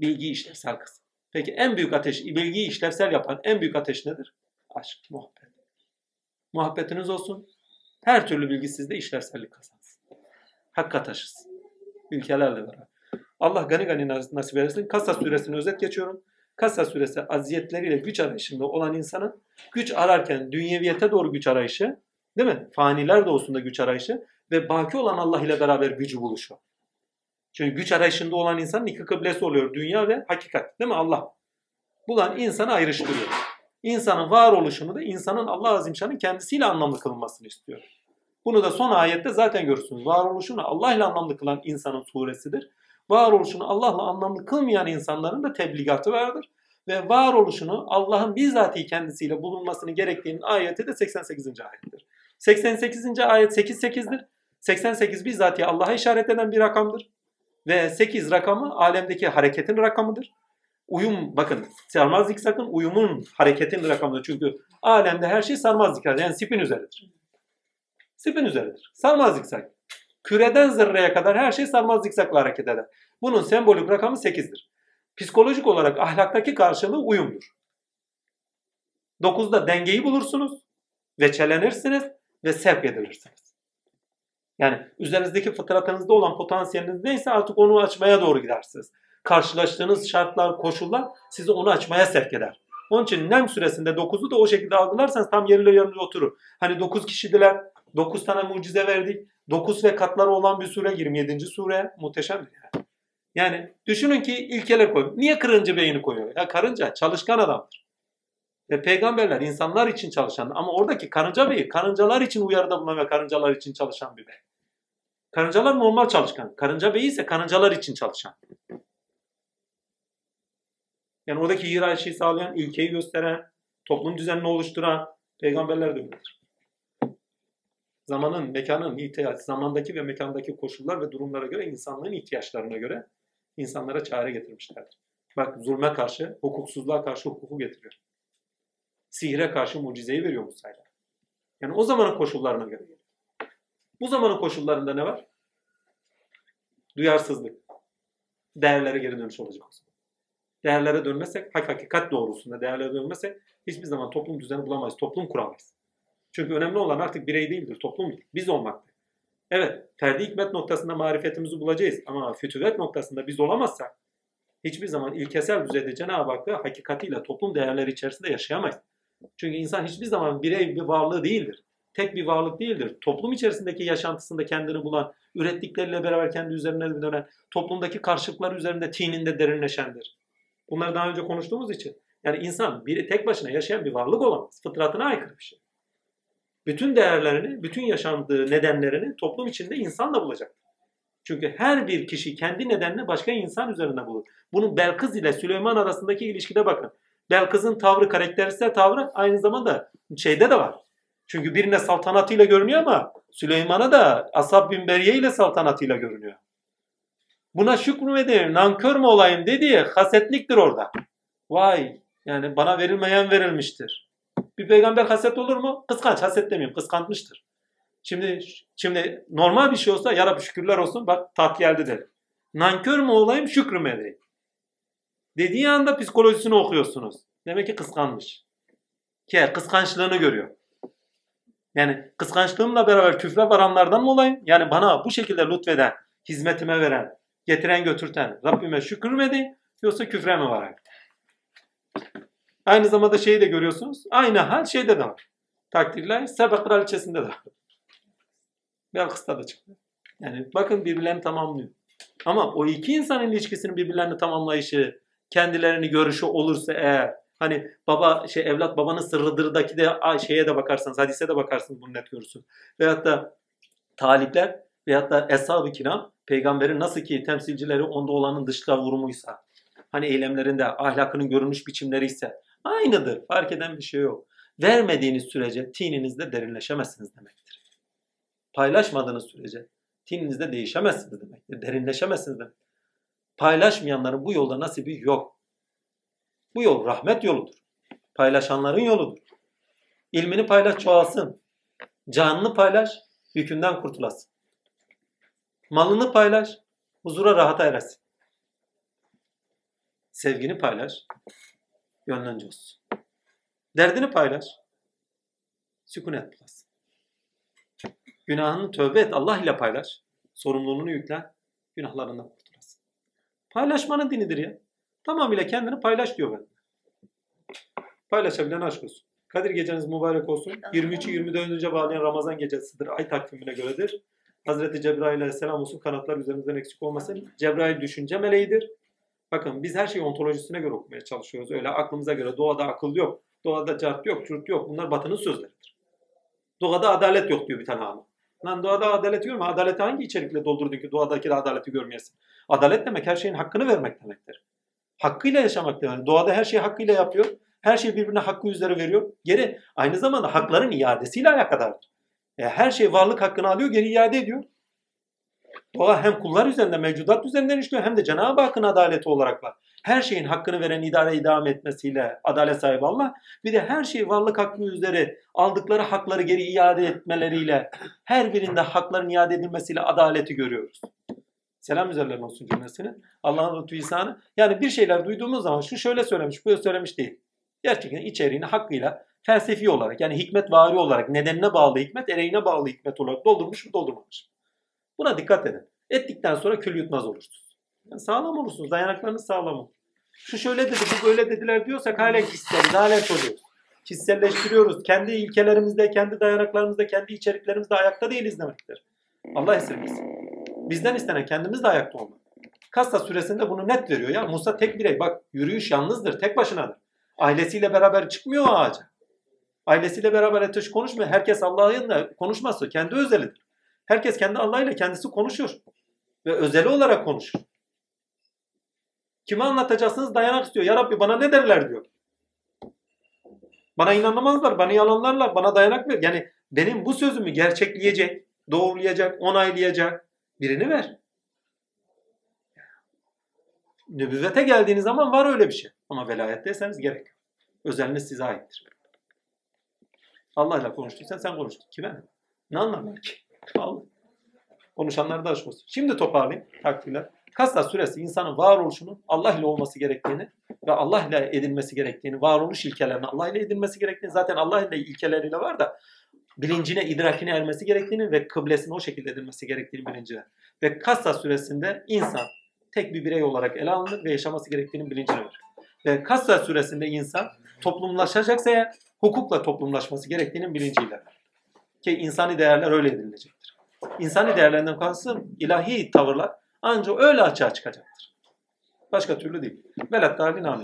Speaker 1: Bilgi işlevsel kısım. Peki en büyük ateş, bilgiyi işlevsel yapan en büyük ateş nedir? Aşk, muhabbet. Muhabbetiniz olsun. Her türlü bilgi sizde işlevsellik kazansın. Hakka taşısın. Ülkelerle beraber. Allah gani gani nasip edersin. Kasa suresini özet geçiyorum. Kasa suresi aziyetleriyle güç arayışında olan insanın güç ararken dünyeviyete doğru güç arayışı, değil mi? Faniler doğusunda güç arayışı ve baki olan Allah ile beraber gücü buluşu. Çünkü güç arayışında olan insanın iki kıblesi oluyor. Dünya ve hakikat. Değil mi? Allah. Bulan insanı ayrıştırıyor. İnsanın varoluşunu da insanın Allah Azimşan'ın kendisiyle anlamlı kılınmasını istiyor. Bunu da son ayette zaten görürsünüz. Varoluşunu Allah ile anlamlı kılan insanın suresidir. Varoluşunu Allah'la anlamlı kılmayan insanların da tebligatı vardır. Ve varoluşunu Allah'ın bizzati kendisiyle bulunmasını gerektiğinin ayeti de 88. ayettir. 88. ayet 8-8'dir. 88 bizzati Allah'a işaret eden bir rakamdır. Ve 8 rakamı alemdeki hareketin rakamıdır. Uyum bakın sarmaz zikzakın uyumun hareketin rakamıdır. Çünkü alemde her şey sarmaz zikzak yani spin üzeridir. Spin üzeridir. Sarmaz zikzak. Küreden zerreye kadar her şey sarmaz zikzakla hareket eder. Bunun sembolik rakamı 8'dir. Psikolojik olarak ahlaktaki karşılığı uyumdur. 9'da dengeyi bulursunuz, veçelenirsiniz ve sevk edilirsiniz. Yani üzerinizdeki fıtratınızda olan potansiyeliniz neyse artık onu açmaya doğru gidersiniz. Karşılaştığınız şartlar, koşullar sizi onu açmaya sevk eder. Onun için Nem süresinde 9'u da o şekilde algılarsanız tam yerleri yerine oturur. Hani 9 kişidiler, 9 tane mucize verdik. 9 ve katları olan bir sure 27. sure muhteşemdir yani. Yani düşünün ki ilkeler koy. Niye kırıncı beyni koyuyor? Ya karınca çalışkan adamdır. Ve peygamberler insanlar için çalışan ama oradaki karınca beyi karıncalar için uyarıda bulunan ve karıncalar için çalışan bir bey. Karıncalar normal çalışkan. Karınca beyi ise karıncalar için çalışan. Yani oradaki hiyerarşiyi sağlayan, ilkeyi gösteren, toplum düzenini oluşturan peygamberler de öyledir. Zamanın, mekanın ihtiyaç, zamandaki ve mekandaki koşullar ve durumlara göre insanlığın ihtiyaçlarına göre insanlara çare getirmişlerdir. Bak zulme karşı, hukuksuzluğa karşı hukuku getiriyor. Sihre karşı mucizeyi veriyor Musa'yla. Yani o zamanın koşullarına göre. Bu zamanın koşullarında ne var? Duyarsızlık. Değerlere geri dönüş olacak o zaman. Değerlere dönmezsek, hak hakikat doğrusunda değerlere dönmezsek hiçbir zaman toplum düzeni bulamayız, toplum kuramayız. Çünkü önemli olan artık birey değildir, toplumdur. Biz olmaktır. Evet, ferdi hikmet noktasında marifetimizi bulacağız ama fütüvet noktasında biz olamazsak hiçbir zaman ilkesel düzeyde Cenab-ı Hakk'ı hakikatiyle toplum değerleri içerisinde yaşayamayız. Çünkü insan hiçbir zaman birey bir varlığı değildir. Tek bir varlık değildir. Toplum içerisindeki yaşantısında kendini bulan, ürettikleriyle beraber kendi üzerine dönen, toplumdaki karşılıklar üzerinde tininde derinleşendir. Bunları daha önce konuştuğumuz için. Yani insan biri tek başına yaşayan bir varlık olamaz. Fıtratına aykırı bir şey. Bütün değerlerini, bütün yaşandığı nedenlerini toplum içinde insanla bulacak. Çünkü her bir kişi kendi nedenini başka insan üzerinde bulur. Bunun Belkız ile Süleyman arasındaki ilişkide bakın. Belkız'ın tavrı, karakteristel tavrı aynı zamanda şeyde de var. Çünkü birine saltanatıyla görünüyor ama Süleyman'a da Asab bin Beriye ile saltanatıyla görünüyor. Buna şükür nankör mü olayım dediği hasetliktir orada. Vay yani bana verilmeyen verilmiştir. Bir peygamber haset olur mu? Kıskanç, haset demeyeyim, kıskanmıştır. Şimdi şimdi normal bir şey olsa ya Rabbi şükürler olsun bak tat geldi der. Nankör mü olayım, şükrü mü edeyim? Dediği anda psikolojisini okuyorsunuz. Demek ki kıskanmış. Ki kıskançlığını görüyor. Yani kıskançlığımla beraber küfre varanlardan mı olayım? Yani bana bu şekilde lütfeden, hizmetime veren, getiren götürten Rabbime şükür mü edeyim yoksa küfre mi varayım? Aynı zamanda şeyi de görüyorsunuz. Aynı hal şeyde de var. Takdirler Seba kraliçesinde de var. Belkıs'ta da çıktı. Yani bakın birbirlerini tamamlıyor. Ama o iki insanın ilişkisinin birbirlerini tamamlayışı, kendilerini görüşü olursa eğer hani baba şey evlat babanın sırrıdırdaki de şeye de bakarsanız hadise de bakarsınız bunu net görürsün. Veyahut da talipler veyahut da eshab-ı kiram Peygamberin nasıl ki temsilcileri onda olanın dışta vurumuysa, hani eylemlerinde ahlakının görünüş biçimleri ise aynıdır. Fark eden bir şey yok. Vermediğiniz sürece tininizde derinleşemezsiniz demektir. Paylaşmadığınız sürece tininizde değişemezsiniz demektir. Derinleşemezsiniz demektir. Paylaşmayanların bu yolda nasibi yok. Bu yol rahmet yoludur. Paylaşanların yoludur. İlmini paylaş çoğalsın. Canını paylaş, yükünden kurtulasın. Malını paylaş, huzura rahata eresin. Sevgini paylaş, gönlünce olsun. Derdini paylaş, sükunet bulasın. Günahını tövbe et, Allah ile paylaş. Sorumluluğunu yüklen, günahlarından kurtulasın. Paylaşmanın dinidir ya. Tamamıyla kendini paylaş diyor ben. Paylaşabilen aşk olsun. Kadir geceniz mübarek olsun. 23'ü 24 önce bağlayan Ramazan gecesidir. Ay takvimine göredir. Hazreti Cebrail aleyhisselam olsun kanatlar üzerimizden eksik olmasın. Cebrail düşünce meleğidir. Bakın biz her şeyi ontolojisine göre okumaya çalışıyoruz. Öyle aklımıza göre doğada akıl yok. Doğada cart yok, çurt yok. Bunlar batının sözleridir. Doğada adalet yok diyor bir tane hanım. Lan doğada adalet mu? Adaleti hangi içerikle doldurdun ki doğadaki de adaleti görmeyesin? Adalet demek her şeyin hakkını vermek demektir. Hakkıyla yaşamak demek. Doğada her şeyi hakkıyla yapıyor. Her şey birbirine hakkı üzere veriyor. Geri aynı zamanda hakların iadesiyle alakadardır. E, her şey varlık hakkını alıyor, geri iade ediyor. Doğa hem kullar üzerinde, mevcudat üzerinden işliyor hem de Cenab-ı Hakk'ın adaleti olarak var. Her şeyin hakkını veren idare idame etmesiyle adalet sahibi Allah. Bir de her şey varlık hakkı üzere aldıkları hakları geri iade etmeleriyle her birinde hakların iade edilmesiyle adaleti görüyoruz. Selam üzerlerine olsun cümlesini. Allah'ın lütfu ihsanı. Yani bir şeyler duyduğumuz zaman şu şöyle söylemiş, böyle söylemiş değil. Gerçekten içeriğini hakkıyla felsefi olarak yani hikmet vari olarak nedenine bağlı hikmet, ereğine bağlı hikmet olarak doldurmuş mu doldurmamış. Buna dikkat edin. Ettikten sonra kül yutmaz olursunuz. Yani sağlam olursunuz. Dayanaklarınız sağlam olur. Şu şöyle dedi, bu böyle dediler diyorsak hala kişisel, hala oluyoruz. Kişiselleştiriyoruz. Kendi ilkelerimizde, kendi dayanaklarımızda, kendi içeriklerimizde ayakta değiliz demektir. Allah esirgesin. Bizden istenen kendimiz de ayakta olmak. Kassa süresinde bunu net veriyor ya. Musa tek birey. Bak yürüyüş yalnızdır, tek başınadır. Ailesiyle beraber çıkmıyor o ağaca. Ailesiyle beraber ateş konuşmuyor. Herkes Allah'ın da konuşması kendi özelidir. Herkes kendi Allah'ıyla kendisi konuşur. Ve özeli olarak konuşur. Kime anlatacaksınız dayanak istiyor. Ya Rabbi bana ne derler diyor. Bana inanamazlar, bana yalanlarlar, bana dayanak ver. Yani benim bu sözümü gerçekleyecek, doğrulayacak, onaylayacak birini ver. Nübüvvete geldiğiniz zaman var öyle bir şey. Ama velayetteyseniz gerek yok. Özeliniz size aittir. Allah'la konuştuysan sen konuştun. Kime? Ne anlamlar ki? Allah. Konuşanlar da aşk olsun. Şimdi toparlayayım takdirler. Kassa suresi insanın varoluşunun Allah ile olması gerektiğini ve Allah ile edilmesi gerektiğini, varoluş ilkelerini Allah ile edilmesi gerektiğini, zaten Allah ile ilkeleriyle var da bilincine, idrakine ermesi gerektiğini ve kıblesine o şekilde edilmesi gerektiğini bilincine. Ve Kassa suresinde insan tek bir birey olarak ele alınır ve yaşaması gerektiğinin bilincine verir. Ve Kassa suresinde insan toplumlaşacaksa eğer hukukla toplumlaşması gerektiğinin bilinciyle. Ki insani değerler öyle edilecektir. İnsani değerlerden kastım ilahi tavırlar ancak öyle açığa çıkacaktır. Başka türlü değil. Velat amin.